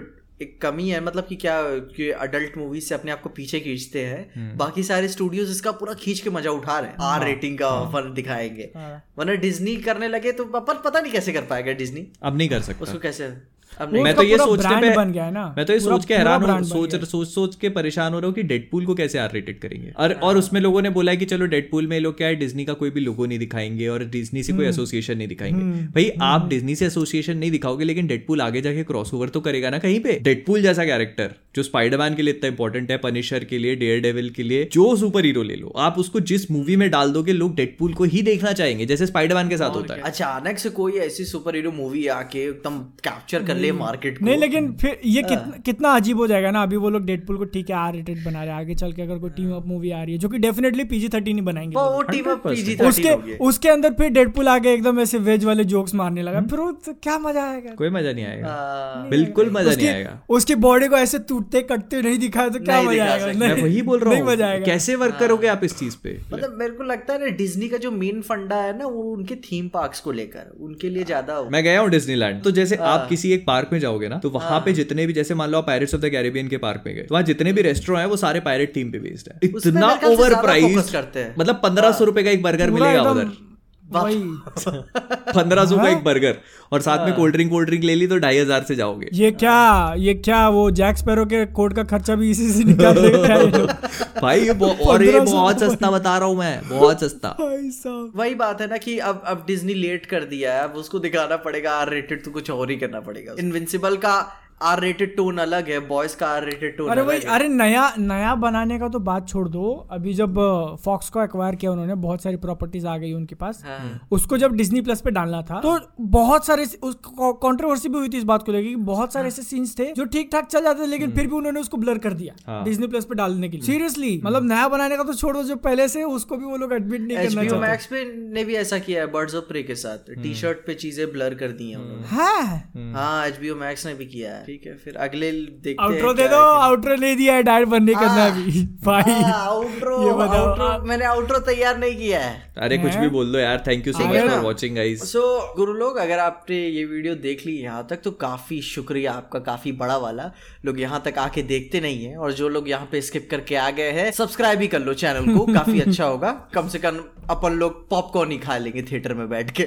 एक कमी है मतलब कि क्या कि अडल्ट मूवीज़ से अपने आप को पीछे खींचते हैं। बाकी सारे स्टूडियोज इसका पूरा खींच के मज़ा उठा रहे हैं। आर रेटिंग का ऑफ़र दिखाएँगे। हाँ। वरना डिज्नी करने लगे तो अपन पता नहीं कैसे कर पाएगा डिज्नी अब नहीं कर सकता। उसको कैसे? मैं तो ये brand पे बन गया है ना। मैं तो ये सोच के हैरान हूँ। सोच सोच सोच के परेशान हो रहा हूँ कि डेडपूल को कैसे आर रेटेड करेंगे? और और उसमें लोगों ने बोला है कि चलो डेडपूल में लोग क्या है डिज्नी का कोई भी लोगो नहीं दिखाएँगे और डिज्नी से कोई हम्म। एसोसिएशन नहीं दिखाएँगे। भाई आप डिज्नी से एसोसिएशन नहीं दिखाओगे लेकिन डेडपूल आगे जाके क्रॉस ओवर तो करेगा ना कहीं पे? डेडपूल जैसा कैरेक्टर जो स्पाइडरमैन के लिए इतना इंपॉर्टेंट है पनिशर के लिए डेयर डेविल के लिए जो सुपर हीरो ले लो आप उसको जिस मूवी में डाल दोगे लोग डेडपूल को ही देखना चाहेंगे जैसे स्पाइडरमैन के साथ होता है। अचानक से कोई ऐसी सुपर हीरो मूवी आके एकदम कैप्चर कर ले मार्केट को। नहीं लेकिन फिर ये हाँ। कितना कितना अजीब हो जाएगा ना अभी वो लोग डेडपुल को ठीक है आर रेटेड बना रहे हैं आगे चल के अगर कोई टीम अप मूवी आ रही है जो कि डेफिनेटली पीजी थर्टीन ही बनाएँगे। वो वो टीम अप पीजी उसके उसके अंदर फिर डेडपुल आगे एकदम ऐसे वेज वाले जोक्स मारने लगा। फिर तो क्या मज़ा आएगा? कोई मज़ा नहीं आएगा। हाँ। बिल्कुल मज़ा नहीं आएगा। उसकी बॉडी को ऐसे टूटते कटते नहीं दिखाया तो क्या मज़ा आएगा? नहीं- वही बोल रहा नहीं मज़ा हूँ आएगा। कैसे वर्क करोगे आप इस चीज़ पे? मतलब मेरे को लगता है ना डिज्नी का जो मेन फंडा है ना वो उनके थीम पार्क्स को लेकर उनके लिए ज़्यादा मैं गया हूँ डिज्नीलैंड तो जैसे हाँ। आप किसी एक पार्क में जाओगे ना तो वहाँ पे जितने भी जैसे मान लो पायरेट्स ऑफ़ द कैरिबियन के पार्क में गए तो वहाँ जितने भी रेस्टोरेंट है वो सारे पायरेट थीम पे बेस्ड है। इतना ओवर प्राइस करते हैं। मतलब पंद्रह सौ रुपए का एक बर्गर मिलेगा उधर। पंद्रह सौ का एक बर्गर और साथ हाँ। में कोल्ड ड्रिंक कोल्ड ड्रिंक ले ली तो ढाई हज़ार से जाओगे। ये क्या ये क्या वो जैक स्पैरो के कोट का खर्चा भी इसी से निकाल भाई ये और ये बहुत सस्ता बता रहा हूँ मैं बहुत सस्ता। वही बात है ना कि अब अब डिज्नी लेट कर दिया है अब उसको दिखाना पड़ेगा आर रेटेड तो कुछ और ही करना पड़ेगा। इनविंसिबल का आर रेटेड टोन अलग है बॉयज़ का आर रेटेड टोन अरे भाई अरे नया नया बनाने का तो बात छोड़ दो। अभी जब फॉक्स को एक्वायर किया उन्होंने बहुत सारी प्रॉपर्टीज़ आ गई उनके पास। हाँ। उसको जब डिज्नी प्लस पे डालना था तो बहुत सारे कंट्रोवर्सी भी हुई थी इस बात को लेकर बहुत सारे ऐसे सीन्स थे जो ठीक ठाक चल जाते थे लेकिन फिर भी उन्होंने उसको ब्लर कर दिया हाँ। डिज्नी प्लस पे डालने के लिए। सीरियसली मतलब नया बनाने का तो छोड़ दो जो पहले से उसको भी वो लोग एडमिट नहीं करना चाहते। मैक्स पे ने भी ऐसा किया है बर्ड्स ऑफ़ प्रे के साथ। टी शर्ट पे चीज़ें ब्लर कर दी हैं उन्होंने। हाँ। हाँ एचबीओ मैक्स ने भी किया है। ठीक है फिर अगले देखते हैं दे दो है। आउटरो ले दिया है डायरेक्ट बनने करना अभी। भाई हाँ, आउटरो ये बताओ, आउटरो मैंने आउटरो तैयार नहीं किया है। अरे कुछ भी बोल दो यार thank you so much for watching guys so गुरु लोग अगर आपने ये वीडियो देख ली यहाँ तक तो काफ़ी शुक्रिया आपका काफ़ी बड़ा वाला। लोग यहाँ तक आके देखते नहीं है और जो लोग यहाँ पे स्किप करके आ गए हैं सब्सक्राइब ही कर लो चैनल को काफ़ी अच्छा होगा। कम से कम अपन लोग पॉपकॉर्न ही खा लेंगे थिएटर में बैठ के।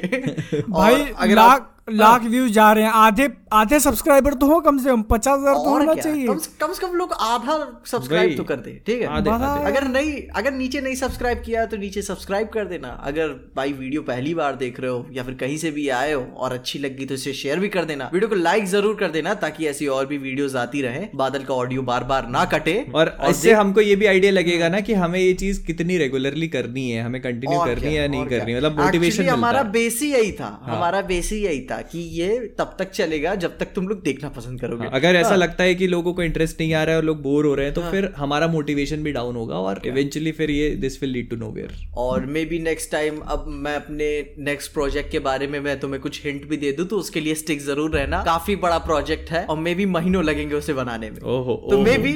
और अगर आप लाख व्यूज़ जा रहे हैं। आधे आधे सब्सक्राइबर तो हो कम से कम पचास हज़ार तो होना चाहिए। कम से कम से कम लोग आधा सब्सक्राइब तो कर दे ठीक है? आधे, आधे। अगर नहीं अगर नीचे नहीं सब्सक्राइब किया तो नीचे सब्सक्राइब कर देना। अगर भाई वीडियो पहली बार देख रहे हो या फिर कहीं से भी आए हो और अच्छी लगी तो इसे शेयर भी कर देना। वीडियो को लाइक ज़रूर कर देना ताकि ऐसी और भी वीडियोस आती रहे। बादल का ऑडियो बार बार ना कटे। और इससे हमको ये भी आइडिया लगेगा ना कि हमें ये चीज़ कितनी रेगुलरली करनी है हमें कंटिन्यू करनी है या नहीं करनी मतलब मोटिवेशन हमारा बेस ही यही था। हमारा बेस ही यही था। कि ये तब तक चलेगा जब तक तुम लोग देखना पसंद करोगे। हाँ, अगर ऐसा लगता है कि लोगों को इंटरेस्ट नहीं आ रहा है और लोग बोर हो रहे हैं तो फिर हमारा मोटिवेशन भी डाउन होगा और इवेंचुअली फिर ये this will lead to nowhere और मे बी नेक्स्ट टाइम अब मैं अपने नेक्स्ट प्रोजेक्ट के बारे में मैं तुम्हें कुछ हिंट भी दे दूँ तो उसके लिए स्टिक ज़रूर रहना। काफ़ी बड़ा प्रोजेक्ट है और मे बी महीनों लगेंगे उसे बनाने में। ओहो तो maybe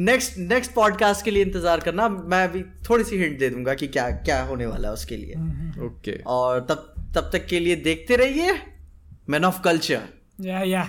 next next podcast के लिए इंतज़ार करना। मैं अभी थोड़ी सी हिंट दे दूँगा कि क्या क्या होने वाला है उसके लिए। ओके। okay. और तब तब तक के लिए देखते रहिए मैन ऑफ़ कल्चर या या